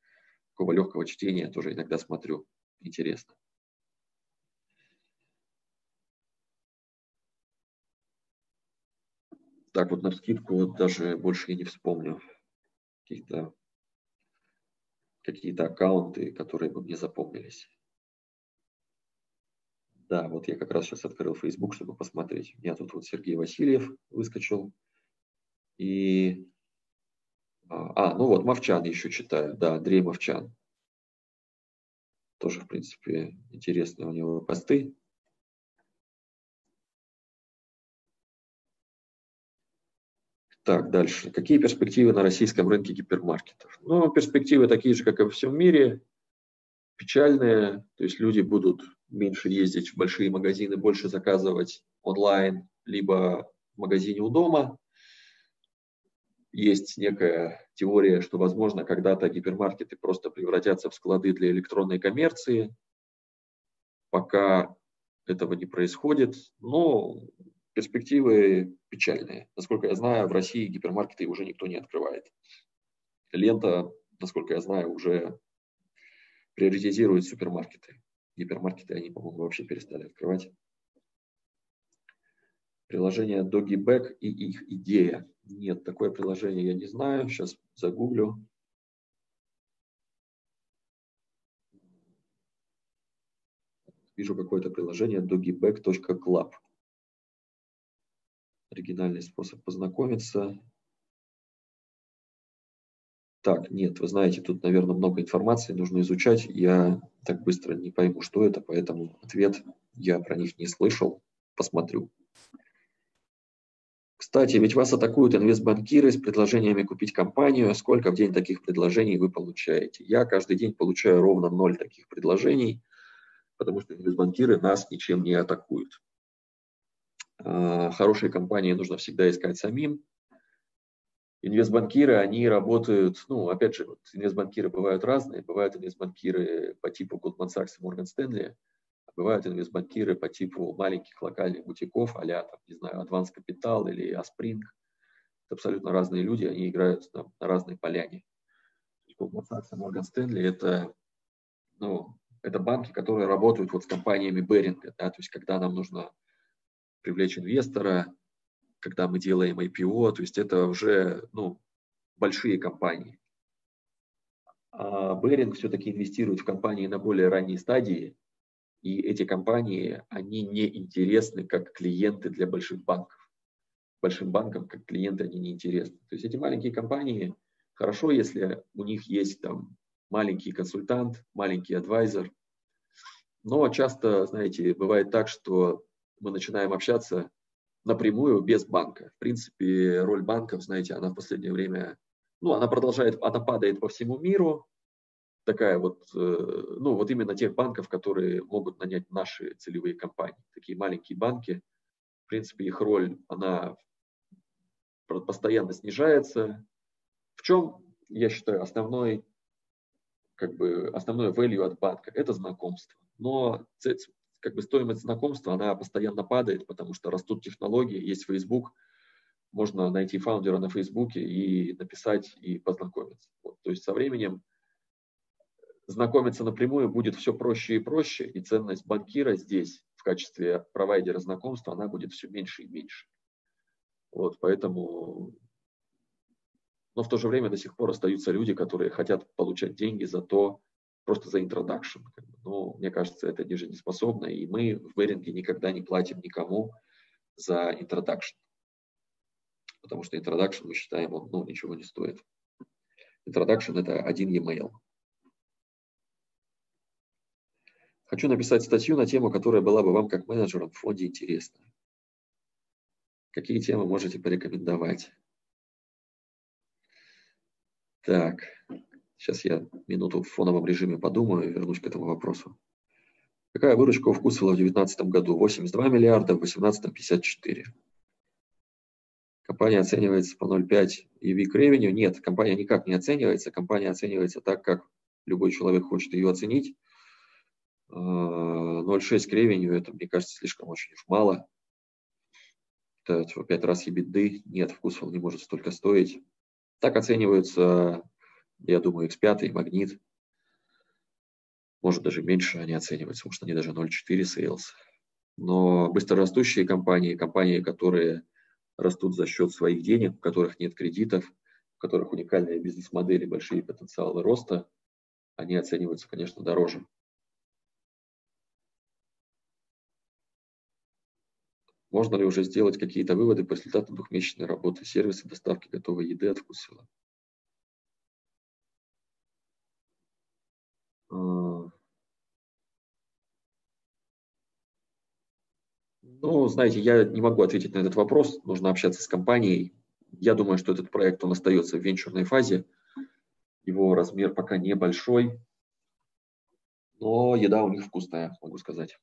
S1: такого легкого чтения тоже иногда смотрю. Интересно. Так вот на скидку вот даже больше и не вспомню каких-то какие-то аккаунты, которые бы мне запомнились. Да, вот я как раз сейчас открыл Facebook, чтобы посмотреть. У меня тут вот Сергей Васильев выскочил. И... А, ну вот, Мовчан еще читаю. Да, Андрей Мовчан. Тоже, в принципе, интересные у него посты. Так, дальше. Какие перспективы на российском рынке гипермаркетов? Ну, перспективы такие же, как и во всем мире. Печальные. То есть люди будут меньше ездить в большие магазины, больше заказывать онлайн, либо в магазине у дома. Есть некая теория, что, возможно, когда-то гипермаркеты просто превратятся в склады для электронной коммерции. Пока этого не происходит. Но перспективы печальные. Насколько я знаю, в России гипермаркеты уже никто не открывает. лента, насколько я знаю, уже приоритизирует супермаркеты. Гипермаркеты они, по-моему, вообще перестали открывать. Приложение DoggyBack и их идея. Нет, такое приложение я не знаю. Сейчас загуглю. Вижу какое-то приложение doggyback.club. Оригинальный способ познакомиться. Так, нет, вы знаете, тут, наверное, много информации нужно изучать. Я так быстро не пойму, что это, поэтому ответ я про них не слышал. Посмотрю. Кстати, ведь вас атакуют инвестбанкиры с предложениями купить компанию. Сколько в день таких предложений вы получаете? Я каждый день получаю ровно ноль таких предложений, потому что инвестбанкиры нас ничем не атакуют. А, хорошие компании нужно всегда искать самим. Инвестбанкиры, они работают, ну, опять же, вот инвестбанкиры бывают разные. Бывают инвестбанкиры по типу Goldman Sachs и Morgan Stanley, а бывают инвестбанкиры по типу маленьких локальных бутиков, а там, не знаю, Advance Capital или Aspring. Это абсолютно разные люди, они играют на, на разной поляне. Goldman и Morgan Stanley – это, ну, это банки, которые работают вот с компаниями Беринга, да, то есть когда нам нужно привлечь инвестора, когда мы делаем IPO, то есть это уже ну, большие компании. А Беринг все-таки инвестирует в компании на более ранней стадии, и эти компании, они не интересны как клиенты для больших банков. Большим банкам как клиенты они не интересны. То есть эти маленькие компании, хорошо, если у них есть там маленький консультант, маленький адвайзер, но часто, знаете, бывает так, что мы начинаем общаться напрямую без банка. В принципе, роль банков, знаете, она в последнее время, ну, она продолжает, она падает по всему миру, такая вот, э, ну, вот именно тех банков, которые могут нанять наши целевые компании, такие маленькие банки, в принципе, их роль, она постоянно снижается. В чем, я считаю, основной, как бы, основной value от банка – это знакомство. Но как бы стоимость знакомства, она постоянно падает, потому что растут технологии, есть Facebook, можно найти фаундера на Фейсбуке и написать и познакомиться. Вот. То есть со временем знакомиться напрямую будет все проще и проще, и ценность банкира здесь в качестве провайдера знакомства, она будет все меньше и меньше. Вот, поэтому, но в то же время до сих пор остаются люди, которые хотят получать деньги за то, просто за introduction. Но мне кажется, это не жизнеспособно, и мы в Беринге никогда не платим никому за introduction. Потому что introduction, мы считаем, он ну, ничего не стоит. Introduction – это один e-mail. Хочу написать статью на тему, которая была бы вам как менеджерам в фонде интересна. Какие темы можете порекомендовать? Так, Сейчас я минуту в фоновом режиме подумаю и вернусь к этому вопросу. Какая выручка у Вкусвилла в 2019 году? 82 миллиарда, в 2018 54. Компания оценивается по 0,5 EV к revenue. Нет, компания никак не оценивается. Компания оценивается так, как любой человек хочет ее оценить. 0,6 э, к revenue, это, мне кажется, слишком очень уж мало. Это в 5 раз EBITDA. Нет, Вкусвилл не может столько стоить. Так оцениваются я думаю, X5, Магнит, может даже меньше они оцениваются, может они даже 0,4 sales. Но быстрорастущие компании, компании, которые растут за счет своих денег, у которых нет кредитов, у которых уникальные бизнес-модели, большие потенциалы роста, они оцениваются, конечно, дороже. Можно ли уже сделать какие-то выводы по результатам двухмесячной работы сервиса доставки готовой еды от вкусвилла? Ну, знаете, я не могу ответить на этот вопрос. Нужно общаться с компанией. Я думаю, что этот проект, он остается в венчурной фазе. Его размер пока небольшой. Но еда у них вкусная, могу сказать.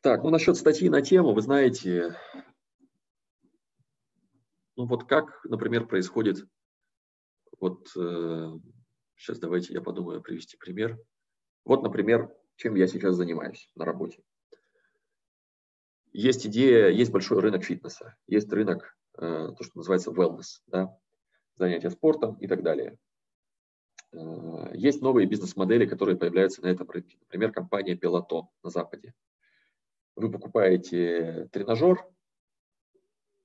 S1: Так, ну насчет статьи на тему, вы знаете, ну вот как, например, происходит вот э, Сейчас давайте я подумаю привести пример. Вот, например, чем я сейчас занимаюсь на работе. Есть идея, есть большой рынок фитнеса, есть рынок, э, то, что называется wellness. Да? занятия спортом и так далее. Э, есть новые бизнес-модели, которые появляются на этом рынке. Например, компания Peloton на Западе. Вы покупаете тренажер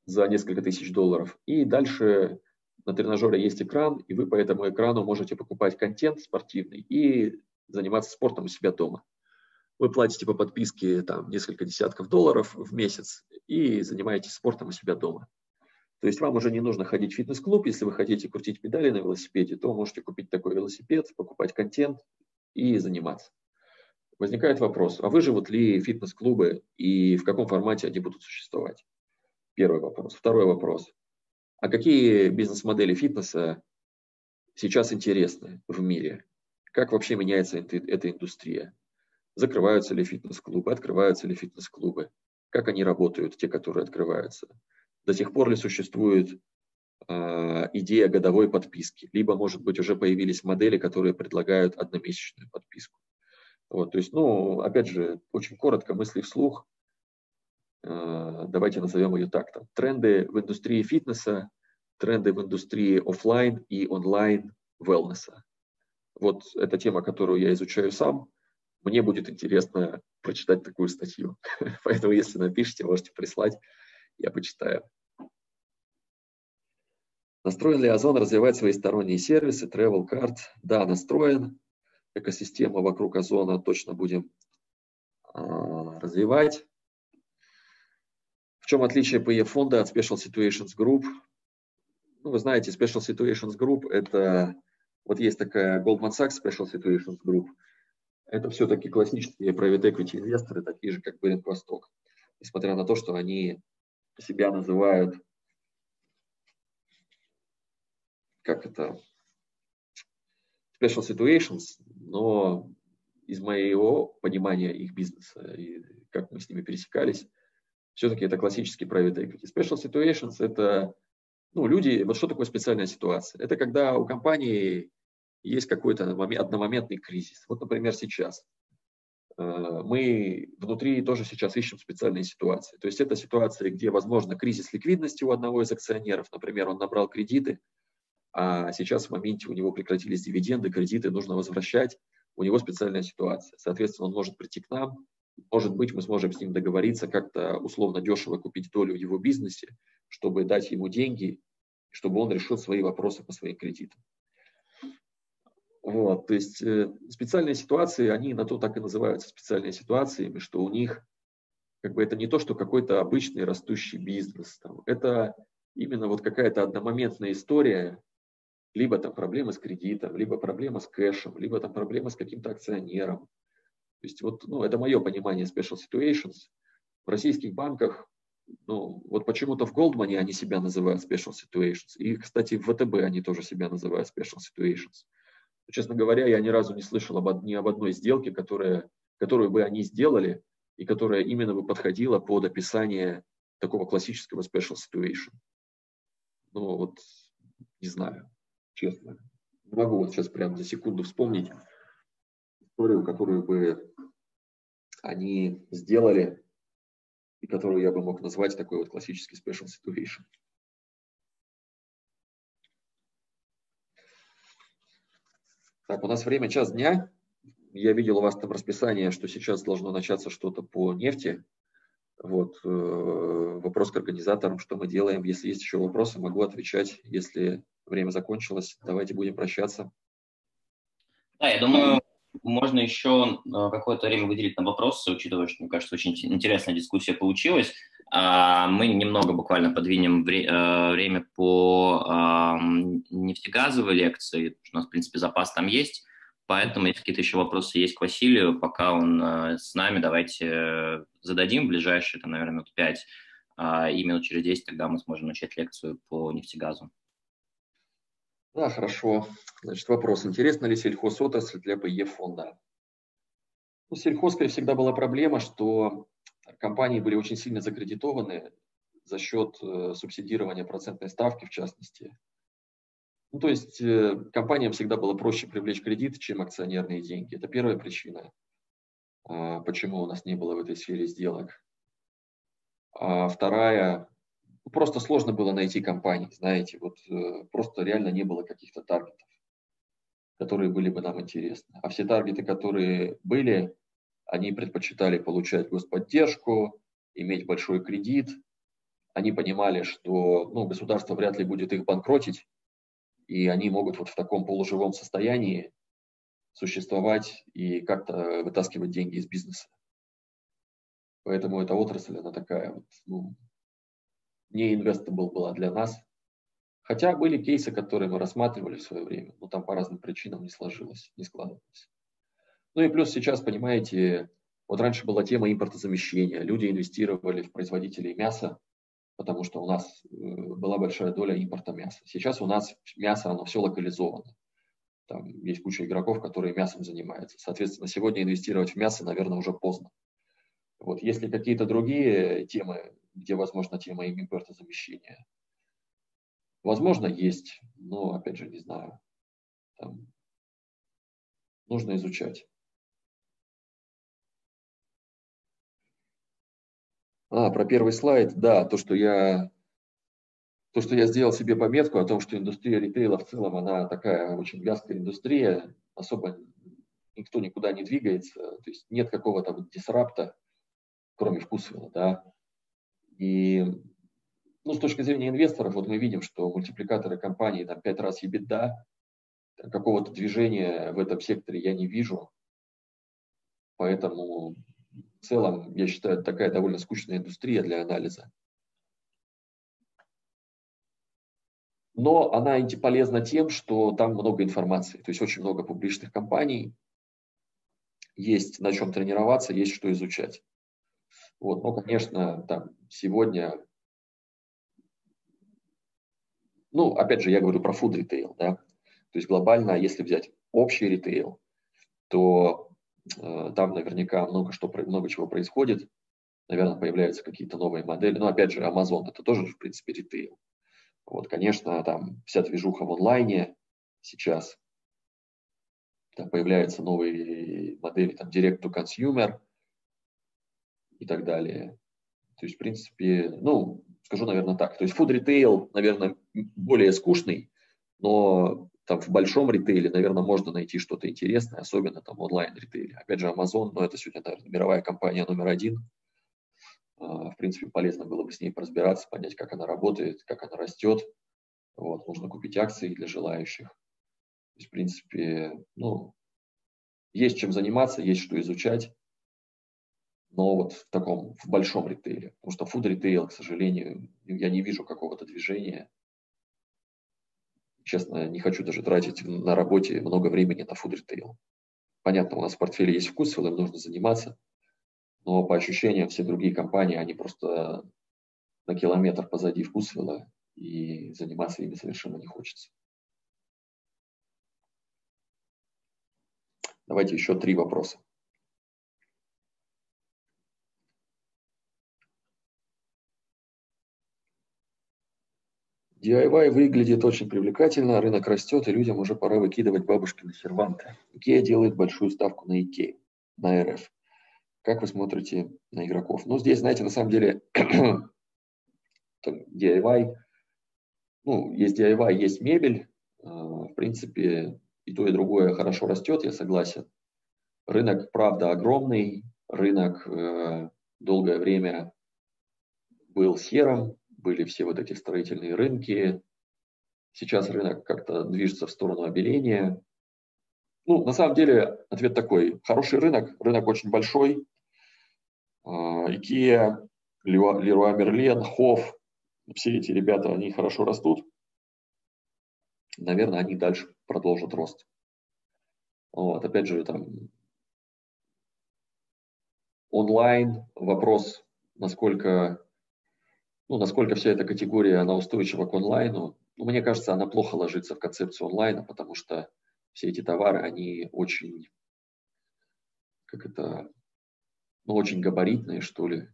S1: за несколько тысяч долларов, и дальше на тренажере есть экран, и вы по этому экрану можете покупать контент спортивный и заниматься спортом у себя дома. Вы платите по подписке там, несколько десятков долларов в месяц и занимаетесь спортом у себя дома. То есть вам уже не нужно ходить в фитнес-клуб. Если вы хотите крутить педали на велосипеде, то можете купить такой велосипед, покупать контент и заниматься. Возникает вопрос, а выживут ли фитнес-клубы и в каком формате они будут существовать? Первый вопрос. Второй вопрос. А какие бизнес-модели фитнеса сейчас интересны в мире? Как вообще меняется эта индустрия? Закрываются ли фитнес-клубы, открываются ли фитнес-клубы? Как они работают, те, которые открываются? до сих пор ли существует э, идея годовой подписки, либо, может быть, уже появились модели, которые предлагают одномесячную подписку. Вот, то есть, ну, опять же, очень коротко, мысли вслух, э, давайте назовем ее так. Там, тренды в индустрии фитнеса, тренды в индустрии офлайн и онлайн велнеса. Вот это тема, которую я изучаю сам. Мне будет интересно прочитать такую статью. Поэтому, если напишите, можете прислать, я почитаю. Настроен ли Озон развивать свои сторонние сервисы, Travel Card? Да, настроен. Экосистему вокруг Озона точно будем а, развивать. В чем отличие PE фонда от Special Situations Group? Ну, вы знаете, Special Situations Group – это, вот есть такая Goldman Sachs Special Situations Group. Это все-таки классические private equity инвесторы, такие же, как Беринг Восток. Несмотря на то, что они себя называют как это, special situations, но из моего понимания их бизнеса и как мы с ними пересекались, все-таки это классический private equity. Special situations – это ну, люди, вот что такое специальная ситуация? Это когда у компании есть какой-то одномоментный кризис. Вот, например, сейчас. Э, мы внутри тоже сейчас ищем специальные ситуации. То есть это ситуация, где, возможно, кризис ликвидности у одного из акционеров. Например, он набрал кредиты, а сейчас в моменте у него прекратились дивиденды, кредиты нужно возвращать, у него специальная ситуация. Соответственно, он может прийти к нам, может быть, мы сможем с ним договориться, как-то условно дешево купить долю в его бизнесе, чтобы дать ему деньги, чтобы он решил свои вопросы по своим кредитам. Вот, то есть э, специальные ситуации, они на то так и называются специальные ситуациями, что у них как бы это не то, что какой-то обычный растущий бизнес. Там, это именно вот какая-то одномоментная история, либо там проблемы с кредитом, либо проблема с кэшем, либо там проблема с каким-то акционером. То есть вот, ну, это мое понимание special situations. В российских банках, ну, вот почему-то в Goldman они себя называют special situations. И, кстати, в ВТБ они тоже себя называют special situations. Но, честно говоря, я ни разу не слышал об, ни об одной сделке, которая, которую бы они сделали и которая именно бы подходила под описание такого классического special situation. Ну, вот не знаю честно. Не могу вот сейчас прямо за секунду вспомнить историю, которую бы они сделали и которую я бы мог назвать такой вот классический special situation. Так, у нас время час дня. Я видел у вас там расписание, что сейчас должно начаться что-то по нефти. Вот, э, вопрос к организаторам, что мы делаем. Если есть еще вопросы, могу отвечать. Если время закончилось, давайте будем прощаться.
S2: Да, я думаю, можно еще э, какое-то время выделить на вопросы, учитывая, что, мне кажется, очень интересная дискуссия получилась. А, мы немного буквально подвинем э, время по нефтегазовой лекции, у нас, в принципе, запас там есть. Поэтому, если какие-то еще вопросы есть к Василию, пока он э, с нами, давайте зададим в ближайшие, там, наверное, минут пять, а, и минут через 10 тогда мы сможем начать лекцию по нефтегазу.
S1: Да, хорошо. Значит, вопрос. Интересна ли сельхозотрасль для ПЕ фонда? Ну, сельхозкой всегда была проблема, что компании были очень сильно закредитованы за счет э, субсидирования процентной ставки, в частности. Ну, то есть э, компаниям всегда было проще привлечь кредит, чем акционерные деньги. Это первая причина, э, почему у нас не было в этой сфере сделок. А вторая, просто сложно было найти компании, знаете, вот э, просто реально не было каких-то таргетов, которые были бы нам интересны. А все таргеты, которые были, они предпочитали получать господдержку, иметь большой кредит. Они понимали, что ну, государство вряд ли будет их банкротить, и они могут вот в таком полуживом состоянии существовать и как-то вытаскивать деньги из бизнеса. Поэтому эта отрасль, она такая вот, ну, не инвестабл была для нас. Хотя были кейсы, которые мы рассматривали в свое время, но там по разным причинам не сложилось, не складывалось. Ну и плюс сейчас, понимаете, вот раньше была тема импортозамещения. Люди инвестировали в производителей мяса, потому что у нас э, была большая доля импорта мяса. Сейчас у нас мясо, оно все локализовано. Там есть куча игроков, которые мясом занимаются. Соответственно, сегодня инвестировать в мясо, наверное, уже поздно. Вот, если какие-то другие темы, где, возможно, тема импортозамещения, возможно, есть, но, опять же, не знаю. Там нужно изучать. А, про первый слайд, да, то, что я то, что я сделал себе пометку о том, что индустрия ритейла в целом, она такая очень вязкая индустрия, особо никто никуда не двигается, то есть нет какого-то вот дисрапта, кроме вкусвилла, да. И ну, с точки зрения инвесторов, вот мы видим, что мультипликаторы компании там пять раз EBITDA, какого-то движения в этом секторе я не вижу. Поэтому в целом, я считаю, такая довольно скучная индустрия для анализа. Но она полезна тем, что там много информации, то есть очень много публичных компаний, есть на чем тренироваться, есть что изучать. Вот, но, конечно, там сегодня, ну, опять же, я говорю про food ритейл, да, то есть глобально, если взять общий ритейл, то Э, там наверняка много, что, много чего происходит. Наверное, появляются какие-то новые модели. Но опять же, Amazon это тоже, в принципе, ритейл. Вот, конечно, там вся движуха в онлайне сейчас. Там появляются новые модели, там, direct to consumer и так далее. То есть, в принципе, ну, скажу, наверное, так. То есть, food retail, наверное, более скучный, но там в большом ритейле, наверное, можно найти что-то интересное, особенно там онлайн-ритейле. Опять же, Amazon, но ну, это сегодня, наверное, мировая компания номер один. А, в принципе, полезно было бы с ней поразбираться, понять, как она работает, как она растет. Вот, можно купить акции для желающих. То есть, в принципе, ну, есть чем заниматься, есть что изучать, но вот в таком, в большом ритейле. Потому что food ритейл, к сожалению, я не вижу какого-то движения честно, не хочу даже тратить на работе много времени на retail. Понятно, у нас в портфеле есть вкус, им нужно заниматься, но по ощущениям все другие компании, они просто на километр позади вкусвилла, и заниматься ими совершенно не хочется. Давайте еще три вопроса. DIY выглядит очень привлекательно, рынок растет, и людям уже пора выкидывать бабушкины серванты. IKEA делает большую ставку на IKEA, на РФ. Как вы смотрите на игроков? Ну, здесь, знаете, на самом деле DIY, ну, есть DIY, есть мебель. А, в принципе, и то, и другое хорошо растет, я согласен. Рынок, правда, огромный. Рынок э, долгое время был серым, были все вот эти строительные рынки. Сейчас рынок как-то движется в сторону обеления. Ну, на самом деле, ответ такой. Хороший рынок, рынок очень большой. IKEA, Leroy Merlin, Hof, все эти ребята, они хорошо растут. Наверное, они дальше продолжат рост. Вот, опять же, там онлайн, вопрос, насколько ну, насколько вся эта категория, она устойчива к онлайну, ну, мне кажется, она плохо ложится в концепцию онлайна, потому что все эти товары, они очень, как это, ну, очень габаритные, что ли.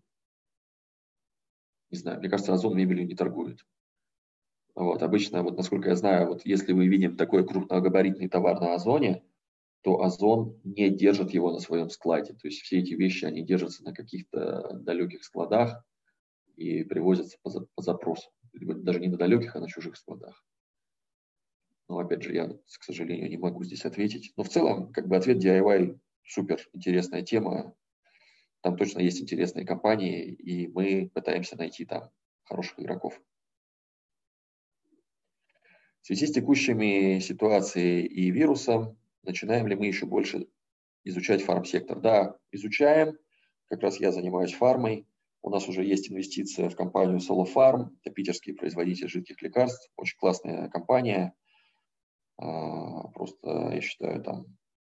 S1: Не знаю, мне кажется, Озон мебелью не торгует. Вот, обычно, вот насколько я знаю, вот если мы видим такой крупногабаритный товар на Озоне, то Озон не держит его на своем складе. То есть все эти вещи, они держатся на каких-то далеких складах, и привозятся по, по запросу. Даже не на далеких, а на чужих складах. Но опять же, я, к сожалению, не могу здесь ответить. Но в целом, как бы ответ DIY супер интересная тема. Там точно есть интересные компании, и мы пытаемся найти там хороших игроков. В связи с текущими ситуацией и вирусом, начинаем ли мы еще больше изучать фарм-сектор? Да, изучаем. Как раз я занимаюсь фармой. У нас уже есть инвестиция в компанию Solo Farm. Это питерский производитель жидких лекарств. Очень классная компания. А, просто, я считаю, там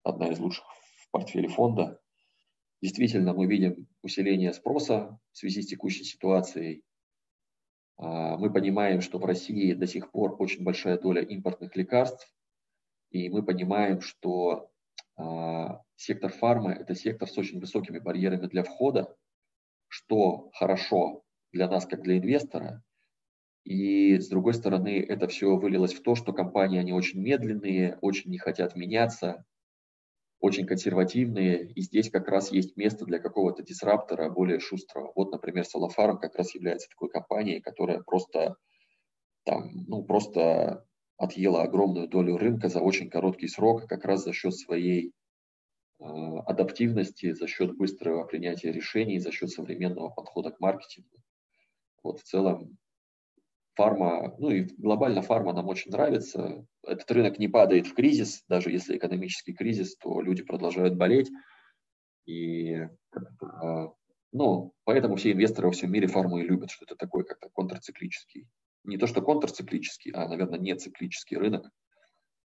S1: одна из лучших в портфеле фонда. Действительно, мы видим усиление спроса в связи с текущей ситуацией. А, мы понимаем, что в России до сих пор очень большая доля импортных лекарств, и мы понимаем, что а, сектор фармы – это сектор с очень высокими барьерами для входа, что хорошо для нас, как для инвестора, и с другой стороны, это все вылилось в то, что компании, они очень медленные, очень не хотят меняться, очень консервативные, и здесь как раз есть место для какого-то дисраптора более шустрого. Вот, например, Солофарм как раз является такой компанией, которая просто там, ну, просто отъела огромную долю рынка за очень короткий срок, как раз за счет своей адаптивности, за счет быстрого принятия решений, за счет современного подхода к маркетингу. Вот в целом фарма, ну и глобально фарма нам очень нравится. Этот рынок не падает в кризис, даже если экономический кризис, то люди продолжают болеть. И а, ну, поэтому все инвесторы во всем мире фарму и любят, что это такой как-то контрциклический. Не то, что контрциклический, а, наверное, не циклический рынок,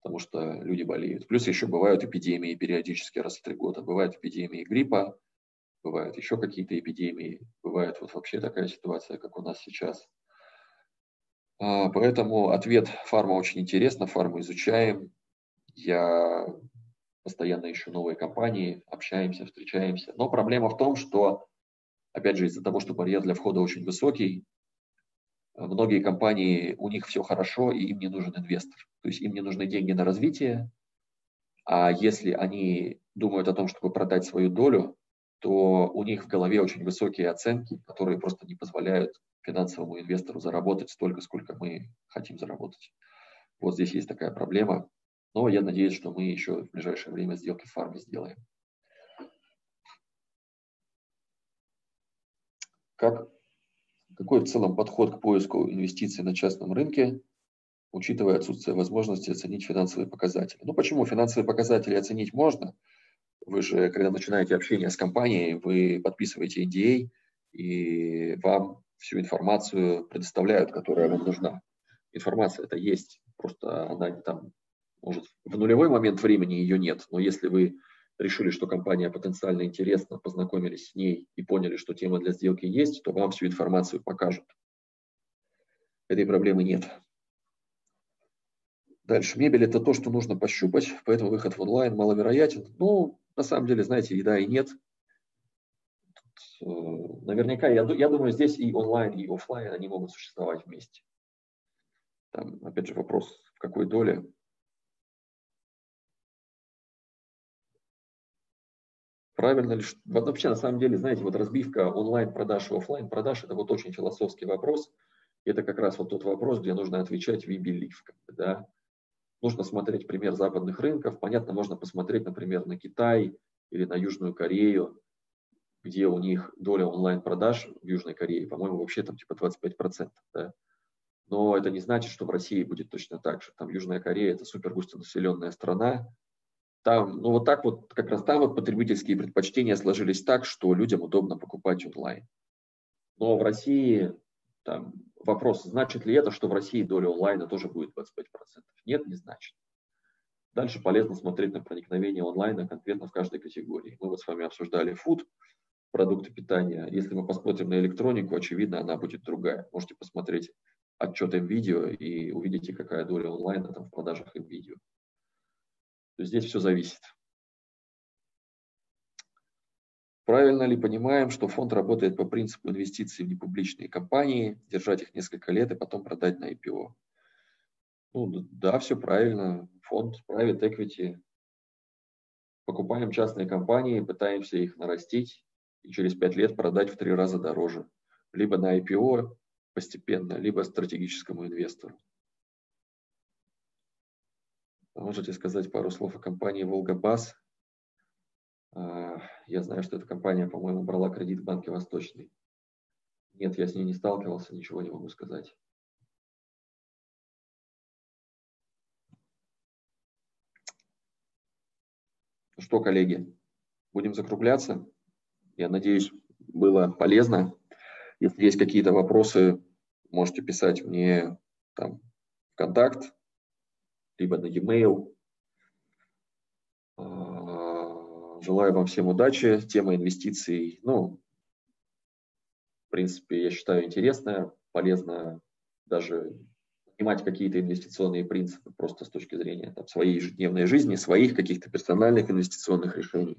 S1: потому что люди болеют. Плюс еще бывают эпидемии периодически раз в три года. Бывают эпидемии гриппа, бывают еще какие-то эпидемии, бывает вот вообще такая ситуация, как у нас сейчас – а, поэтому ответ фарма очень интересно, фарму изучаем. Я постоянно ищу новые компании, общаемся, встречаемся. Но проблема в том, что, опять же, из-за того, что барьер для входа очень высокий, многие компании, у них все хорошо, и им не нужен инвестор. То есть им не нужны деньги на развитие, а если они думают о том, чтобы продать свою долю, то у них в голове очень высокие оценки, которые просто не позволяют финансовому инвестору заработать столько, сколько мы хотим заработать. Вот здесь есть такая проблема. Но я надеюсь, что мы еще в ближайшее время сделки в фарме сделаем. Как, какой в целом подход к поиску инвестиций на частном рынке, учитывая отсутствие возможности оценить финансовые показатели? Ну почему финансовые показатели оценить можно? Вы же, когда начинаете общение с компанией, вы подписываете NDA, и вам всю информацию предоставляют, которая вам нужна. Информация это есть, просто она там, может, в нулевой момент времени ее нет, но если вы решили, что компания потенциально интересна, познакомились с ней и поняли, что тема для сделки есть, то вам всю информацию покажут. Этой проблемы нет. Дальше. Мебель – это то, что нужно пощупать, поэтому выход в онлайн маловероятен. Ну, на самом деле, знаете, и да, и нет. Э, наверняка, я, я думаю, здесь и онлайн, и офлайн, они могут существовать вместе. Там, опять же, вопрос, в какой доле. Правильно ли, вообще, на самом деле, знаете, вот разбивка онлайн-продаж и офлайн-продаж – это вот очень философский вопрос. Это как раз вот тот вопрос, где нужно отвечать we. Да? Нужно смотреть пример западных рынков. Понятно, можно посмотреть, например, на Китай или на Южную Корею, где у них доля онлайн-продаж в Южной Корее, по-моему, вообще там типа 25%. Да? Но это не значит, что в России будет точно так же. Там Южная Корея – это супер густонаселенная страна. Там, ну вот так вот, как раз там вот потребительские предпочтения сложились так, что людям удобно покупать онлайн. Но в России там вопрос, значит ли это, что в России доля онлайна тоже будет 25%? Нет, не значит. Дальше полезно смотреть на проникновение онлайна конкретно в каждой категории. Мы вот с вами обсуждали food, продукты питания. Если мы посмотрим на электронику, очевидно, она будет другая. Можете посмотреть отчет видео и увидите, какая доля онлайна там в продажах видео. То здесь все зависит. Правильно ли понимаем, что фонд работает по принципу инвестиций в непубличные компании, держать их несколько лет и потом продать на IPO? Ну, да, все правильно. Фонд Private Equity. Покупаем частные компании, пытаемся их нарастить, и через пять лет продать в три раза дороже. либо на IPO постепенно, либо стратегическому инвестору. Можете сказать пару слов о компании «Волгабас»? А, я знаю, что эта компания, по-моему, брала кредит в Банке Восточный. Нет, я с ней не сталкивался, ничего не могу сказать. Ну что, коллеги, будем закругляться. Я надеюсь, было полезно. Если есть какие-то вопросы, можете писать мне там в контакт, либо на e-mail. А, желаю вам всем удачи. Тема инвестиций, ну, в принципе, я считаю интересная, полезно даже понимать какие-то инвестиционные принципы просто с точки зрения там, своей ежедневной жизни, своих каких-то персональных инвестиционных решений.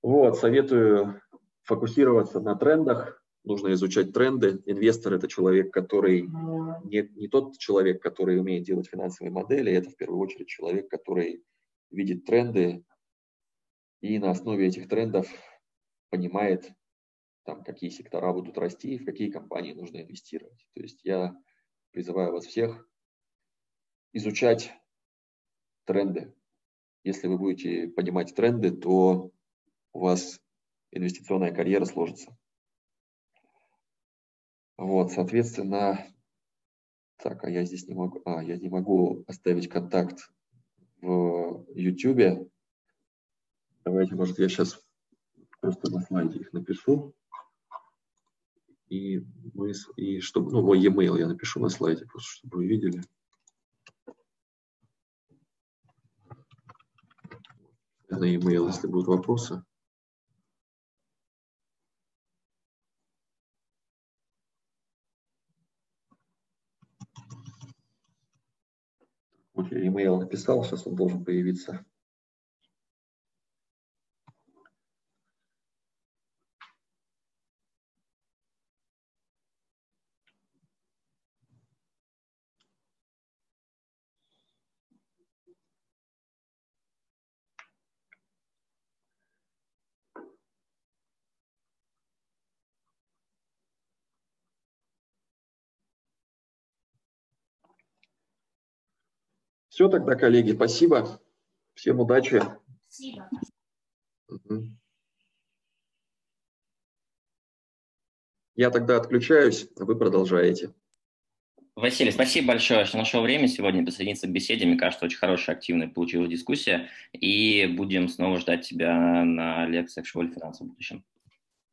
S1: Вот, советую фокусироваться на трендах, нужно изучать тренды. Инвестор – это человек, который не, не тот человек, который умеет делать финансовые модели, это в первую очередь человек, который видит тренды и на основе этих трендов понимает, там, какие сектора будут расти, в какие компании нужно инвестировать. То есть я призываю вас всех изучать тренды. Если вы будете понимать тренды, то у вас инвестиционная карьера сложится. Вот, соответственно, так, а я здесь не могу, а, я не могу оставить контакт в YouTube. Давайте, может, я сейчас просто на слайде их напишу. И, мы, и чтобы, ну, мой e-mail я напишу на слайде, просто чтобы вы видели. На e-mail, если будут вопросы. Вот я email написал, сейчас он должен появиться. Все тогда, коллеги, спасибо. Всем удачи. Спасибо. Я тогда отключаюсь, а вы продолжаете.
S2: Василий, спасибо большое, что нашел время сегодня присоединиться к беседе. Мне кажется, очень хорошая, активная получилась дискуссия. И будем снова ждать тебя на лекциях в школе финансов в будущем.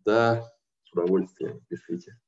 S1: Да, с удовольствием. Пишите.